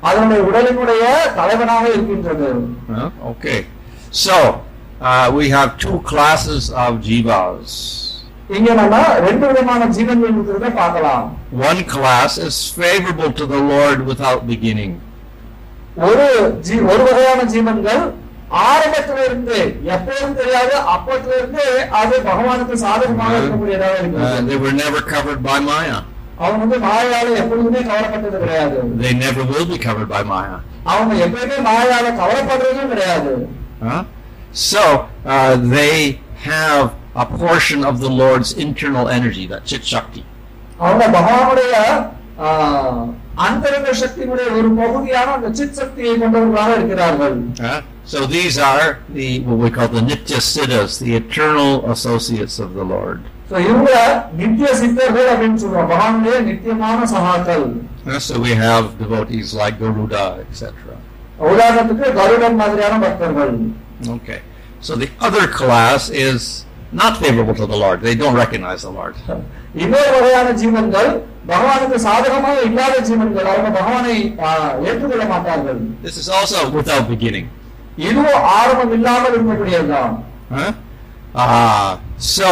அதனுடைய உடலினுடைய தலைவனாக இருக்கின்றது Huh? Okay. So, uh, we have two classes of jivas. இங்க நம்ம ரெண்டு விதமான ஜீவன்கள் இருக்கிறத பார்க்கலாம் One class is favorable to the Lord without beginning. ஒரு ஜீ- ஒரு வகையான ஜீவன்கள் ஆரம்பத்துல இருந்து எப்போதும் தெரியாது அப்பத்துல இருந்து அது பகவானுக்கு சாதகமாக இருக்கக்கூடியதாக Uh, இருக்கிறது they were never covered by Maya. அவங்க வந்து மாயால எப்பொழுதுமே கவரப்பட்டது கிடையாது They never will be covered by Maya. அவங்க எப்பயுமே மாயால கவரப்படுறதும் கிடையாது Huh? So, uh, they have a portion of the Lord's internal energy, that Chit Shakti. அவங்க பகவானுடைய ஆஹ், அந்தரங்க சக்தியினுடைய ஒரு பகுதியான அந்த சித் சக்தியை கொண்டவர்களாக இருக்கிறார்கள் Huh? So these are the what we call the Nitya Siddhas, the eternal associates of the Lord. So, இவங்க நித்திய சித்தர்கள் அப்படின்னு சொல்றோம் பகவானுடைய நித்தியமான சகாக்கள் Uh, so we have devotees like Garuda, etc. உதாரணத்துக்கு கருடன் மாதிரியான பக்தர்கள் Okay. So the other class is not favorable to the Lord. They don't recognize the Lord. இன்னொரு வகையான ஜீவன்கள் பகவானுக்கு சாதகமாக இல்லாத ஜீவன்கள் அவங்க பகவானை ஆஹ், ஏற்றுக்கொள்ள மாட்டார்கள் This is also without beginning. இதுவும் ஆரம்பம் இல்லாமல் இருக்கக்கூடியதுதான் Huh? Uh, so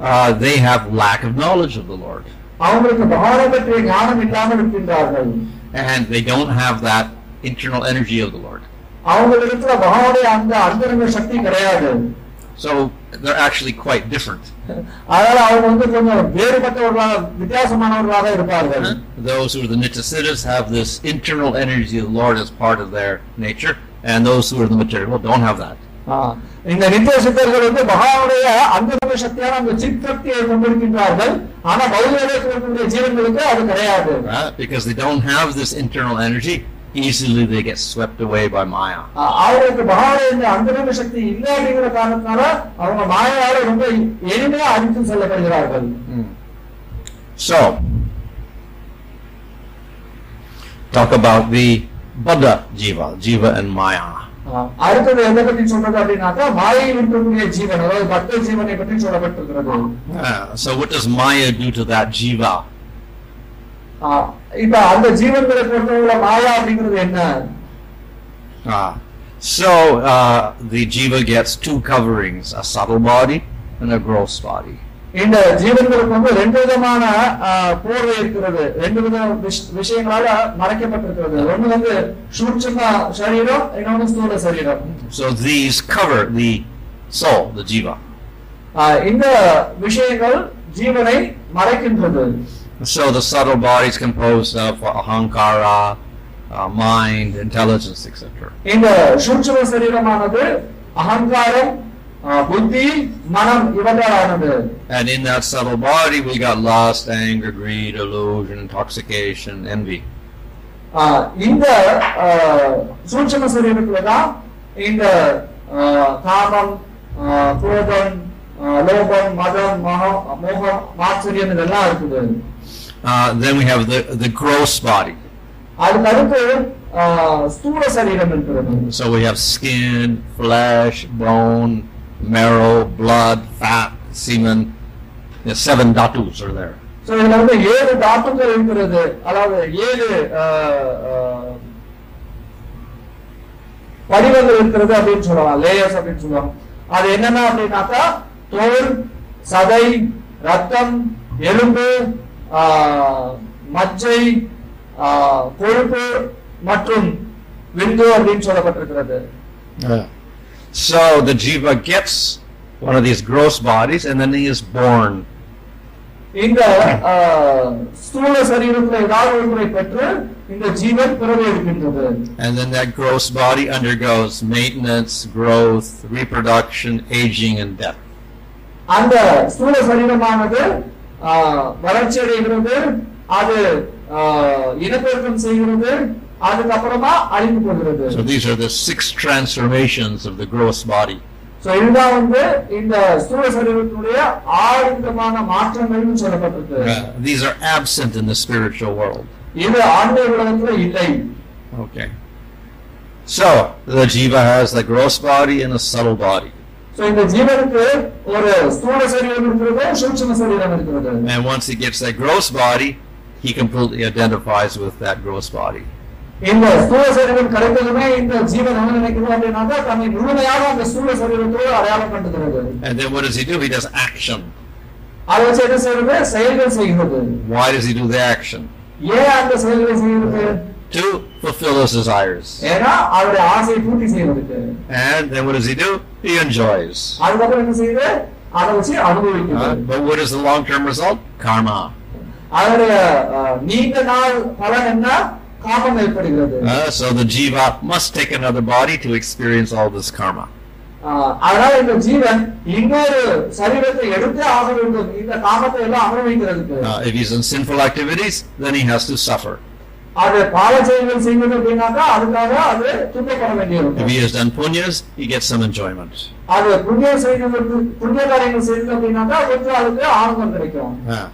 uh, they have lack of knowledge of the Lord. And they don't have that internal energy of the Lord. So they're actually quite different. Uh-huh. Those who are the Nitya Siddhas have this internal energy of the Lord as part of their nature, and those who are the material don't have that. இந்த நித்திய சித்தர்கள் வந்து மகாவுடைய அந்தரங்க சக்தியான அந்த சித்திரத்தை கொண்டிருக்கின்றார்கள் ஆனா பௌதிக இருக்கக்கூடிய ஜீவன்களுக்கு அது கிடையாது because they don't have this internal energy easily they get swept away by maya அவங்களுக்கு மகாவுடைய இந்த அந்தரங்க சக்தி இல்லை அப்படிங்கிற காரணத்தால அவங்க மாயாவால ரொம்ப எளிமையா அழித்து செல்லப்படுகிறார்கள் so talk about the baddha jiva jiva and maya ஆ, அடுத்தது எதை பற்றி சொல்றது அப்படின்னாக்கா மாயையில் இருக்கக்கூடிய ஜீவன் அதாவது பக்த ஜீவனை பற்றி சொல்லப்பட்டிருக்கிறது Uh, so, what does Maya do to that Jiva? ஆ, இப்ப அந்த ஜீவன்களை பொறுத்தவரை மாயா அப்படிங்கிறது என்ன Ah, so, uh, the Jiva gets two coverings a subtle body and a gross body. இந்த ஜீவன்களுக்கு வந்து ரெண்டு விதமான போர்வை இருக்கிறது ரெண்டு வித விஷ- விஷயங்களால மறைக்கப்பட்டிருக்கிறது ஒண்ணு வந்து சூட்சும சரீரம் இன்னொன்னு ஸ்தூல சரீரம் So, these cover the soul, the Jiva. இந்த விஷயங்கள் ஜீவனை மறைக்கின்றது So, the subtle body is composed of ahankara, uh, mind, intelligence, etc. இந்த சூட்சும சரீரமானது அகங்காரம் புத்தி மனம் இவற்றாலானது And in that subtle body, we got lust, anger, greed, illusion, intoxication, envy. ஆ, இந்த ஆ, சூட்சும சரீரத்துல தான் இந்த ஆ, காமம் ஆ, குரோதம் ஆ, லோபம் மதம் மோகம் மோகம் மாச்சரியம் இதெல்லாம் இருக்குது Uh, then we have the, the gross body. அதுக்கு அடுத்து ஆ, ஸ்தூல சரீரம் இருக்கிறது So we have skin, flesh, bone, marrow, blood, fat, semen. The seven dhatus are there. So இதுல வந்து ஏழு தாத்துக்கள் இருக்கிறது அதாவது ஏழு ஆ, ஆ, வடிவங்கள் இருக்கிறது அப்படின்னு சொல்லலாம் லேயர்ஸ் அப்படின்னு சொல்லுவாங்க அது என்னென்ன அப்படின்னாக்கா தோல் சதை ரத்தம் எலும்பு மச்சை கொழுப்பு மற்றும் விந்து அப்படின்னு சொல்லப்பட்டிருக்கிறது So the jiva gets one of these gross bodies and then he is born. இந்த ஆ, ஸ்தூல சரீரத்துல ஏதாவது ஒன்றை பெற்று இந்த ஜீவன் பிறவி எடுக்கின்றது And then that gross body undergoes maintenance, growth, reproduction, aging, and death. அந்த ஸ்தூல சரீரமானது ஆ, வளர்ச்சி அடைகிறது அது ஆ, இனப்பெருக்கம் செய்கிறது அதுக்கப்புறமா அழிந்து போகிறது So these are the six transformations of the gross body. So, இதுதான் வந்து இந்த ஸ்தூல சரீரத்தினுடைய ஆறு விதமான மாற்றங்கள்னு சொல்லப்பட்டிருக்கு Uh, these are absent in the spiritual world. இது ஆன்மீக உலகத்துல இல்லை Okay. So the jiva has the gross body and a subtle body. So, இந்த ஜீவனுக்கு ஒரு ஸ்தூல சரீரம் இருக்கிறது சூட்சும சரீரம் இருக்கிறது And once he gets that gross body, he completely identifies with that gross body. இந்த ஸ்தூல சரீரம் கிடைத்ததுமே இந்த ஜீவன் என்ன நினைக்குது அப்படின்னாக்கா தன்னை முழுமையாக அந்த ஸ்தூல சரீரத்தோடு அடையாளம் கண்டுகிறது And then what does he do? He does action. அதை வச்சு என்ன செய்யறது செயல்கள் செய்கிறது Why does he do the action? ஏன் அந்த செயல்களை செய்கிறது To fulfill his desires. ஏன்னா அவருடைய ஆசையை பூர்த்தி செய்வதற்கு And then what does he do? He enjoys. அதுக்கப்புறம் என்ன செய்யுது அதை வச்சு Uh, அனுபவிக்கிறது but what is the long-term result? Karma. அதனுடைய அஹ், நீண்ட நாள் பலன் என்ன காமம் ஏற்படுகிறது Uh, so the jiva must take another body to experience all this karma. அஹ், அதனால இந்த ஜீவன் இன்னொரு சரீரத்தை எடுத்தே ஆக வேண்டும் இந்த காமத்தை எல்லாம் அனுபவிக்கிறதுக்கு Uh, if he's in sinful activities, then he has to suffer. அது பாவ செயல்கள் செய்வது அப்படின்னாக்கா அதுக்காக அது துன்பப்பட If வேண்டியிருக்கும் he has done punyas, he gets some enjoyment. அது புண்ணிய செய்வது புண்ணிய காரியங்கள் செய்வது அப்படின்னாக்கா கொஞ்சம் அதுக்கு ஆனந்தம் கிடைக்கும் Uh,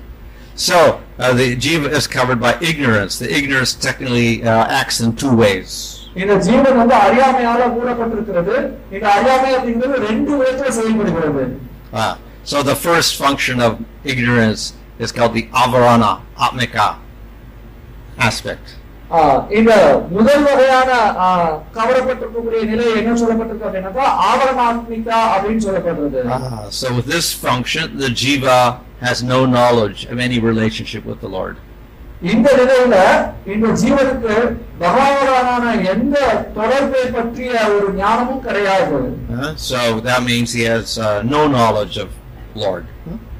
so uh, the jiva is covered by ignorance. The ignorance technically uh, acts in two ways. இந்த ஜீவன் வந்து அறியாமையால மூடப்பட்டிருக்கிறது இந்த அறியாமை அப்படிங்கிறது ரெண்டு விதத்துல செயல்படுகிறது Uh, so the first function of ignorance is called the avarana, atmika aspect. இந்த முதல் வகையான கவரப்பட்டிருக்கக்கூடிய நிலை என்ன சொல்லப்பட்டிருக்கு அப்படின்னாக்கா ஆவரணாத்மிகா அப்படின்னு சொல்லப்படுறது Ah, so with this function, the jiva has no knowledge of any relationship with the Lord. இந்த நிலையில இந்த ஜீவனுக்கு பகவானான எந்த தொடர்பை பற்றிய ஒரு ஞானமும் கிடையாது so that means he has uh, no knowledge of Lord.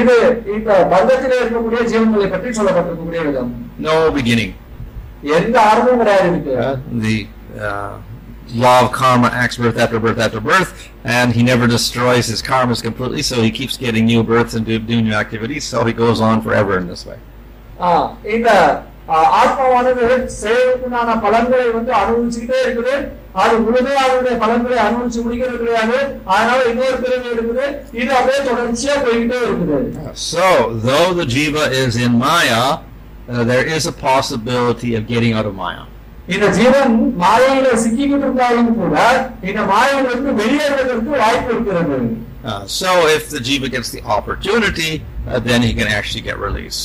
இது இந்த பந்தத்திலே இருக்கக்கூடிய ஜீவன்களை பற்றி சொல்லப்பட்டிருக்கக்கூடிய விதம் No beginning. எந்த ஆர்வமும் கிடையாது இதுக்கு Uh, the uh, law of karma acts birth after birth after birth, and he never destroys his karmas completely, so he keeps getting new births and do, do new activities, so he goes on forever in this way. ஆ, இந்த ஆ, ஆத்மாவானது செயலுக்குண்டான பலன்களை வந்து அனுபவிச்சுக்கிட்டே இருக்குது அது முழுமையாக அதனுடைய பலன்களை அனுபவிச்சு முடிக்கிறது கிடையாது அதனால இன்னொரு பிறவி இருக்குது இது அப்படியே தொடர்ச்சியா போய்கிட்டே இருக்குது So, though the jiva is in Maya, uh, there is a possibility of getting out of Maya. இந்த ஜீவன் மாயையில சிக்கிக்கிட்டு இருந்தாலும் கூட இந்த மாயையிலிருந்து வெளியேறுவதற்கு வாய்ப்பு இருக்கிறது Uh, so, if the jiva gets the opportunity, uh, then he can actually get released.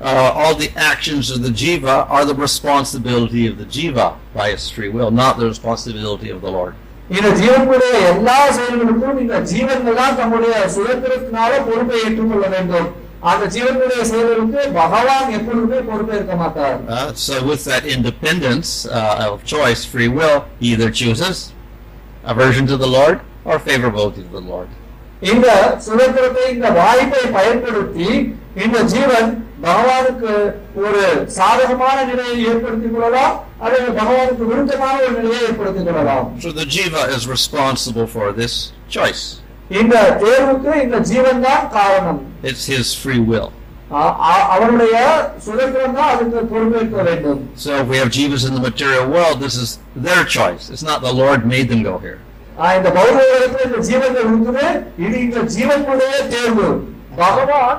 uh, all the actions of the jiva are the responsibility of the jiva by its free will, not the responsibility of the Lord. இந்த ஜீவனுடைய எல்லா செயல்களுக்கும் இந்த ஜீவன்கள் தான் தம்முடைய சுதந்திரத்தினால பொறுப்பை ஏற்றுக்கொள்ள வேண்டும் அந்த ஜீவனுடைய செயல்களுக்கு பகவான் எப்பொழுதுமே பொறுப்பை இருக்க மாட்டார் Uh, so, with that independence uh, of choice, free will, he either chooses aversion to the Lord or favorability to the Lord. இந்த சுதந்திரத்தை இந்த வாய்ப்பை பயன்படுத்தி இந்த ஜீவன் பகவானுக்கு ஒரு சாதகமான நிலையை ஏற்படுத்திக் கொள்ளலாம் அல்லது பகவானுக்கு விருத்தமான ஒரு நிலையை ஏற்படுத்திக் கொள்ளலாம் So, the jiva is responsible for this choice. இந்த தேர்வுக்கு இந்த ஜீவன் தான் காரணம் It's his free will. அ- அ- அவருடைய சுதந்திரம் தான் அதுக்கு பொறுப்பேற்க வேண்டும் So, if we have jivas in the material world, this is their choice. It's not the Lord made them go here. ஆ, இந்த பௌத்த உலகத்துல இந்த ஜீவன்கள் இருக்குது இது இந்த ஜீவனுடைய தேர்வு பகவான்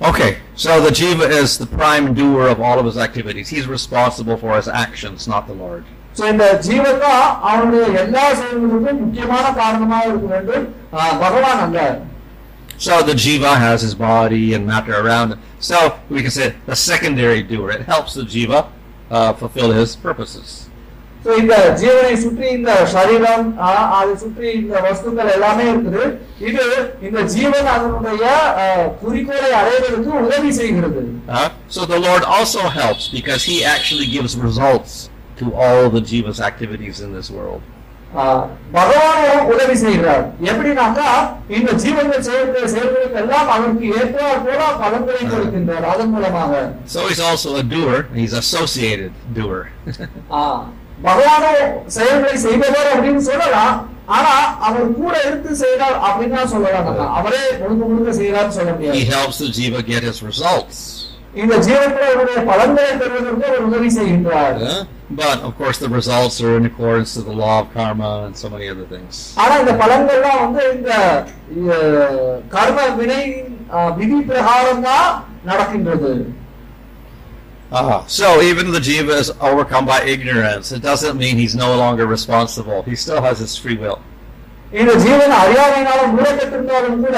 Okay, so the jiva is the prime doer of all of his activities. He's responsible for his actions, not the Lord. So இந்த ஜீவன் தான் அவனுடைய எல்லா செயல்களுக்கும் முக்கியமான காரணமாக இருக்க வேண்டும் ஆஹ், பகவான் அல்ல So the jiva has his body and matter around it. So we can say the secondary doer. It helps the jiva uh, fulfill his purposes. So இந்த ஜீவனை சுற்றி இந்த சரீரம் ஆஹ், அதை சுற்றி இந்த வஸ்துக்கள் எல்லாமே இருக்குது இது இந்த ஜீவன் அதனுடைய ஆஹ், குறிக்கோளை அடைவதற்கு உதவி செய்கிறது Uh, so the Lord also helps because he actually gives results to all the jiva's activities in this world. ஆஹ், பகவானும் உதவி செய்கிறார் எப்படின்னாக்கா இந்த ஜீவன்கள் செய்யக்கூடிய செயல்களுக்கு எல்லாம் அதற்கு ஏற்றாற் போல பலன்களை கொடுக்கின்றார் அதன் மூலமாக So he's also a doer. He's associated doer. ஆஹ், பகவானும் செயல்களை செய்பவர் அப்படின்னு சொல்லலாம் ஆனா அவர் கூட இருந்து செய்கிறார் அப்படின்னு தான் சொல்லலாம். அவரே முழுக்க முழுக்க செய்கிறார்னு சொல்ல he முடியாது helps the jiva get his results. இந்த ஜீவன்களுடைய பலன்களை பெறுவதற்கு அவர் உதவி செய்கின்றார் but of course, the results are in accordance to the law of karma and so many other things. ஆனா இந்த பலன்கள்லாம் வந்து இந்த கர்ம வினை விதி பிரகாரம் தான் நடக்கின்றது Ah, so even the jiva is overcome by ignorance. It doesn't mean he's no longer responsible. He still has his free will. இந்த ஜீவன் அறியாமையினால மூடப்பட்டிருந்தாலும் கூட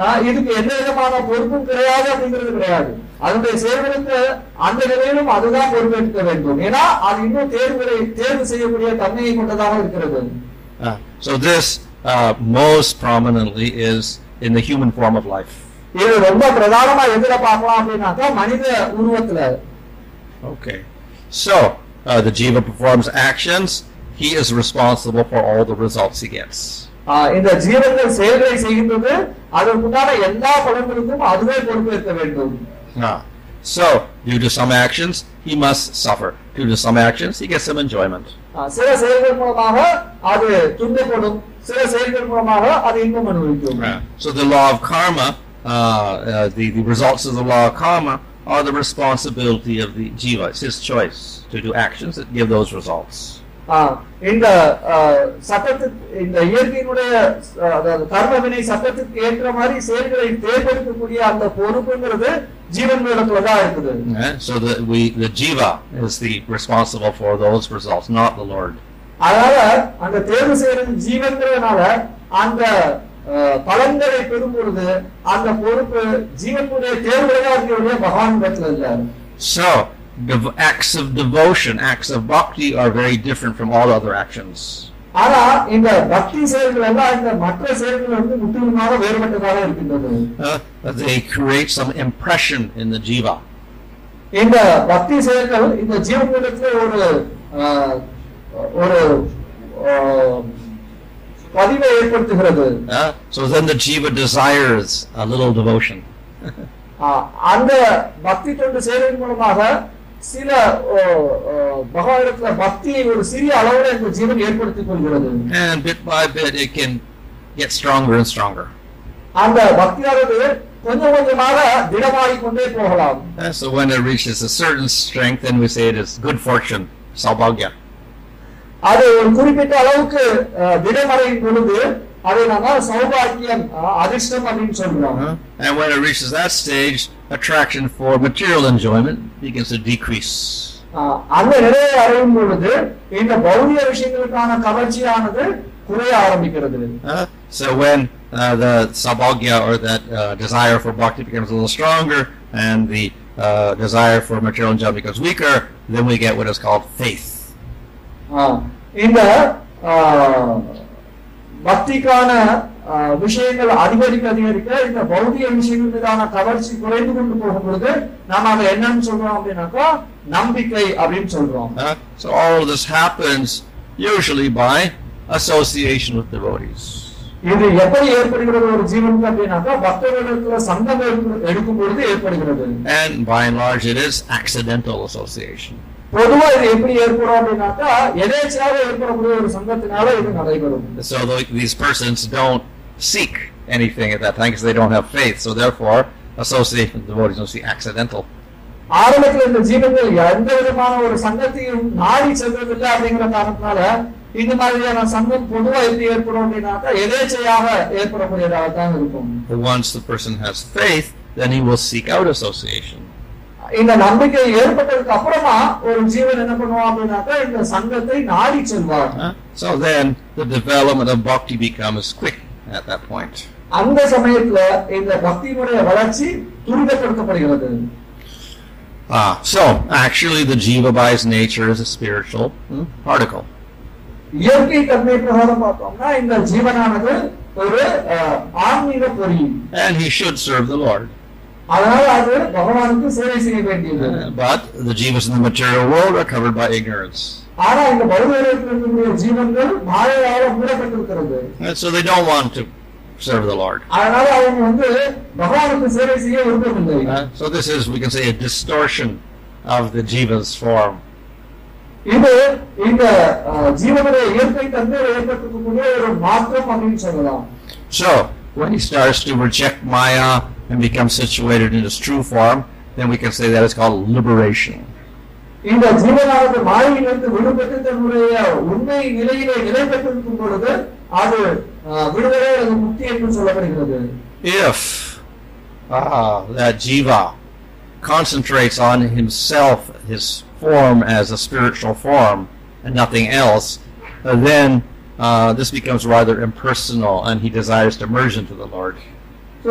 அஹ், இதுக்கு எந்த விதமான பொறுப்பும் கிடையாது அப்படிங்கிறது கிடையாது அதனுடைய செயல்களுக்கு அந்த நிலையிலும் அதுதான் பொறுப்பேற்க வேண்டும் ஏன்னா அது இன்னும் தேர்வுகளை தேர்வு செய்யக்கூடிய தன்மையை கொண்டதாக இருக்கிறது Ah, so this uh, most prominently is in the human form of life. இது ரொம்ப பிரதானமா எதுல பார்க்கலாம் அப்படின்னாக்கா மனித உருவத்துல Okay. So uh, the jiva performs actions. He is responsible for all the results he gets. ஆஹ் இந்த ஜீவன்கள் செயல்களை செய்கின்றது அதற்குண்டான எல்லா பலன்களுக்கும் அதுவே பொறுப்பேற்க வேண்டும் Ah. So, due to some actions, he must suffer. Due to some actions, he gets some enjoyment. ஆஹ் சில செயல்கள் மூலமாக அது துன்பப்படும் சில செயல்கள் மூலமாக அது இன்பம் அனுபவிக்கும் So the law of karma, uh, uh, the, the results of the law of karma are the responsibility of the jiva. It's his choice to do actions that give those results. இந்த சட்டத்துக்கு இந்த இயற்கையினுடைய கர்மவினை சட்டத்துக்கு ஏற்ற மாதிரி செயல்களை தேர்ந்தெடுக்கக்கூடிய அந்த பொறுப்புங்கிறது ஜீவன்களிடத்துல தான் இருக்குது Eh? So the, we, the jiva is the responsible for those results, not the Lord. அதனால அந்த தேர்வு செய்யறது ஜீவன்கிறதுனால அந்த பலன்களை பெறும் பொழுது அந்த பொறுப்பு ஜீவனுடைய தேர்வுகளா இருக்கிற பகவான் இடத்துல இல்ல So, dev- acts of devotion, acts of bhakti are very different from all other actions. ஆனா இந்த பக்தி செயல்கள் எல்லாம் இந்த மற்ற செயல்கள் வந்து முற்றிலுமாக வேறுபட்டதாக இருக்கின்றது Uh, they create some impression in the jiva. இந்த பக்தி செயல்கள் இந்த ஜீவனிடத்துல ஒரு அஹ், ஒரு அஹ், பதிவை ஏற்படுத்துகிறது Uh, so then the jiva desires a little devotion. ஆஹ் அந்த பக்தி தொண்டு செயலின் மூலமாக சில பகவானிடத்துல பக்தியை ஒரு சிறிய அளவுல இந்த ஜீவன் ஏற்படுத்திக் கொள்கிறது And bit by bit, it can get stronger and stronger. அந்த பக்தியானது கொஞ்சம் கொஞ்சமாக திடமாகிக் கொண்டே போகலாம் Uh, so when it reaches a certain strength, then we say it is good fortune, saubhagya. அது ஒரு குறிப்பிட்ட அளவுக்கு பொழுது அதை நாம அதிர்ஷ்டம் அப்படின்னு uh-huh. and when it reaches that stage attraction for material enjoyment begins to decrease. அந்த நிலையை அடையும் பொழுது இந்த பௌதிக விஷயங்களுக்கான கவர்ச்சியானது குறைய ஆரம்பிக்கிறது. Uh-huh. So when uh, the saubhagya or that uh, desire for bhakti becomes a little stronger and the uh, desire for material enjoyment becomes weaker then we get what is called faith. uh. இந்த பக்திக்கான விஷயங்கள் அதிகரிக்க அதிகரிக்க இந்த பௌதிக விஷயங்கள் மீதான கவர்ச்சி குறைந்து கொண்டு போகும் பொழுது நாம அதை என்னன்னு சொல்றோம் அப்படின்னாக்கா நம்பிக்கை அப்படின்னு சொல்றோம் Uh, so all this happens usually by association with devotees. இது எப்படி ஏற்படுகிறது ஒரு ஜீவனுக்கு அப்படின்னாக்கா பக்தர்களிடத்துல சங்கம் எடுக்கும் பொழுது ஏற்படுகிறது And by and large, it is accidental association. பொதுவா இது எப்படி ஏற்படும் அப்படின்னாக்கா எதேச்சையாக ஏற்படக்கூடிய ஒரு சங்கத்தினால இது நடைபெறும் So tho- these persons don't seek anything at that time because they don't have faith. So therefore, association with devotees must be accidental. ஆரம்பத்துல இந்த ஜீவன்கள் எந்த விதமான ஒரு சங்கத்தையும் நாடி செல்வதில்லை அப்படிங்கிற காரணத்தினால இந்த மாதிரியான சங்கம் பொதுவா எப்படி ஏற்படும் அப்படின்னாக்கா எதேச்சையாக ஏற்படக்கூடியதாகத்தான் இருக்கும் But once the person has faith, then he will seek out association. இந்த நம்பிக்கை ஏற்பட்டதுக்கு அப்புறமா ஒரு ஜீவன் என்ன பண்ணுவான் அப்படின்னாக்கா இந்த சங்கத்தை நாடி செல்வார் Huh? So then the development of bhakti becomes quick at that point. அந்த சமயத்துல இந்த பக்தியினுடைய வளர்ச்சி துரிதப்படுத்தப்படுகிறது Ah, so actually the jiva by its nature is a spiritual hmm, particle. இயற்கை தன்மை பிரகாரம் பார்த்தோம்னா இந்த ஜீவனானது ஒரு அஹ், ஆன்மீக பொறி And he should serve the Lord. அதனால அது பகவானுக்கு சேவை செய்ய வேண்டியது Uh, but the jivas in the material world are covered by ignorance. ஆனா இந்த பௌதத்தில் இருக்கக்கூடிய ஜீவன்கள் மாயையால மூடப்பட்டிருக்கிறது And so they don't want to serve the Lord. அதனால அவங்க வந்து பகவானுக்கு சேவை செய்ய விரும்பவில்லை Uh, so this is, we can say, a distortion of the jiva's form. இது இந்த அஹ், ஜீவனுடைய இயற்கை தன்மையில் ஏற்பட்டிருக்கக்கூடிய ஒரு மாற்றம் அப்படின்னு சொல்லலாம் So when he starts to reject Maya and become situated in his true form, then we can say that is called liberation. இந்த ஜீவனானது மாயையிலிருந்து விடுபட்டு தன்னுடைய உண்மை நிலையிலே நிலை பெற்றிருக்கும் பொழுது அது அஹ், விடுதலை அல்லது முக்தி என்று சொல்லப்படுகிறது If uh, that jiva concentrates on himself, his form as a spiritual form, and nothing else, uh, then uh, this becomes rather impersonal, and he desires to merge into the Lord. So,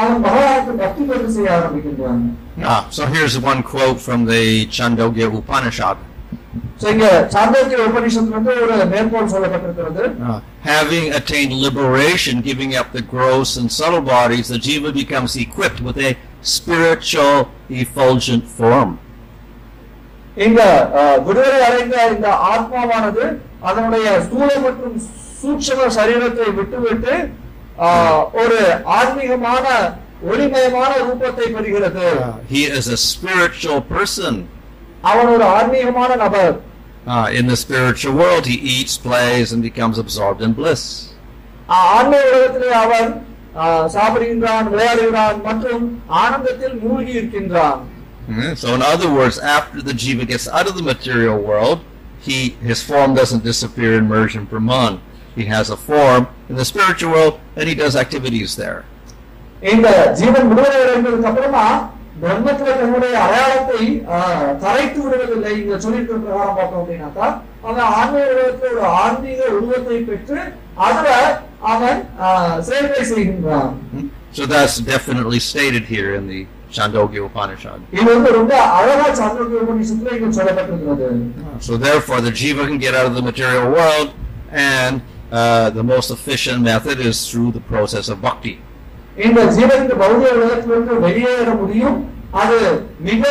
அவன் பகவானுக்கு பக்தி பெற்று செய்ய ஆரம்பிக்கின்றான் Ah, so here's one quote from the Chandogya Upanishad. So, இங்க சாந்தோக்கிய உபனிஷத்துல வந்து ஒரு மேற்கோள் சொல்லப்பட்டிருக்கிறது Uh, having attained liberation, giving up the gross and subtle bodies, the jiva becomes equipped with a spiritual, effulgent form. இந்த அஹ், விடுதலை அடைந்த இந்த ஆத்மாவானது அதனுடைய ஸ்தூல மற்றும் சூட்சம சரீரத்தை விட்டுவிட்டு அஹ், ஒரு ஆன்மீகமான ஒளிமயமான ரூபத்தை பெறுகிறது Uh, he is a spiritual person. அவன் ஒரு ஆன்மீகமான நபர் Uh, in the spiritual world, he eats, plays, and becomes absorbed in bliss. அஹ், ஆன்மீக உலகத்திலே அவன் அஹ், சாப்பிடுகின்றான் விளையாடுகிறான் மற்றும் ஆனந்தத்தில் மூழ்கி இருக்கின்றான் Mhm. So, in other words, after the jiva gets out of the material world, he his form doesn't disappear and merge in Brahman. He has a form in the spiritual world, and he does activities there. இந்த ஜீவன் விடுதலை அடைந்ததுக்கு அப்புறமா பிரம்மத்துல தன்னுடைய அடையாளத்தை ஆஹ், கரைத்து விடுவதில்லை இங்க சொல்லிட்டு பிரகாரம் பார்த்தோம் அப்படின்னாக்கா அவன் ஆன்மீக உலகத்துல ஒரு ஆன்மீக உருவத்தை பெற்று அதுல அவன் ஆஹ், செயல்களை செய்கின்றான் Mhm. So that's definitely stated here in the Chandogya Upanishad. இது வந்து ரொம்ப அழகா சாந்திரோக்கிய உபநிஷத்துல இங்க சொல்லப்பட்டிருக்கிறது So therefore, the jiva can get out of the material world, and uh, the most efficient method is through the process of bhakti. இந்த ஜீவன் இந்த பௌதிக உலகத்திலிருந்து வெளியேற முடியும் அது மிக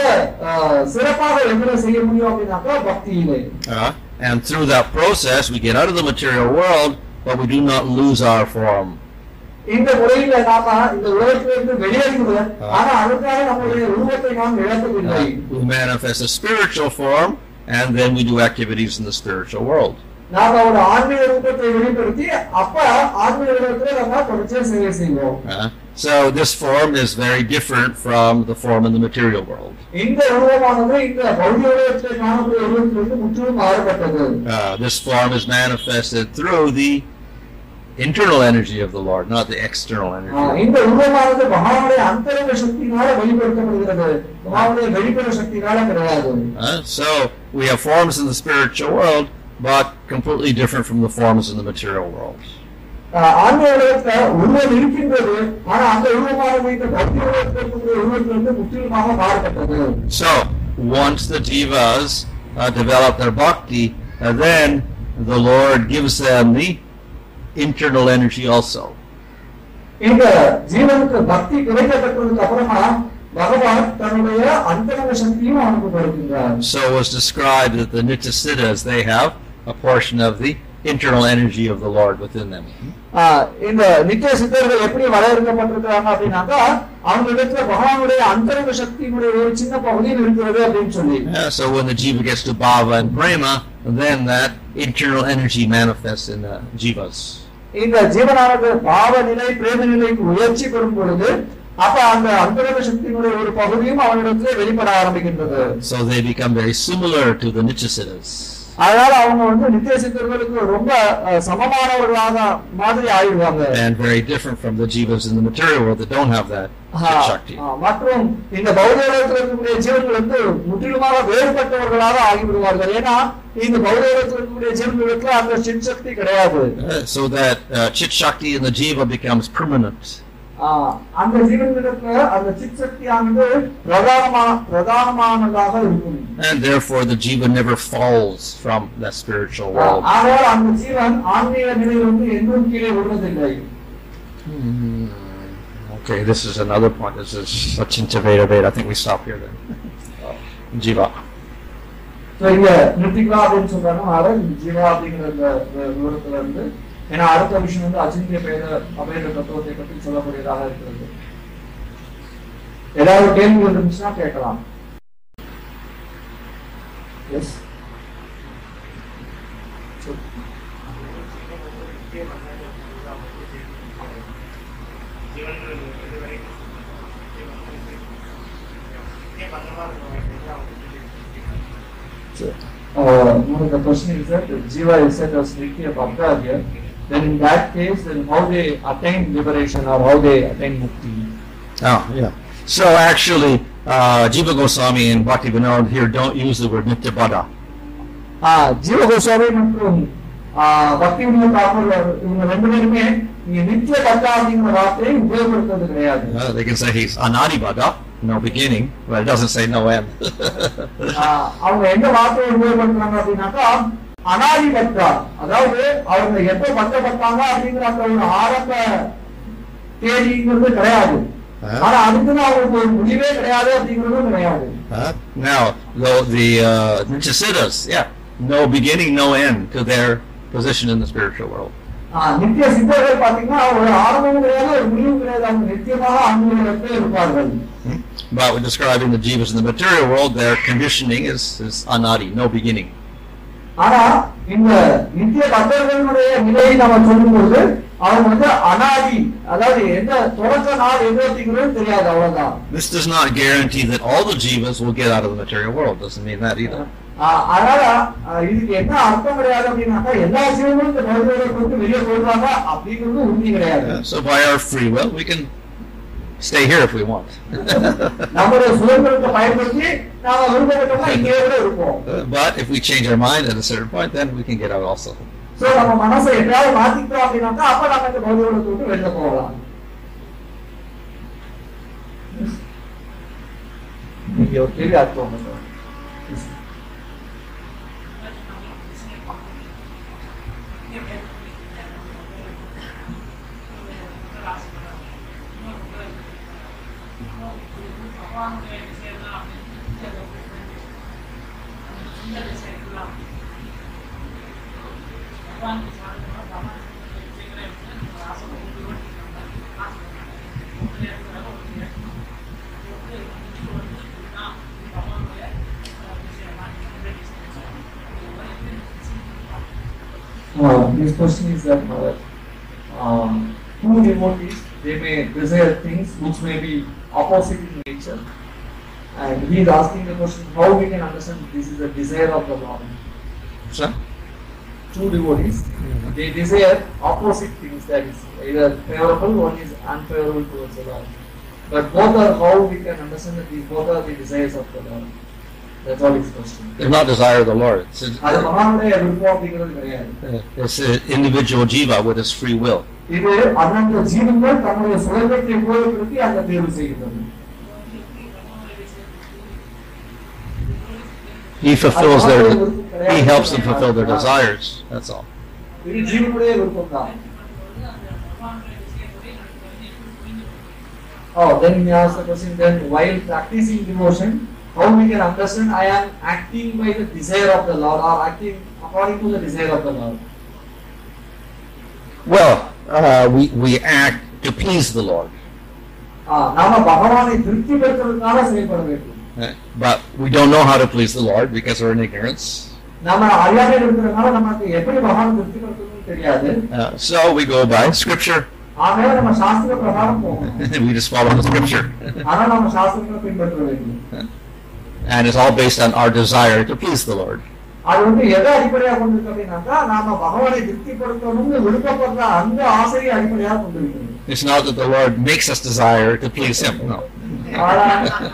ஆஹ், சிறப்பாக எதிர செய்ய முடியும் அப்படின்னாக்கா பக்தியிலே Uh, and through that process, we get out of the material world, but we do not lose our form. இந்த முறையில நாம இந்த உலகத்திலிருந்து வெளியேறுகிறோம் ஆனா அதுக்காக நம்முடைய உருவத்தை நாம் இழக்கவில்லை Uh, we manifest a spiritual form, and then we do activities in the spiritual world. நாம ஒரு ஆன்மீக ரூபத்தை வெளிப்படுத்தி அப்ப ஆன்மீக உலகத்துல நம்ம தொடர்ச்சியா சேவை செய்வோம் Uh, so this form is very different from the form in the material world. இந்த உருவமானது இந்த பௌதிக உலகத்தில் காணக்கூடிய உருவத்திலிருந்து முற்றிலும் மாறுபட்டது Uh, this form is manifested through the internal energy of the Lord, not the external ah, energy. இந்த உருவமானது மகாவுடைய அந்தரங்க சக்தியினால வெளிப்படுத்தப்படுகிறது மகாவுடைய வெளிப்புற சக்தியினால கிடையாது Uh, so we have forms in the spiritual world, but completely different from the forms in the material world. So, once the jivas uh, develop their bhakti, uh, then the Lord gives them the internal energy also. So, it was described that the Nityasiddhas, they have a portion of the internal energy of the Lord within them. So when the jiva gets to bhava and prema, then that internal energy manifests in the jivas. இந்த ஜீவனானது பாவ நிலை பிரேம நிலைக்கு முயற்சி பெறும் பொழுது அப்ப அந்த அந்தரக சக்தியினுடைய ஒரு பகுதியும் அவனிடத்திலே so they become very similar to the nitya siddhas அதனால அவங்க வந்து நித்திய சித்தர்களுக்கு ரொம்ப சமமானவர்களாக மாதிரி ஆயிடுவாங்க And very different from the jivas in the material world that don't have that. ஆஹ், மற்றும் இந்த பௌத்த உலகத்தில் இருக்கக்கூடிய ஜீவன்கள் வந்து முற்றிலுமாக வேறுபட்டவர்களாக ஆகிவிடுவார்கள் ஏன்னா இந்த பௌத்த உலகத்தில் இருக்கக்கூடிய ஜீவன்களுக்கு அந்த சின் சக்தி கிடையாது Uh, so that uh, chit shakti in the jiva becomes permanent. ஆஹ், அந்த ஜீவன்களுக்கு அந்த சித் சக்தியானது பிரதானமா பிரதானமானதாக இருக்கும் And therefore the jiva never falls from that spiritual ah, world. ஆனால் அந்த ஜீவன் ஆன்மீக நிலையில் வந்து என்றும் கீழே விடுவதில்லை Hmm. Okay, this is another point. This is Sachinta Veda Veda. I think we stop here then. Jiva. So, இங்க நிறுத்திக்கலாம் அப்படின்னு சொல்றாங்க அதனால இந்த ஜீவா அப்படிங்கிற இந்த இந்த விவரத்துல இருந்து ஏன்னா அடுத்த விஷயம் வந்து அச்சிந்திய பேத அபேத தத்துவத்தை பற்றி சொல்லக்கூடியதாக இருக்கிறது ஏதாவது கேள்வி இருந்துச்சுன்னா கேட்கலாம் yes Uh, no, the question is that if Jiva is said as strictly a Bhakta here, then in that case, then how they attain liberation or how they attain mukti? Oh, yeah. So actually, uh, Jiva Goswami and Bhakti Vinod here don't use the word Nitya Baddha. Ah, Jiva Goswami and ah, Bhakti Vinod ஆசிரியர் இவங்க ரெண்டு பேருமே the நித்திய பக்தா அப்படிங்கிற uh, they can say he's anadi baddha no beginning well it doesn't say no end ah, அவங்க அனாதி பக்தா அதாவது அவங்க எப்ப பக்தப்பட்டாங்க அப்படிங்கிற அந்த ஒரு ஆரம்ப தேதிங்கிறது கிடையாது ஆஹ். ஆனா அதுக்குன்னு அவங்களுக்கு ஒரு முடிவே கிடையாது அப்படிங்கிறதும் கிடையாது Uh, now, though the uh, Nityasiddhas, yeah, no beginning, no end to their position in the spiritual world. ஆஹ் நித்திய சித்தர்கள் பாத்தீங்கன்னா ஒரு ஆரம்பமும் கிடையாது ஒரு முடிவும் கிடையாது அவங்க நித்தியமாக ஆன்மீகத்தில் இருப்பார்கள் Hmm? But when describing the jivas in the material world, their conditioning is, is anadi, no beginning. ஆனா இந்த நித்திய பக்தர்களுடைய நிலையை நம்ம சொல்லும்போது அவங்க வந்து அனாதி அதாவது எந்த தொடக்க நாள் எது அப்படிங்கிறது தெரியாது அவ்வளவுதான் This does not guarantee that all the jivas will get out of the material world. Doesn't mean that either. ஆஹ் அதனால ஆஹ் இதுக்கு என்ன அர்த்தம் கிடையாது அப்படின்னாக்கா எல்லா ஜீவனும் இந்த பௌத்தரை கொண்டு வெளியே போடுறாங்க அப்படிங்கிறது உறுதி கிடையாது Uh, so by our free will, we can stay here if we want. but if we change our mind at a certain point, then we can get out also. Question is that uh, um, two devotees they may desire things which may be opposite in nature, and he is asking the question how we can understand this is a desire of the Lord. So, Two devotees they desire opposite things that is either favorable one is unfavorable towards the Lord. But both are how we can understand that these both are the desires of the Lord. That's all his question. they're not desire of the Lord. It's, அது a, மகானுடைய விருப்பம் அப்படிங்கிறது கிடையாது it's an individual jiva with his free will. இது அந்தந்த ஜீவன்கள் தன்னுடைய சுதந்திரத்தை உபயோகப்படுத்தி அந்த தேர்வு செய்கிறது He fulfills their, he helps them fulfill their desires. That's all. இது ஜீவனுடைய விருப்பம் தான் Oh, then he asked the question then while practicing devotion, how we can understand I am acting by the desire of the Lord or acting according to the desire of the Lord? Well, uh, we, we act to please the Lord. Ah, uh, but we don't know how to please the Lord because we're in ignorance. Uh, so we go by scripture. we just follow the scripture and it's all based on our desire to please the Lord. அது வந்து எதை அடிப்படையாக கொண்டிருக்கு அப்படின்னாக்கா நாம பகவானை திருப்திப்படுத்தணும்னு விருப்பப்படுற அந்த ஆசையை அடிப்படையாக கொண்டிருக்கிறது It's not that the Lord makes us desire to please Him. No. ஆனா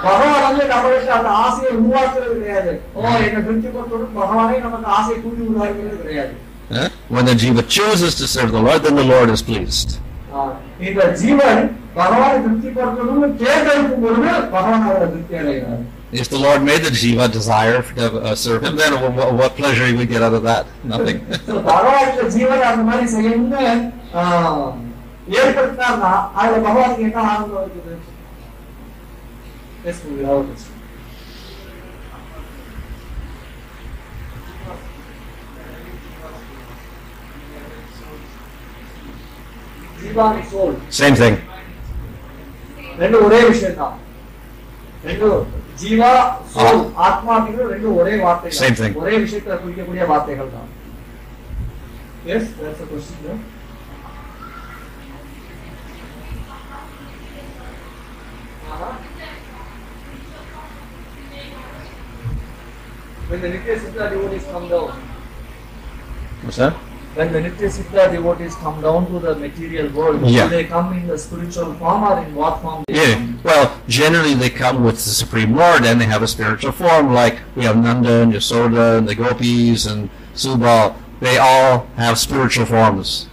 பகவான் வந்து நம்மளுக்கு அந்த ஆசையை உருவாக்குறது கிடையாது ஓ என்ன திருப்திப்படுத்தணும் பகவானே நமக்கு ஆசையை தூண்டி உருவாக்குறது கிடையாது Huh? When the jiva chooses to serve the Lord, then the Lord is pleased. ஆ, இந்த ஜீவன் பகவானை திருப்திப்படுத்தணும்னு தேர்ந்தெடுக்கும் பொழுது பகவான் அவரை திருப்தி அடைகிறார் If the Lord made the jiva desire to uh, serve Him, then what, what pleasure we get out of that? Nothing. So, பகவான் இந்த ஜீவனை அந்த மாதிரி செய்யணும்னு ஆ, ஏற்படுத்தினார்னா அதுல பகவானுக்கு என்ன ஆனந்தம் இருக்குது Yes, we have a question. Jeeva soul Same thing. ரெண்டு ஒரே விஷயம் தான் ரெண்டு ஜீவா சோல் ஆத்மா அப்படிங்கிறது ரெண்டு ஒரே வார்த்தை Same thing. ஒரே விஷயத்தை குறிக்கக்கூடிய வார்த்தைகள் தான் yes that's a question there. Uh-huh. When the Nitya Siddha devotees come down, What's that? When the Nitya Siddha devotees come down to the material world, Yeah. do they come in the spiritual form or in what form? Yeah. come? Well, generally they come with the Supreme Lord and they have a spiritual form, like we have Nanda and Yasoda and the gopis and Subal. They all have spiritual forms.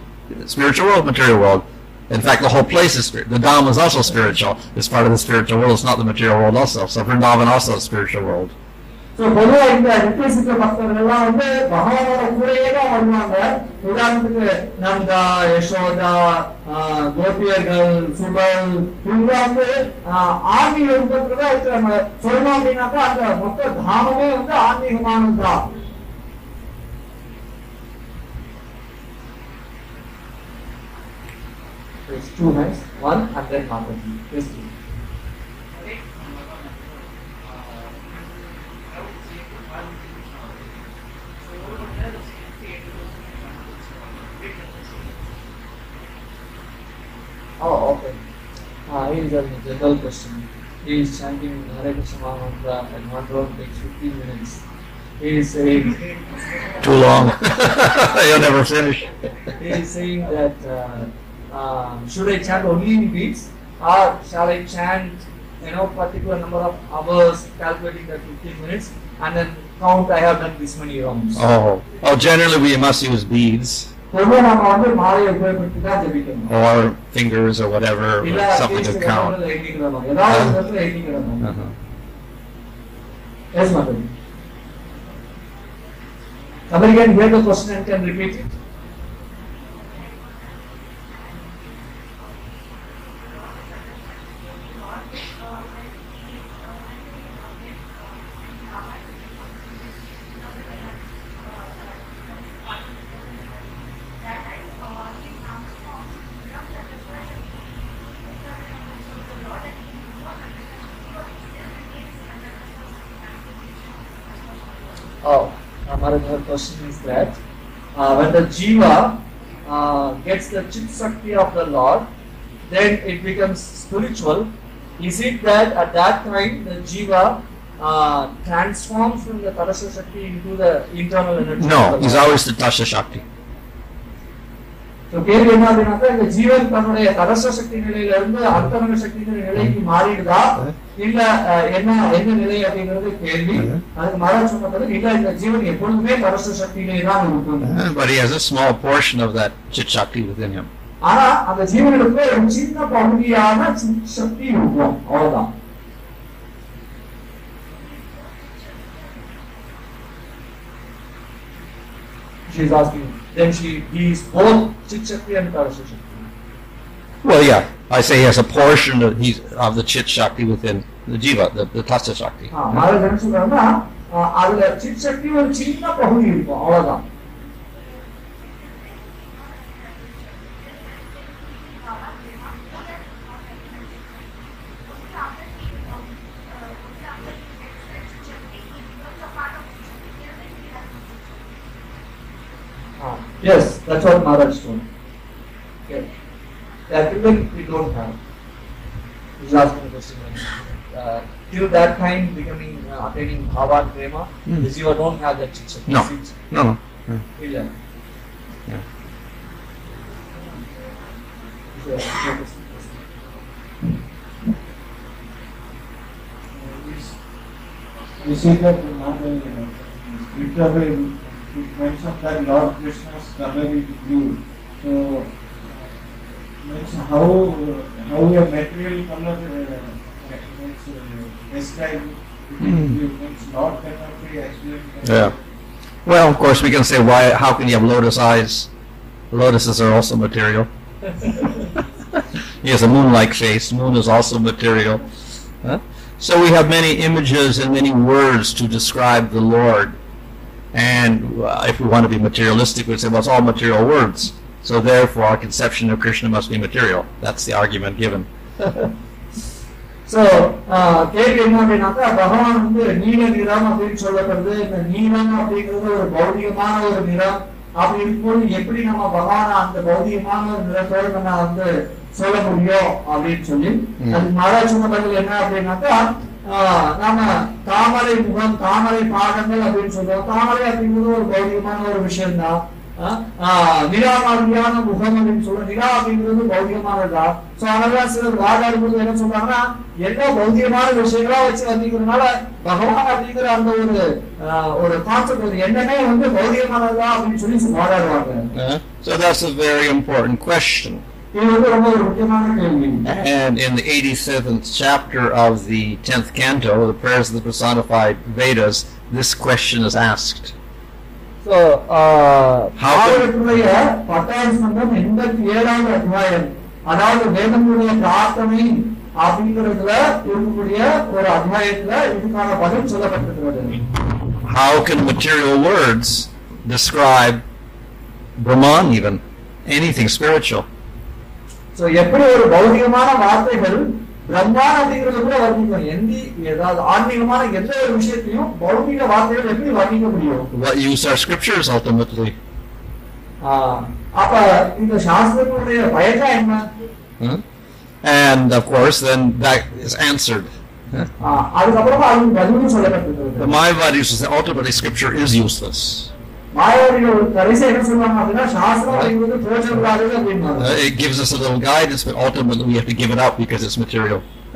Spiritual world, material world. In fact, the whole place is spirit. The Dham is also spiritual. It's part of the spiritual world. It's not the material world also. So Vrindavan also is spiritual world. So, பொதுவா இந்த நித்தியசித்த பக்தர்கள் எல்லாம் வந்து பகவானோட கூடயே தான் வருவாங்க உதாரணத்துக்கு நந்தா யசோதா ஆஹ், கோபியர்கள் சுபல் இவங்க வந்து ஆஹ், ஆன்மீக ரூபத்துல தான் இருக்கிறாங்க சொல்லணும் அப்படின்னாக்கா அந்த மொத்த தாமமே வந்து ஆன்மீகமானது தான் There's two hands, one and then Mataji. Yes, please. Oh, is having a general question. He is chanting Hare Krishna mantra and one round takes 15 minutes. He is saying too long. You'll never finish. he is saying that uh, uh, should I chant only in beats or shall I chant you know particular number of hours calculating that 15 minutes and then count I have done this many rounds. Oh, oh generally we must use beads நம்ம வந்து மாலையை உபயோகப்படுத்தி தான் ஜெபிக்கணும் or fingers or whatever, இல்ல something atleast to count. ஏதாவது எண்ணிக்கிறோம் ஏதாவது ஒரு இடத்துல எண்ணிக்கிறோம் Uh-huh. Yes, Mataji. Somebody can hear the question and can repeat it. That uh, when the jiva uh, gets the chit shakti of the Lord, then it becomes spiritual. Is it that at that time the jiva uh, transforms from the tatastha shakti into the internal energy? No, he's always the Tatastha Shakti. So, கேள்வி என்ன அப்படின்னாக்கா இந்த ஜீவன் தன்னுடைய தடச சக்தி நிலையில இருந்து அந்தரங்க சக்தி நிலைக்கு மாறிடுதா இல்ல அஹ், என்ன என்ன நிலை அப்படிங்கிறது கேள்வி அதுக்கு மரம் சொன்னது இல்ல இந்த ஜீவன் எப்பொழுதுமே தடச சக்தியிலே தான் இருக்கும் Uh, But he has a small portion of that Chit Shakti within him. ஆனா அந்த ஜீவனுக்கு ஒரு சின்ன பகுதியான சித் சக்தி இருக்கும் அவ்வளவுதான் She's asking. then she he is both Chitshakti and Well, yeah. I say he has a portion of, he's, of the Chit Shakti within the Jiva, the, the Shakti. Ah, yeah. Uh, I will have Chit Shakti and Chinna Pahu Yirpa, all of. Yes, that's what Maharaj told. Okay. That even we don't have. He's asking the question. Uh, till that time, becoming uh, attaining Bhava Prema, Hmm. the Jiva don't have that chicha. No. No, no. Yeah. Yeah. Yeah. We see that now the scripture it mentions that Lord Krishna's color is blue. So how how a material color uh, means uh, described is means Lord cannot explained. Yeah. Well, of course, we can say, why? how can you have lotus eyes? Lotuses are also material. he has a moon-like face. Moon is also material. Huh? So we have many images and many words to describe the Lord. And uh, if we want to be materialistic, we'd say, well, it's all material words. So therefore, our conception of Krishna must be material. That's the argument given. So கேள்வி என்ன அப்படின்னாக்கா பகவான் வந்து நீல நிறம் அப்படின்னு சொல்லப்படுது இந்த நீலம் அப்படிங்கிறது ஒரு பௌதிகமான ஒரு நிறம் அப்படி இருக்கும்போது எப்படி நம்ம பகவானை அந்த பௌதிகமான ஒரு நிறத்தோடு நம்ம வந்து சொல்ல முடியும் அப்படின்னு சொல்லி அது மகாராஜ் சொன்ன பதில் என்ன அப்படின்னாக்கா நம்ம தாமரை முகம் தாமரை பாதங்கள் அப்படின்னு சொல்றோம். தாமரை அப்படிங்கிறது ஒரு பௌதிகமான ஒரு விஷயம் தான் நிலா மாதிரியான முகம் அப்படின்னு சொல்றோம். நிலா அப்படிங்கிறது பௌதிகமானதா? சோ அதெல்லாம் சிலர் வாதாடும்போது என்ன சொல்றாங்கன்னா எல்லா பௌதிகமான விஷயங்களா வச்சு வந்திக்கிறதுனால பகவான் அப்படிங்கிற அந்த ஒரு ஆஹ், ஒரு கான்செப்ட் ஒரு எண்ணமே வந்து பௌதிகமானதா அப்படின்னு சொல்லி வாதாடுவாங்க. Uh-huh. So that's a very important question. இது வந்து ரொம்ப ஒரு முக்கியமான கேள்வி And in the 87th chapter of the 10th canto, the prayers of the personified Vedas, this question is asked. So, How can- பாரதத்துடைய பத்தாயிரம் சங்கம் எண்பத்தி ஏழாவது அத்தியாயம் அதாவது வேதங்களுடைய பிரார்த்தனை அப்படிங்கிறதுல இருக்கக்கூடிய ஒரு அத்தியாயத்துல இதுக்கான பதில் சொல்லப்பட்டிருக்கிறது How can material words describe Brahman even? Anything spiritual? So எப்படி ஒரு பௌதிகமான வார்த்தைகள் பிரம்மான் அப்படிங்கறது கூட வர்ணிக்கும் எந்த ஏதாவது ஆன்மீகமான எந்த ஒரு விஷயத்தையும் பௌதிக வார்த்தைகள் எப்படி வர்ணிக்க முடியும் What use are scriptures ultimately? ஆஹ், அப்ப இந்த சாஸ்திரங்களுடைய பயன் என்ன Huh? And of course, then that is answered. Huh? ஆஹ், அதுக்கப்புறமா அதுக்கு பதிலும் The சொல்லப்பட்டிருக்கிறது Mayavadis will say ultimately scripture is useless. Uh, it gives us a little guidance, but ultimately we have to give it up because it's material.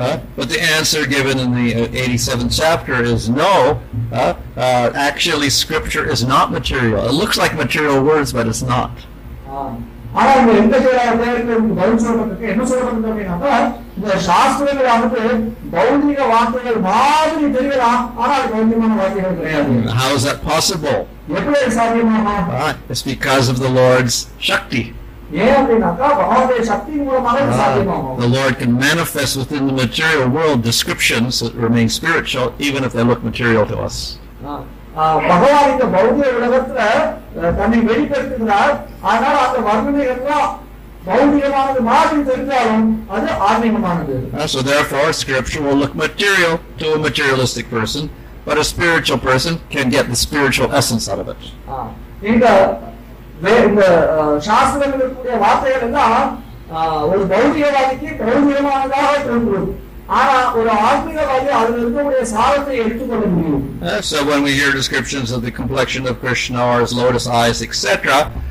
uh, but the answer given in the uh, 87th chapter is no. Uh, uh, actually, scripture is not material. It looks like material words, but it's not. ஆஹ். ஆனா இந்த எந்த தேர்தலுக்கு பதில் சொல்லப்பட்டிருக்கு என்ன சொல்லப்பட்டிருக்கு அப்படின்னாக்கா இந்த சாஸ்திரங்கள் வந்து பௌதிக வார்த்தைகள் மாதிரி தெரியலாம் ஆனா அது பௌதிகமான வார்த்தைகள் கிடையாது How is that possible? எப்படி அது சாத்தியமாகும் Uh, it's because of the Lord's Shakti. ஏன் அப்படின்னாக்கா பகவானுடைய சக்தி மூலமாக இது Uh, சாத்தியமாகும் the Lord can manifest within the material world descriptions that remain spiritual, even if they look material to us. ஆஹ் ஆஹ் பகவான் இந்த பௌதிக உலகத்துல அஹ், தன்னை வெளிப்படுத்துகிறார் ஆனால் அந்த வர்ணனைகள்லாம் பௌதிகமானது மாதிரி தெரிஞ்சாலும் அது ஆன்மீகமானது Uh, so therefore, scripture will look material to a materialistic person, but a spiritual person can get the spiritual essence out of it. ஆஹ் இந்த வே- இந்த அஹ், சாஸ்திரங்கள் இருக்கக்கூடிய வார்த்தைகள் எல்லாம் ஆஹ், ஒரு பௌதிகவாதிக்கு பௌதிகமானதாக தோன்றும் ஆனா ஒரு ஆன்மீகவாதி அதுல இருக்கக்கூடிய சாரத்தை எடுத்துக்கொள்ள முடியும் Uh, so when we hear descriptions of the complexion of Krishna or his lotus eyes, etc., uh,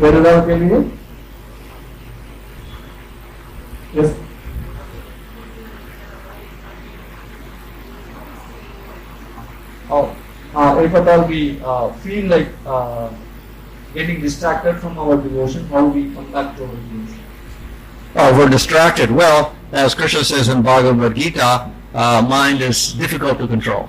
परिणाम के लिए yes Uh, if at all we uh, feel like uh, getting distracted from our devotion, how we come back to our devotion? Oh, we're distracted. Well, as Krishna says in Bhagavad Gita, mind is difficult to control.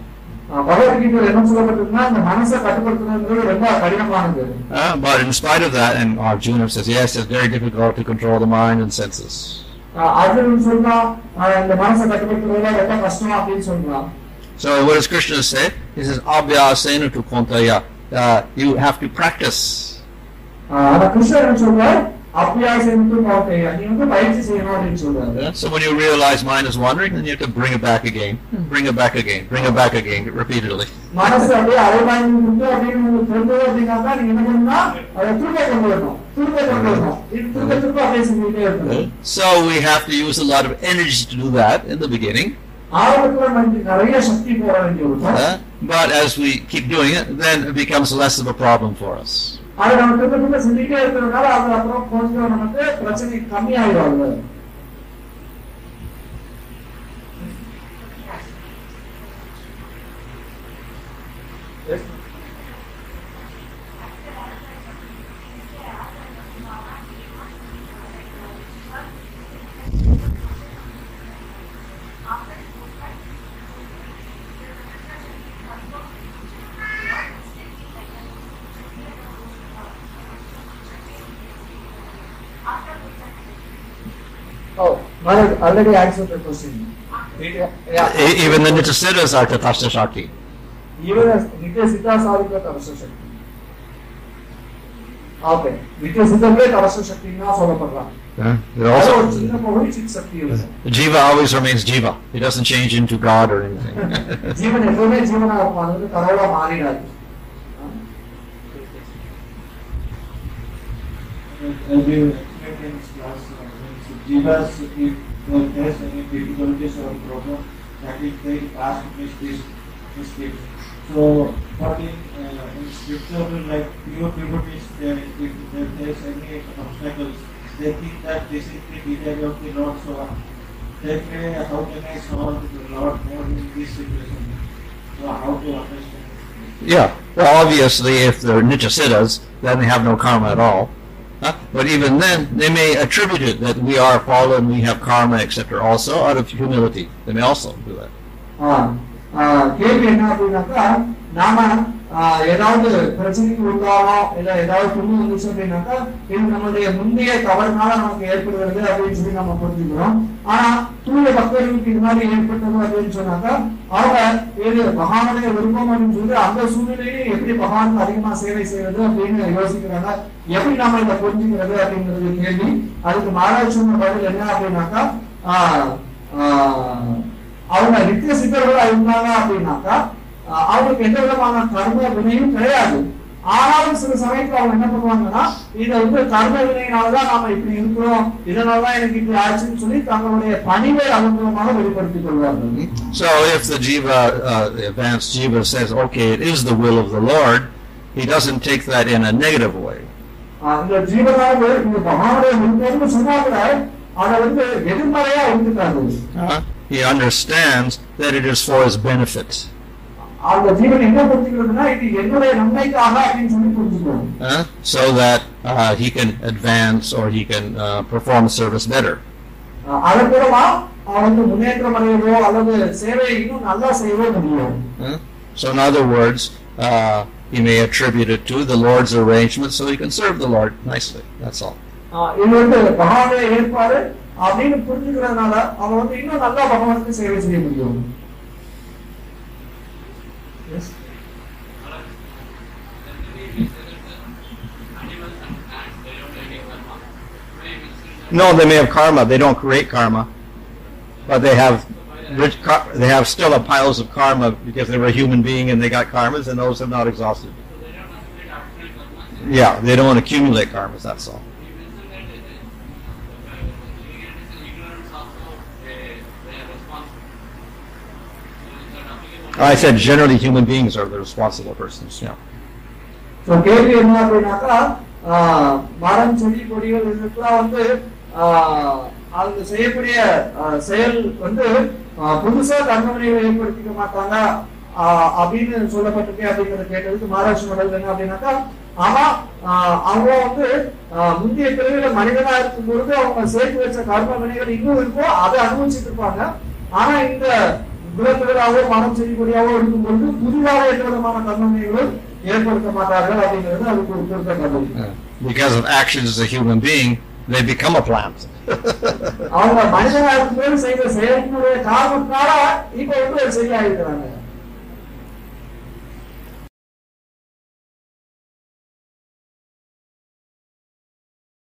Uh, but in spite of that, and uh, Arjuna says, yes, it's very difficult to control the mind and senses. So what does Krishna say? He says, Abhyasena tu kaunteya. Uh, you have to practice. Uh, so when you realize mind is wandering, then you have to bring it back again, bring it back again, bring it back again, repeatedly. so we have to use a lot of energy to do that in the beginning. Uh, but as we keep doing it, then it becomes less of a problem for us. அதை நம்ம திரும்ப திரும்ப சிந்திக்கிட்டே இருக்கிறதுனால அது அப்புறம் கொஞ்சம் நமக்கு பிரச்சனை கம்மியாயிடும் அதுல I already answered the question. Yeah. Even the Nitya Siddhas are Tatastha Shakti. Even as is are Tatastha Shakti. Okay ನಿತ್ಯಸಿದ್ಧವೇ ತಪಸ್ಸು ಶಕ್ತಿಯಿಂದ ಸೋಲಪಡಲ್ಲ Jiva always remains jiva. It doesn't change into God or anything. ಜೀವನ ಎದುರೇ ಜೀವನ ಅಂದ್ರೆ ಕರೋಳ ಮಾರಿರಾಗಿ Thank you. Jivas, if uh, there's any difficulties or problem, that is very fast to miss this mistake. So, but in, uh, in scripture, like pure devotees, there, if there- there's any obstacles, they think that this is the desire of the Lord, so they pray, how can I solve the Lord more in this situation? So, how to understand? Yeah. Well, obviously, if they're Nitya Siddhas, then they have no karma at all. But even then, they may attribute it that we are fallen, we have karma, etc. Also, out of humility, they may also do that. ஆ, ஆ, ஏதாவது பிரச்சனைக்கு உள்ளானோம் இல்ல ஏதாவது துணி வந்துச்சு அப்படின்னாக்கா இது நம்மளுடைய முந்தைய தவறுனால நமக்கு ஏற்படுகிறது அப்படின்னு சொல்லி நம்ம புரிஞ்சுக்கிறோம். ஆனா தூய பக்தர்களுக்கு இது மாதிரி ஏற்பட்டது அப்படின்னு சொன்னாக்கா அவங்க இது பகவானுடைய விருப்பம் அப்படின்னு சொல்லி அந்த சூழ்நிலையிலே எப்படி பகவானுக்கு அதிகமா சேவை செய்யறது அப்படின்னு யோசிக்கிறாங்க. எப்படி நாம இதை புரிஞ்சுக்கிறது அப்படிங்கிறது கேள்வி. அதுக்கு மகாராஜ் சொன்ன பதில் என்ன அப்படின்னாக்கா அவங்க நித்திய சித்தர்களா இருந்தாங்க அப்படின்னாக்கா அவங்களுக்கு எந்த விதமான கர்ம வினையும் கிடையாது ஆனாலும் சில சமயத்துல அவங்க என்ன பண்ணுவாங்கன்னா இதை வந்து கர்ம வினையினாலதான் நாம இப்படி இருக்கிறோம் இதனாலதான் எனக்கு இப்படி ஆச்சுன்னு சொல்லி தங்களுடைய பணிவை அதன் மூலமாக வெளிப்படுத்திக் கொள்வார்கள் So, if the jiva, uh, the advanced jiva says, "Okay, it is the will of the Lord," he doesn't take that in a negative way. அஹ் இந்த ஜீவனானது இந்த பகவானுடைய விருப்பம்னு சொன்னா கூட அதை வந்து எதிர்மறையா எடுத்துக்காது Uh, he understands that it is for his benefit. அந்த ஜீவன் என்ன புரிஞ்சுக்கிறதுனா இது என்னுடைய நன்மைக்காக அப்படின்னு சொல்லி புரிஞ்சுக்கணும் uh, so that uh, he can advance or he can uh, perform service better. அஹ் அதன் மூலமா அவன் வந்து முன்னேற்றம் அடையவோ அல்லது சேவையை இன்னும் நல்லா செய்யவோ முடியும் uh. So, in other words, uh, he may attribute it to the Lord's arrangement so he can serve the Lord nicely. That's all. அஹ் இது வந்து பகவானுடைய ஏற்பாடு அப்படின்னு புரிஞ்சுக்கிறதுனால அவன் வந்து இன்னும் நல்லா பகவானுக்கு சேவை செய்ய முடியும் Yes. No, they may have karma. They don't create karma, but they have rich. They have still have piles of karma because they were a human being and they got karmas, and those have not exhausted. Yeah, they don't accumulate karmas. That's all. I said generally human beings are the responsible persons. Yeah. So கேள்வி என்ன அப்படின்னாக்கா மரம் செடி கொடிகள் இதுக்கெல்லாம் வந்து அவங்க செய்யக்கூடிய செயல் வந்து ஆஹ், புதுசா தண்டனைகளை ஏற்படுத்திக்க மாட்டாங்க அப்படின்னு சொல்லப்பட்டிருக்கு அப்படிங்கறத கேட்டதுக்கு மகாராஷ்டிர மடல் என்ன அப்படின்னாக்கா ஆமா அவங்க வந்து ஆஹ், முந்தைய பிறவில மனிதனா இருக்கும் பொழுது அவங்க சேர்த்து வச்ச கர்ம வினைகள் இன்னும் இருக்கும் அதை அனுபவிச்சுட்டு இருப்பாங்க ஆனா இந்த விலங்குகளாவோ மரம் செடி கொடியாவோ இருக்கும் பொழுது புதிதாக எந்த விதமான கர்ம வினைகளும் ஏற்படுத்த மாட்டார்கள் அப்படிங்கிறது அதுக்கு ஒரு திருத்த பதில் Because of actions as a human being, they become a plant. அவங்க மனிதனா இருக்கும்போது செய்த செயலினுடைய காரணத்தினால இப்ப வந்து ஒரு சரியா இருக்கிறாங்க